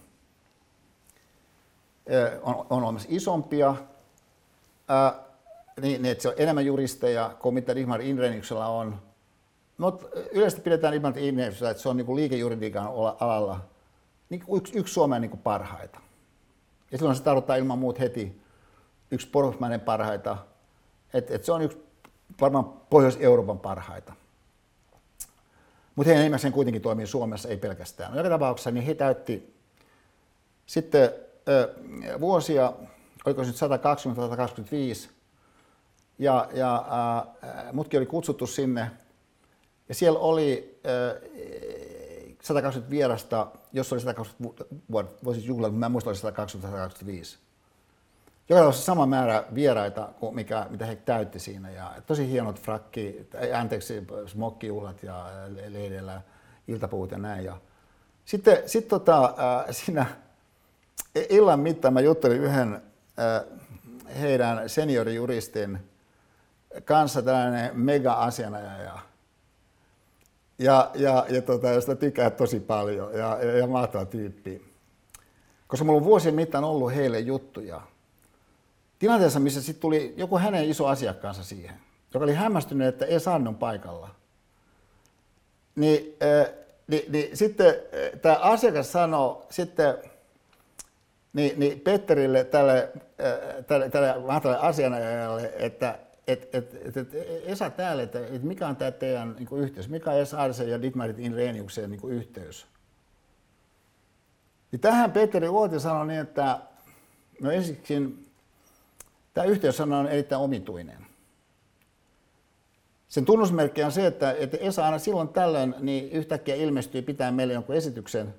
on, on olemassa isompia, äh, niin, niin, että se on enemmän juristeja kuin mitä Dietmar Inreniuksella on. Mutta yleisesti pidetään Dietmar Inreniuksella, että se on niin liikejuridiikan alalla – niin yksi, yksi Suomen niin parhaita. Ja silloin se tarkoittaa ilman muuta heti yksi pohjoismainen parhaita. Et, et se on yksi varmaan Pohjois-Euroopan parhaita. Mutta heidän enimmäkseen kuitenkin toimii Suomessa, ei pelkästään. No, joka tapauksessa niin he täytti sitten ö, vuosia, oliko se nyt 120-125, ja, ja äh, mutkin oli kutsuttu sinne. Ja siellä oli äh, 120 vierasta, jos oli 120 vuotta, voisi juhlia, mutta mä en muista, oli 120-125. Joka tapauksessa sama määrä vieraita kuin mikä, mitä he täytti siinä. Ja tosi hienot frakki, anteeksi, smokkijuhlat ja leidellä. iltapuut ja näin. Ja sitten sit tota, äh, siinä illan mittaan mä juttelin yhden äh, heidän seniorijuristin kanssa tällainen mega-asianajaja. Ja, ja, ja tota, josta tykkää tosi paljon ja, ja, ja mahtava tyyppi. Koska mulla on vuosien mittaan ollut heille juttuja. Tilanteessa, missä sitten tuli joku hänen iso asiakkaansa siihen, joka oli hämmästynyt, että ei saanut paikalla. Niin, äh, niin, niin sitten äh, tämä asiakas sanoi sitten niin, niin Petterille, tälle, äh, tälle, tälle tälle asianajajalle, että et, et, et, et, Esa täällä, että et mikä on tämä teidän niin yhteys, mikä on Arsen ja Dietmarit Inreniuksen niin yhteys. Niin tähän Petteri Uoti sanoi niin, että no ensiksi tämä yhteys on erittäin omituinen. Sen tunnusmerkki on se, että, että Esa aina silloin tällöin niin yhtäkkiä ilmestyy pitää meille jonkun esityksen,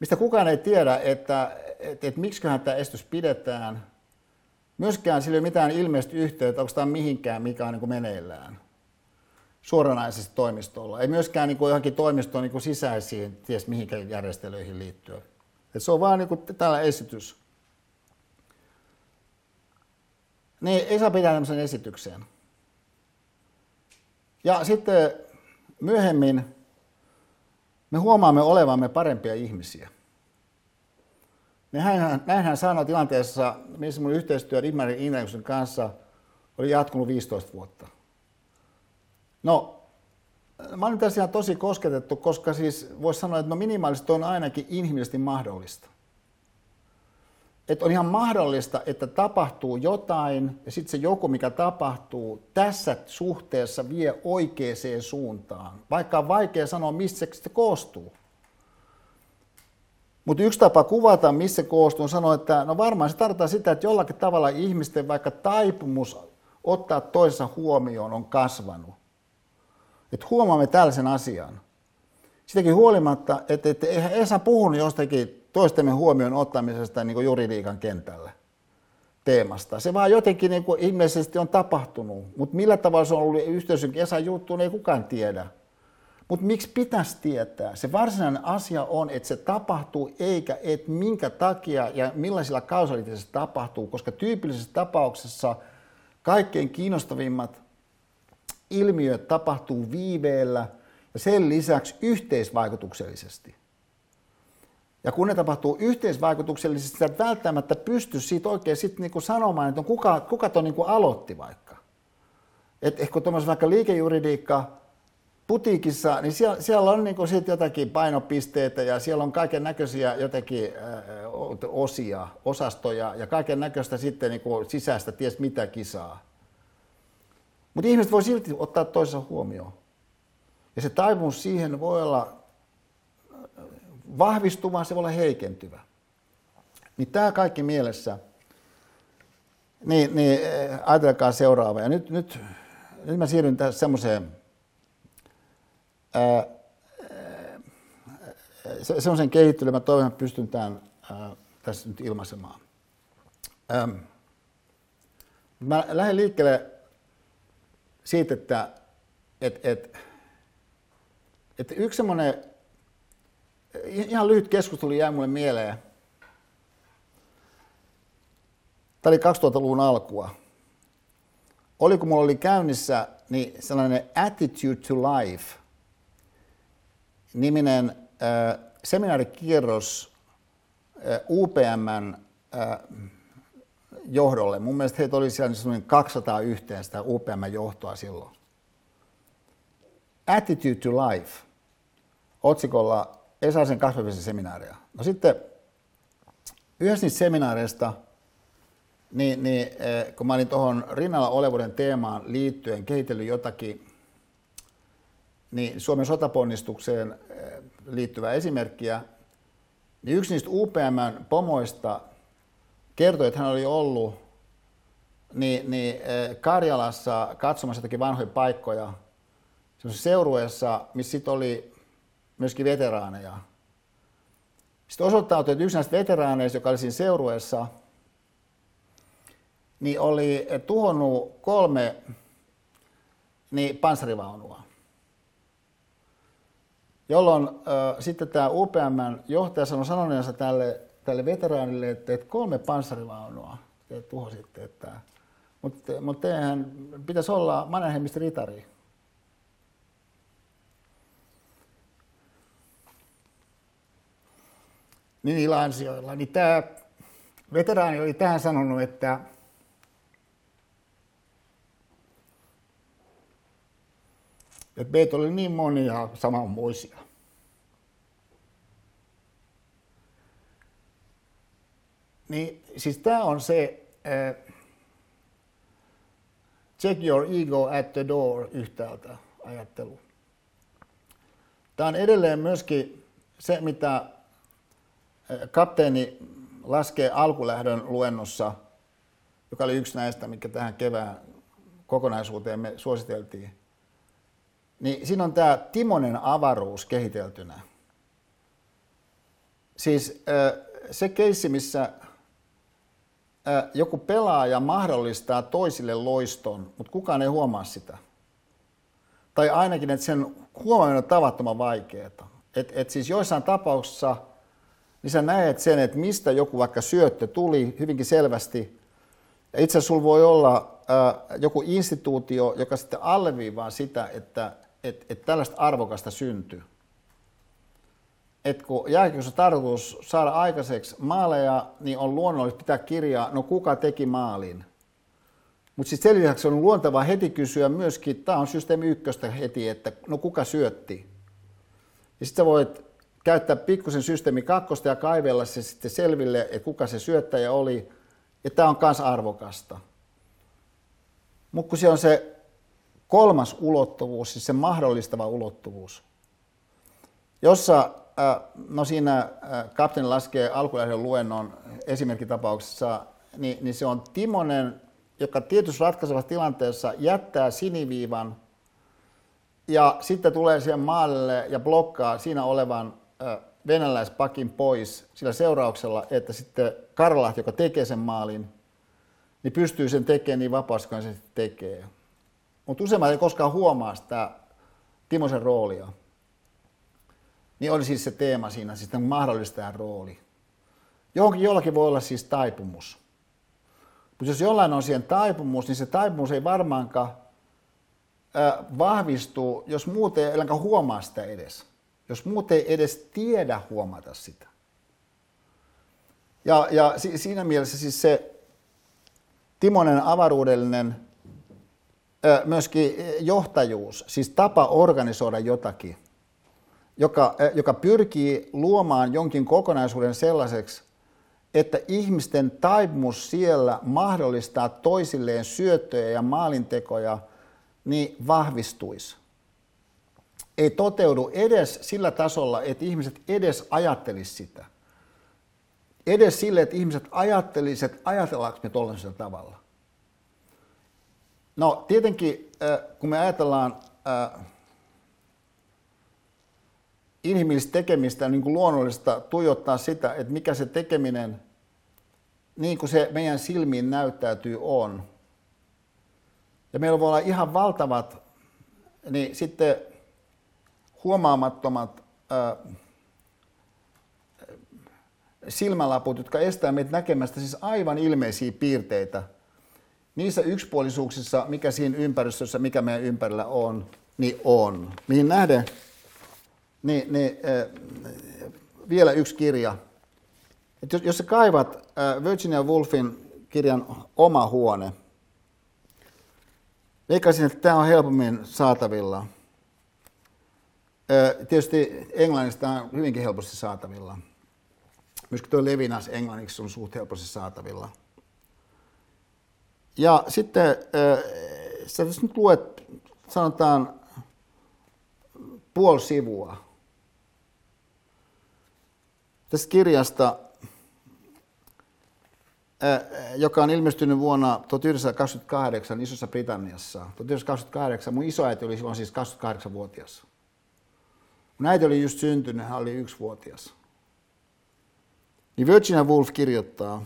mistä kukaan ei tiedä, että, että, että miksiköhän tämä esitys pidetään. Myöskään sillä ei ole mitään ilmeistä yhteyttä, onko tämä mihinkään, mikä on niin kuin meneillään suoranaisesti toimistolla. Ei myöskään niin kuin johonkin toimistoon niin sisäisiin, ties mihinkään järjestelyihin liittyen. Et se on vaan niin kuin tällä esitys. Niin, ei saa pitää tämmöisen esityksen. Ja sitten myöhemmin me huomaamme olevamme parempia ihmisiä. Näinhän, näinhän sanoi tilanteessa, missä mun yhteistyö Rimmarin Inreusen kanssa oli jatkunut 15 vuotta. No, mä olen tässä ihan tosi kosketettu, koska siis voisi sanoa, että no minimaalisesti on ainakin inhimillisesti mahdollista että on ihan mahdollista, että tapahtuu jotain ja sitten se joku, mikä tapahtuu tässä suhteessa vie oikeaan suuntaan. Vaikka on vaikea sanoa, mistä se koostuu. Mutta yksi tapa kuvata, missä koostuu, on sanoa, että no varmaan se tarkoittaa sitä, että jollakin tavalla ihmisten vaikka taipumus ottaa toisessa huomioon on kasvanut. Että huomaamme tällaisen asian. Sitäkin huolimatta, että, että eihän Esa puhunut jostakin toistemme huomioon ottamisesta niin juridiikan kentällä teemasta. Se vaan jotenkin niin kuin ilmeisesti on tapahtunut, mutta millä tavalla se on ollut yhteisön Esa juttu, ei kukaan tiedä. Mutta miksi pitäisi tietää? Se varsinainen asia on, että se tapahtuu, eikä että minkä takia ja millaisilla kausaliteissa se tapahtuu, koska tyypillisessä tapauksessa kaikkein kiinnostavimmat ilmiöt tapahtuu viiveellä ja sen lisäksi yhteisvaikutuksellisesti. Ja kun ne tapahtuu yhteisvaikutuksellisesti, sä et välttämättä pysty siitä oikein sit niinku sanomaan, että kuka, kuka ton niinku aloitti vaikka. Et ehkä tuommoisessa vaikka liikejuridiikka putiikissa, niin siellä, siellä on niinku sit jotakin painopisteitä ja siellä on kaiken näköisiä jotakin osia, osastoja ja kaiken näköistä sitten niinku sisäistä ties mitä kisaa. Mutta ihmiset voi silti ottaa toisensa huomioon. Ja se taipumus siihen voi olla vahvistuva, se voi olla heikentyvä. Niin tämä kaikki mielessä, niin, niin eh, ajatelkaa seuraava. Ja nyt, nyt, nyt mä siirryn tässä semmoiseen, semmoisen kehittelyyn, mä toivon, että pystyn tämän ää, tässä nyt ilmaisemaan. Ää, mä lähden liikkeelle siitä, että et, et, et yksi semmoinen ihan lyhyt keskustelu jäi mulle mieleen. Tämä oli 2000-luvun alkua. Oli kun mulla oli käynnissä niin sellainen Attitude to Life niminen äh, seminaarikierros äh, UPMn äh, johdolle. Mun mielestä heitä oli siellä niin 200 yhteen sitä UPM-johtoa silloin. Attitude to Life otsikolla Esaisen kasvavisen seminaaria. No sitten yhdessä niistä seminaareista, niin, niin kun mä olin tuohon rinnalla olevuuden teemaan liittyen kehitellyt jotakin niin Suomen sotaponnistukseen eh, liittyvää esimerkkiä, niin yksi niistä UPMn pomoista kertoi, että hän oli ollut niin, niin eh, Karjalassa katsomassa jotakin vanhoja paikkoja seurueessa, missä sitten oli myöskin veteraaneja. Sitten osoittautui, että yksi näistä veteraaneista, joka oli siinä seurueessa, niin oli tuhonnut kolme niin panssarivaunua. Jolloin äh, sitten tämä UPM johtaja sanoi sanoneensa tälle, tälle veteraanille, että, että kolme panssarivaunua te tuhositte, että, mutta, mutta teidän pitäisi olla Mannerheimista ritari. Niin niillä ansioilla. Niin tämä veteraani oli tähän sanonut, että että meitä oli niin monia samanmuisia. Niin siis tämä on se uh, check your ego at the door yhtäältä ajattelu. Tämä on edelleen myöskin se, mitä kapteeni laskee alkulähdön luennossa, joka oli yksi näistä, mikä tähän kevään kokonaisuuteen me suositeltiin niin siinä on tämä Timonen avaruus kehiteltynä. Siis se keissi, missä joku pelaaja mahdollistaa toisille loiston, mutta kukaan ei huomaa sitä. Tai ainakin, että sen huomaaminen on tavattoman vaikeaa. Et, et siis joissain tapauksissa niin sä näet sen, että mistä joku vaikka syöttö tuli hyvinkin selvästi. Ja itse asiassa sulla voi olla äh, joku instituutio, joka sitten alleviivaa sitä, että että et tällaista arvokasta syntyy. Et kun jääkiekossa tarkoitus saada aikaiseksi maaleja, niin on luonnollista pitää kirjaa, no kuka teki maalin. Mutta sitten sen lisäksi on luontevaa heti kysyä myöskin, tämä on systeemi ykköstä heti, että no kuka syötti. Ja sitten voit käyttää pikkusen systeemi kakkosta ja kaivella se sitten selville, että kuka se syöttäjä oli. Ja tämä on myös arvokasta. Mutta kun se on se kolmas ulottuvuus, siis se mahdollistava ulottuvuus, jossa äh, no siinä äh, kapteeni laskee alkulähdön luennon esimerkkitapauksessa, niin, niin se on Timonen, joka tietyssä ratkaisevassa tilanteessa jättää siniviivan ja sitten tulee siihen maalle ja blokkaa siinä olevan äh, venäläispakin pois sillä seurauksella, että sitten Karlahti, joka tekee sen maalin, niin pystyy sen tekemään niin vapaasti kuin se tekee. Mutta useimmat ei koskaan huomaa sitä Timosen roolia. Niin oli siis se teema siinä, siis mahdollistajan rooli. Johonkin jollakin voi olla siis taipumus. Mutta jos jollain on siihen taipumus, niin se taipumus ei varmaankaan vahvistuu, jos muut ei huomaa sitä edes. Jos muut ei edes tiedä huomata sitä. Ja, ja siinä mielessä siis se Timonen avaruudellinen myöskin johtajuus, siis tapa organisoida jotakin, joka, joka pyrkii luomaan jonkin kokonaisuuden sellaiseksi, että ihmisten taipumus siellä mahdollistaa toisilleen syöttöjä ja maalintekoja, niin vahvistuisi. Ei toteudu edes sillä tasolla, että ihmiset edes ajattelisi sitä. Edes sille, että ihmiset ajattelisivat, että ajatellaanko me tuollaisella tavalla. No tietenkin, kun me ajatellaan inhimillistä tekemistä, niin kuin luonnollista tuijottaa sitä, että mikä se tekeminen, niin kuin se meidän silmiin näyttäytyy, on. Ja meillä voi olla ihan valtavat, niin sitten huomaamattomat äh, silmälaput, jotka estää meitä näkemästä siis aivan ilmeisiä piirteitä – niissä yksipuolisuuksissa, mikä siinä ympäristössä, mikä meidän ympärillä on, niin on. Mihin nähden, niin, niin äh, vielä yksi kirja. Et jos, jos sä kaivat äh, Virginia Woolfin kirjan Oma huone, veikkaisin, että tämä on helpommin saatavilla. Äh, tietysti englannista on hyvinkin helposti saatavilla. Myöskin tuo Levinas englanniksi on suht helposti saatavilla. Ja sitten äh, sä nyt luet, sanotaan, puoli sivua tästä kirjasta, äh, joka on ilmestynyt vuonna 1928 Isossa Britanniassa. 1928, mun isoäiti oli silloin siis 28-vuotias. Mun äiti oli just syntynyt, hän oli yksivuotias. Niin Virginia Woolf kirjoittaa,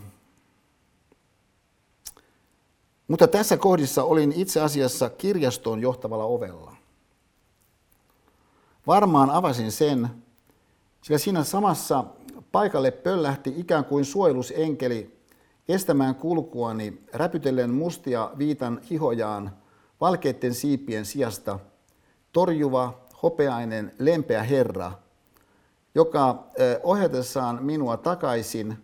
mutta tässä kohdissa olin itse asiassa kirjastoon johtavalla ovella. Varmaan avasin sen, sillä siinä samassa paikalle pöllähti ikään kuin suojelusenkeli estämään kulkuani räpytellen mustia viitan hihojaan valkeitten siipien sijasta torjuva, hopeainen, lempeä herra, joka ohjatessaan minua takaisin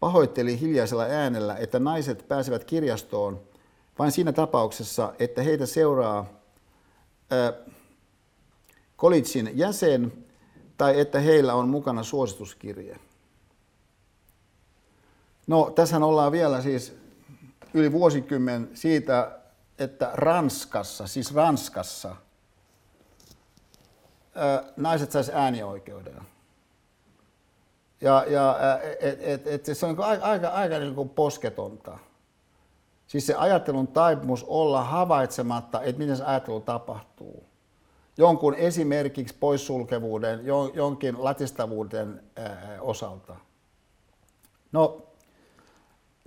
pahoitteli hiljaisella äänellä, että naiset pääsevät kirjastoon vain siinä tapauksessa, että heitä seuraa kolitsin jäsen tai että heillä on mukana suosituskirje. No, tässä ollaan vielä siis yli vuosikymmen siitä, että Ranskassa, siis Ranskassa, naiset saisi äänioikeuden. Ja, ja et, et, et se on niin aika, aika, aika niin kuin posketonta. Siis se ajattelun taipumus olla havaitsematta, että miten se ajattelu tapahtuu. Jonkun esimerkiksi poissulkevuuden, jonkin latistavuuden osalta. No,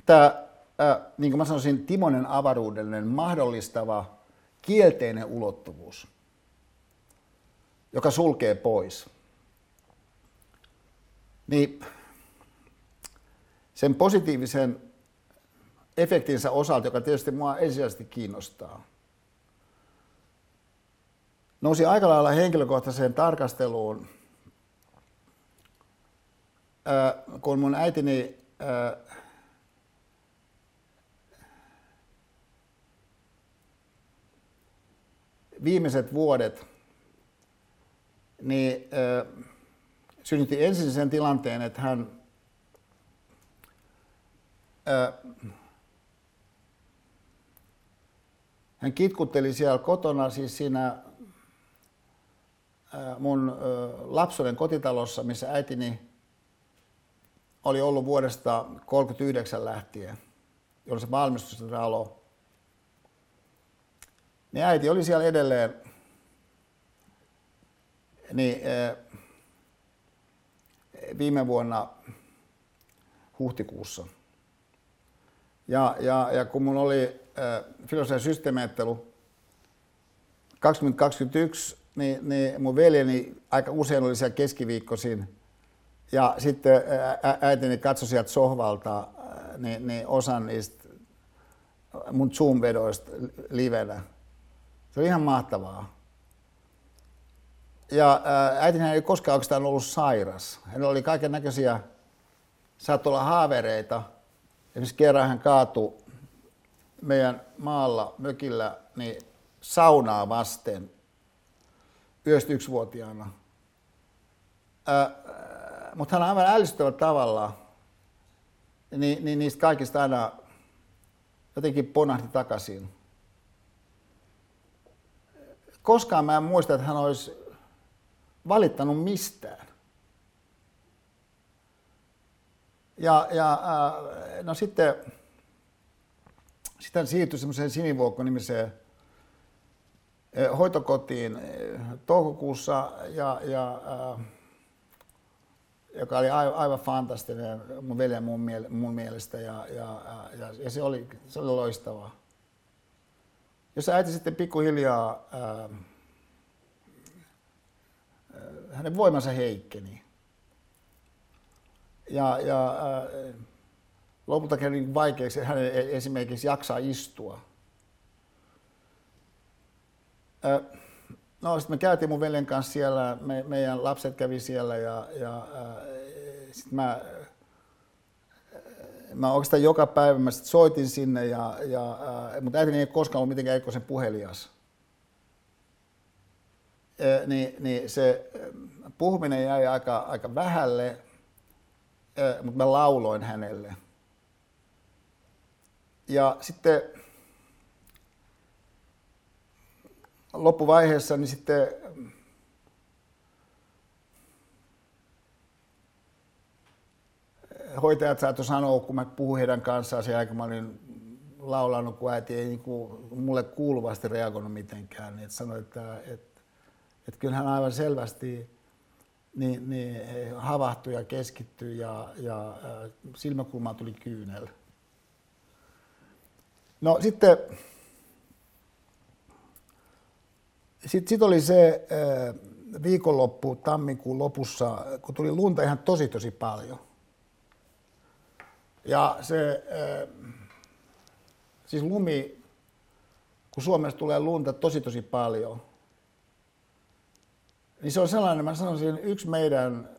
tämä, niin kuin mä sanoisin, Timonen avaruudellinen mahdollistava kielteinen ulottuvuus, joka sulkee pois, niin sen positiivisen efektinsä osalta, joka tietysti mua ensisijaisesti kiinnostaa, nousi aika lailla henkilökohtaiseen tarkasteluun, kun mun äitini viimeiset vuodet niin, äh, synnytti ensin sen tilanteen, että hän äh, hän kitkutteli siellä kotona, siis siinä mun lapsuuden kotitalossa, missä äitini oli ollut vuodesta 1939 lähtien, jolloin se valmistui se talo niin äiti oli siellä edelleen niin, viime vuonna huhtikuussa. Ja, ja, ja kun mun oli filosofian systeemiettelu 2021, niin, niin mun veljeni aika usein oli siellä keskiviikkoisin. Ja sitten äitini katsoi sieltä sohvalta niin, niin osan niistä mun Zoom-vedoista livenä. Se oli ihan mahtavaa. Ja äitini ei koskaan oikeastaan ollut sairas. Hänellä oli kaiken näköisiä, saattoi olla haavereita. Esimerkiksi kerran hän kaatui meidän maalla, mökillä, niin saunaa vasten 91-vuotiaana. Mutta hän aivan ällistyttävällä tavalla, niin, niin niistä kaikista aina jotenkin ponahti takaisin koskaan mä en muista, että hän olisi valittanut mistään. Ja, ja no sitten, sitten siirtyi semmoiseen sinivuokko-nimiseen äh, hoitokotiin äh, toukokuussa, ja, ja, joka oli aivan, aivan fantastinen mun veljen mun, miele, mun mielestä, ja, ja, ja, ja se, oli, se oli loistavaa jos äiti sitten pikkuhiljaa ää, hänen voimansa heikkeni. Ja, ja ää, lopulta kävi niin vaikeaksi hänen e-, esimerkiksi jaksaa istua. No sitten me käytiin mun veljen kanssa siellä, me, meidän lapset kävi siellä ja, ja sitten mä mä oikeastaan joka päivä mä sit soitin sinne, ja, ja, mutta äitini ei koskaan ollut mitenkään Eikkosen puhelias. Niin, niin se puhuminen jäi aika, aika vähälle, mutta mä lauloin hänelle. Ja sitten loppuvaiheessa niin sitten hoitajat saattoi sanoa, kun mä puhuin heidän kanssaan sen aikaan, mä olin laulanut, kun äiti ei niin kuin, mulle kuuluvasti reagoinut mitenkään. Niin että sanoi, että, että, että kyllähän aivan selvästi niin, niin havahtui ja keskittyi ja, ja silmäkulmaan tuli kyynel. No sitten sitten sit oli se, viikonloppu tammikuun lopussa, kun tuli lunta ihan tosi tosi paljon. Ja se, siis lumi, kun Suomessa tulee lunta tosi tosi paljon, niin se on sellainen, mä sanoisin, yksi meidän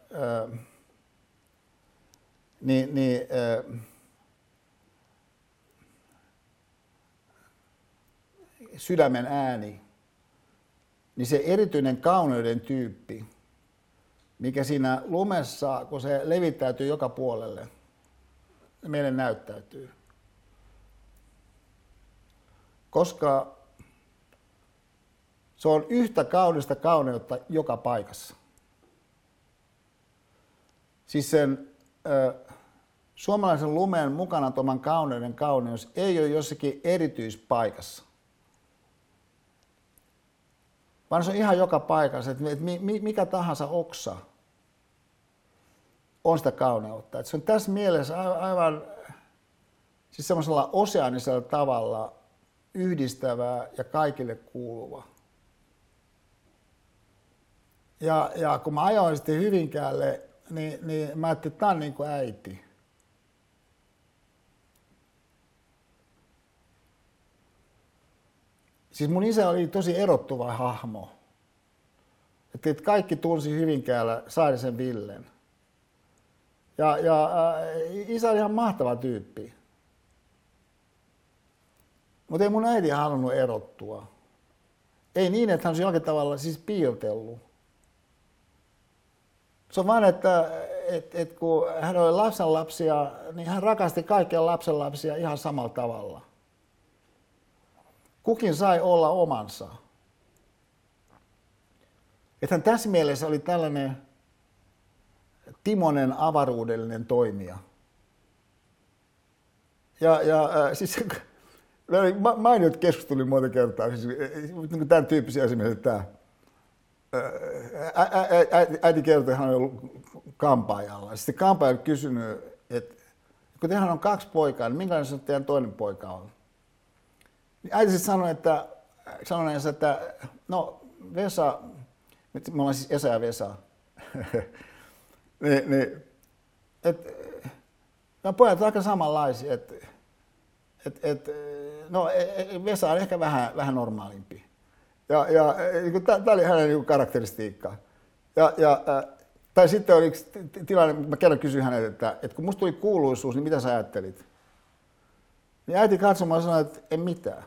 niin, niin, sydämen ääni, niin se erityinen kauneuden tyyppi, mikä siinä lumessa, kun se levittäytyy joka puolelle, meille näyttäytyy. Koska se on yhtä kaunista kauneutta joka paikassa. Siis sen ö, suomalaisen lumen mukana tuoman kauneuden kauneus ei ole jossakin erityispaikassa vaan se on ihan joka paikassa, että mikä tahansa oksa on sitä kauneutta. Että se on tässä mielessä aivan siis semmoisella oseanisella tavalla yhdistävää ja kaikille kuuluva. Ja, ja kun mä ajoin sitten Hyvinkäälle, niin, niin mä ajattelin, että tämä on niin kuin äiti. Siis mun isä oli tosi erottuva hahmo. Että, että kaikki tunsi Hyvinkäällä Saarisen Villen. Ja, ja äh, isä oli ihan mahtava tyyppi. Mutta ei mun äiti halunnut erottua. Ei niin, että hän olisi jollakin tavalla siis piiltellut. Se on vaan, että et, et kun hän oli lapsenlapsia, niin hän rakasti kaikkia lapsenlapsia ihan samalla tavalla. Kukin sai olla omansa. Että tässä mielessä oli tällainen Timonen avaruudellinen toimija. Ja, ja äh, siis mainiot keskusteli monta kertaa, siis, niin tämän tyyppisiä esimerkiksi tämä. Äiti kertoi, että hän on ollut kampaajalla. Sitten kampaaja on kysynyt, että kun teillä on kaksi poikaa, niin minkälainen se teidän toinen poika on? Niin äiti sitten sanoi, että, sanoi, että no Vesa, me ollaan siis Esa ja Vesa, niin, niin, et, no pojat ovat aika samanlaisia, että et, et, no e, e, Vesa on ehkä vähän, vähän normaalimpi. Ja, ja niin tämä oli hänen niin karakteristiikka. Ja, ja, tai sitten oli tilanne, mä kerran kysyin häneltä, että, että kun musta tuli kuuluisuus, niin mitä sä ajattelit? Niin äiti katsomaan sanoi, että en mitään.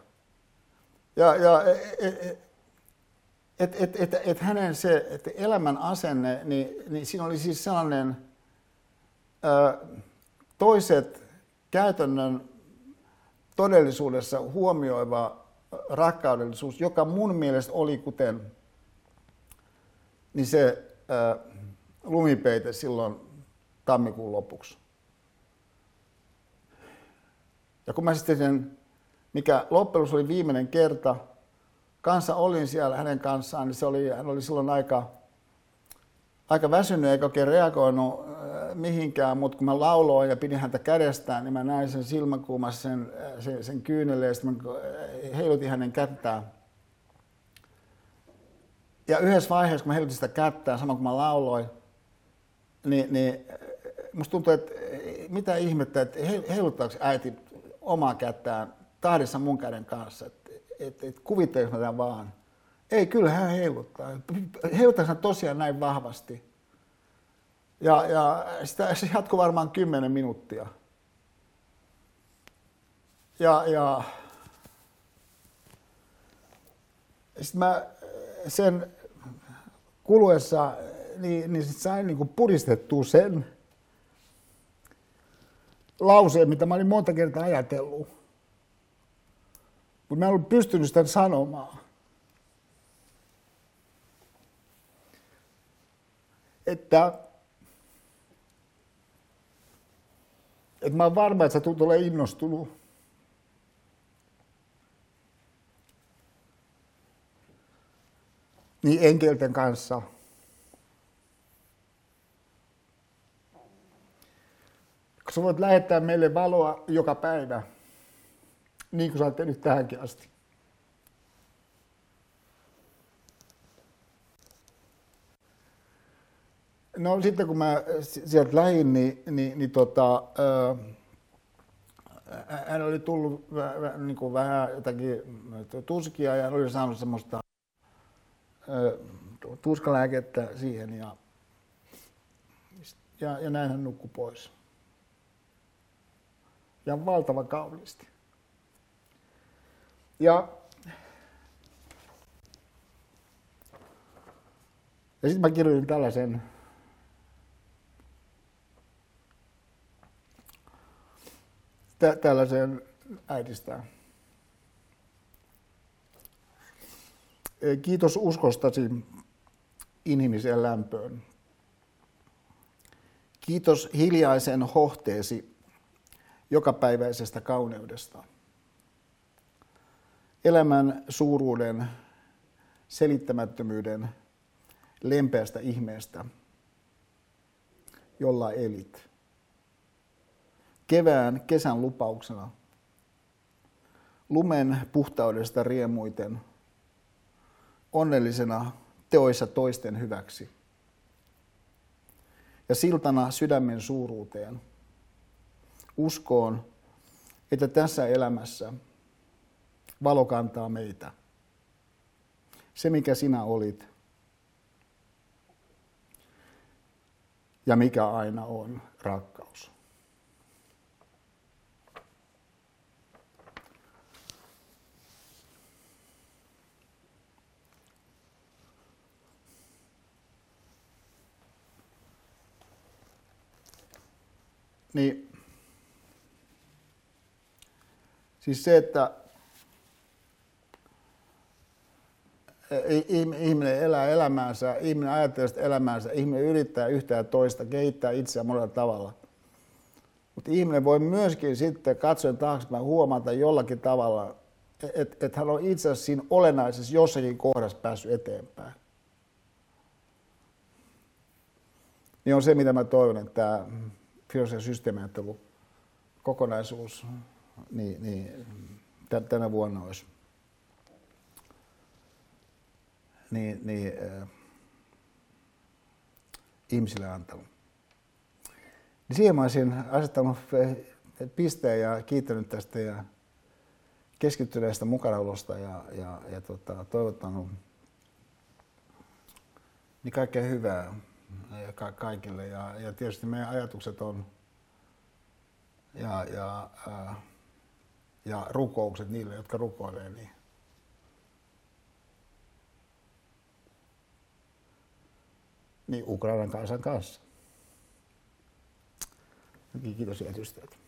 Ja, ja että et, et, et hänen se et elämän asenne, niin, niin siinä oli siis sellainen ö, toiset käytännön todellisuudessa huomioiva rakkaudellisuus, joka mun mielestä oli kuten niin se ö, lumipeite silloin tammikuun lopuksi. Ja kun mä sitten sen, mikä loppujen oli viimeinen kerta, kanssa olin siellä hänen kanssaan, niin se oli, hän oli silloin aika, aika väsynyt eikä oikein reagoinut äh, mihinkään, mutta kun mä lauloin ja pidin häntä kädestään, niin mä näin sen silmäkuumassa sen, äh, sen, sen kyyneleen, ja sitten mä äh, heilutin hänen kättään. Ja yhdessä vaiheessa, kun mä heilutin sitä kättää, sama kun mä lauloin, niin, niin musta tuntuu, että mitä ihmettä, että heiluttaako äiti omaa kättään tahdessa mun käden kanssa. Että että et kuvitteliko mä tämän vaan. Ei, kyllä hän heiluttaa. Heiluttaa tosiaan näin vahvasti. Ja, ja sitä, se jatkoi varmaan kymmenen minuuttia. Ja, ja sitten mä sen kuluessa niin, niin sit sain niin puristettua sen lauseen, mitä mä olin monta kertaa ajatellut. Mutta mä en ollut pystynyt sitä sanomaan. Että, että mä oon varma, että sä tulet olemaan innostunut. Niin enkelten kanssa. Sä voit lähettää meille valoa joka päivä niin kuin sä oot tehnyt tähänkin asti. No sitten kun mä sieltä lähdin, niin, niin, niin tota, hän oli tullut vähän, niin kuin vähän jotakin tuskia ja oli saanut semmoista tuskalääkettä siihen ja, ja, ja näin hän nukkui pois. Ja valtava kauniisti. Ja, ja sitten mä kirjoitin tällaisen tä, tällaisen äidistään. Kiitos uskostasi inhimilliseen lämpöön. Kiitos hiljaisen hohteesi jokapäiväisestä kauneudesta. Elämän suuruuden, selittämättömyyden, lempeästä ihmeestä, jolla elit. Kevään, kesän lupauksena, lumen puhtaudesta riemuiten, onnellisena teoissa toisten hyväksi ja siltana sydämen suuruuteen, uskoon, että tässä elämässä valo kantaa meitä. Se, mikä sinä olit ja mikä aina on rakkaus. Niin, siis se, että ihminen elää elämäänsä, ihminen ajattelee sitä elämäänsä, ihminen yrittää yhtä ja toista, kehittää itseään monella tavalla. Mutta ihminen voi myöskin sitten katsoen taaksepäin huomata jollakin tavalla, että et hän on itse asiassa siinä olennaisessa jossakin kohdassa päässyt eteenpäin. Niin on se, mitä mä toivon, että tämä filosofian systeemiajattelu kokonaisuus niin, niin, tänä vuonna olisi niin, niin, äh, ihmisille antanut. Niin siihen mä olisin asettanut pisteen ja kiittänyt tästä ja keskittyneestä mukanaolosta ja, ja, ja tota, toivottanut niin kaikkea hyvää ka- kaikille. Ja, ja tietysti meidän ajatukset on ja, ja, ää, ja rukoukset niille, jotka rukoilee, niin niin Ukrainan kansan kanssa. Kiitos ja ystävät.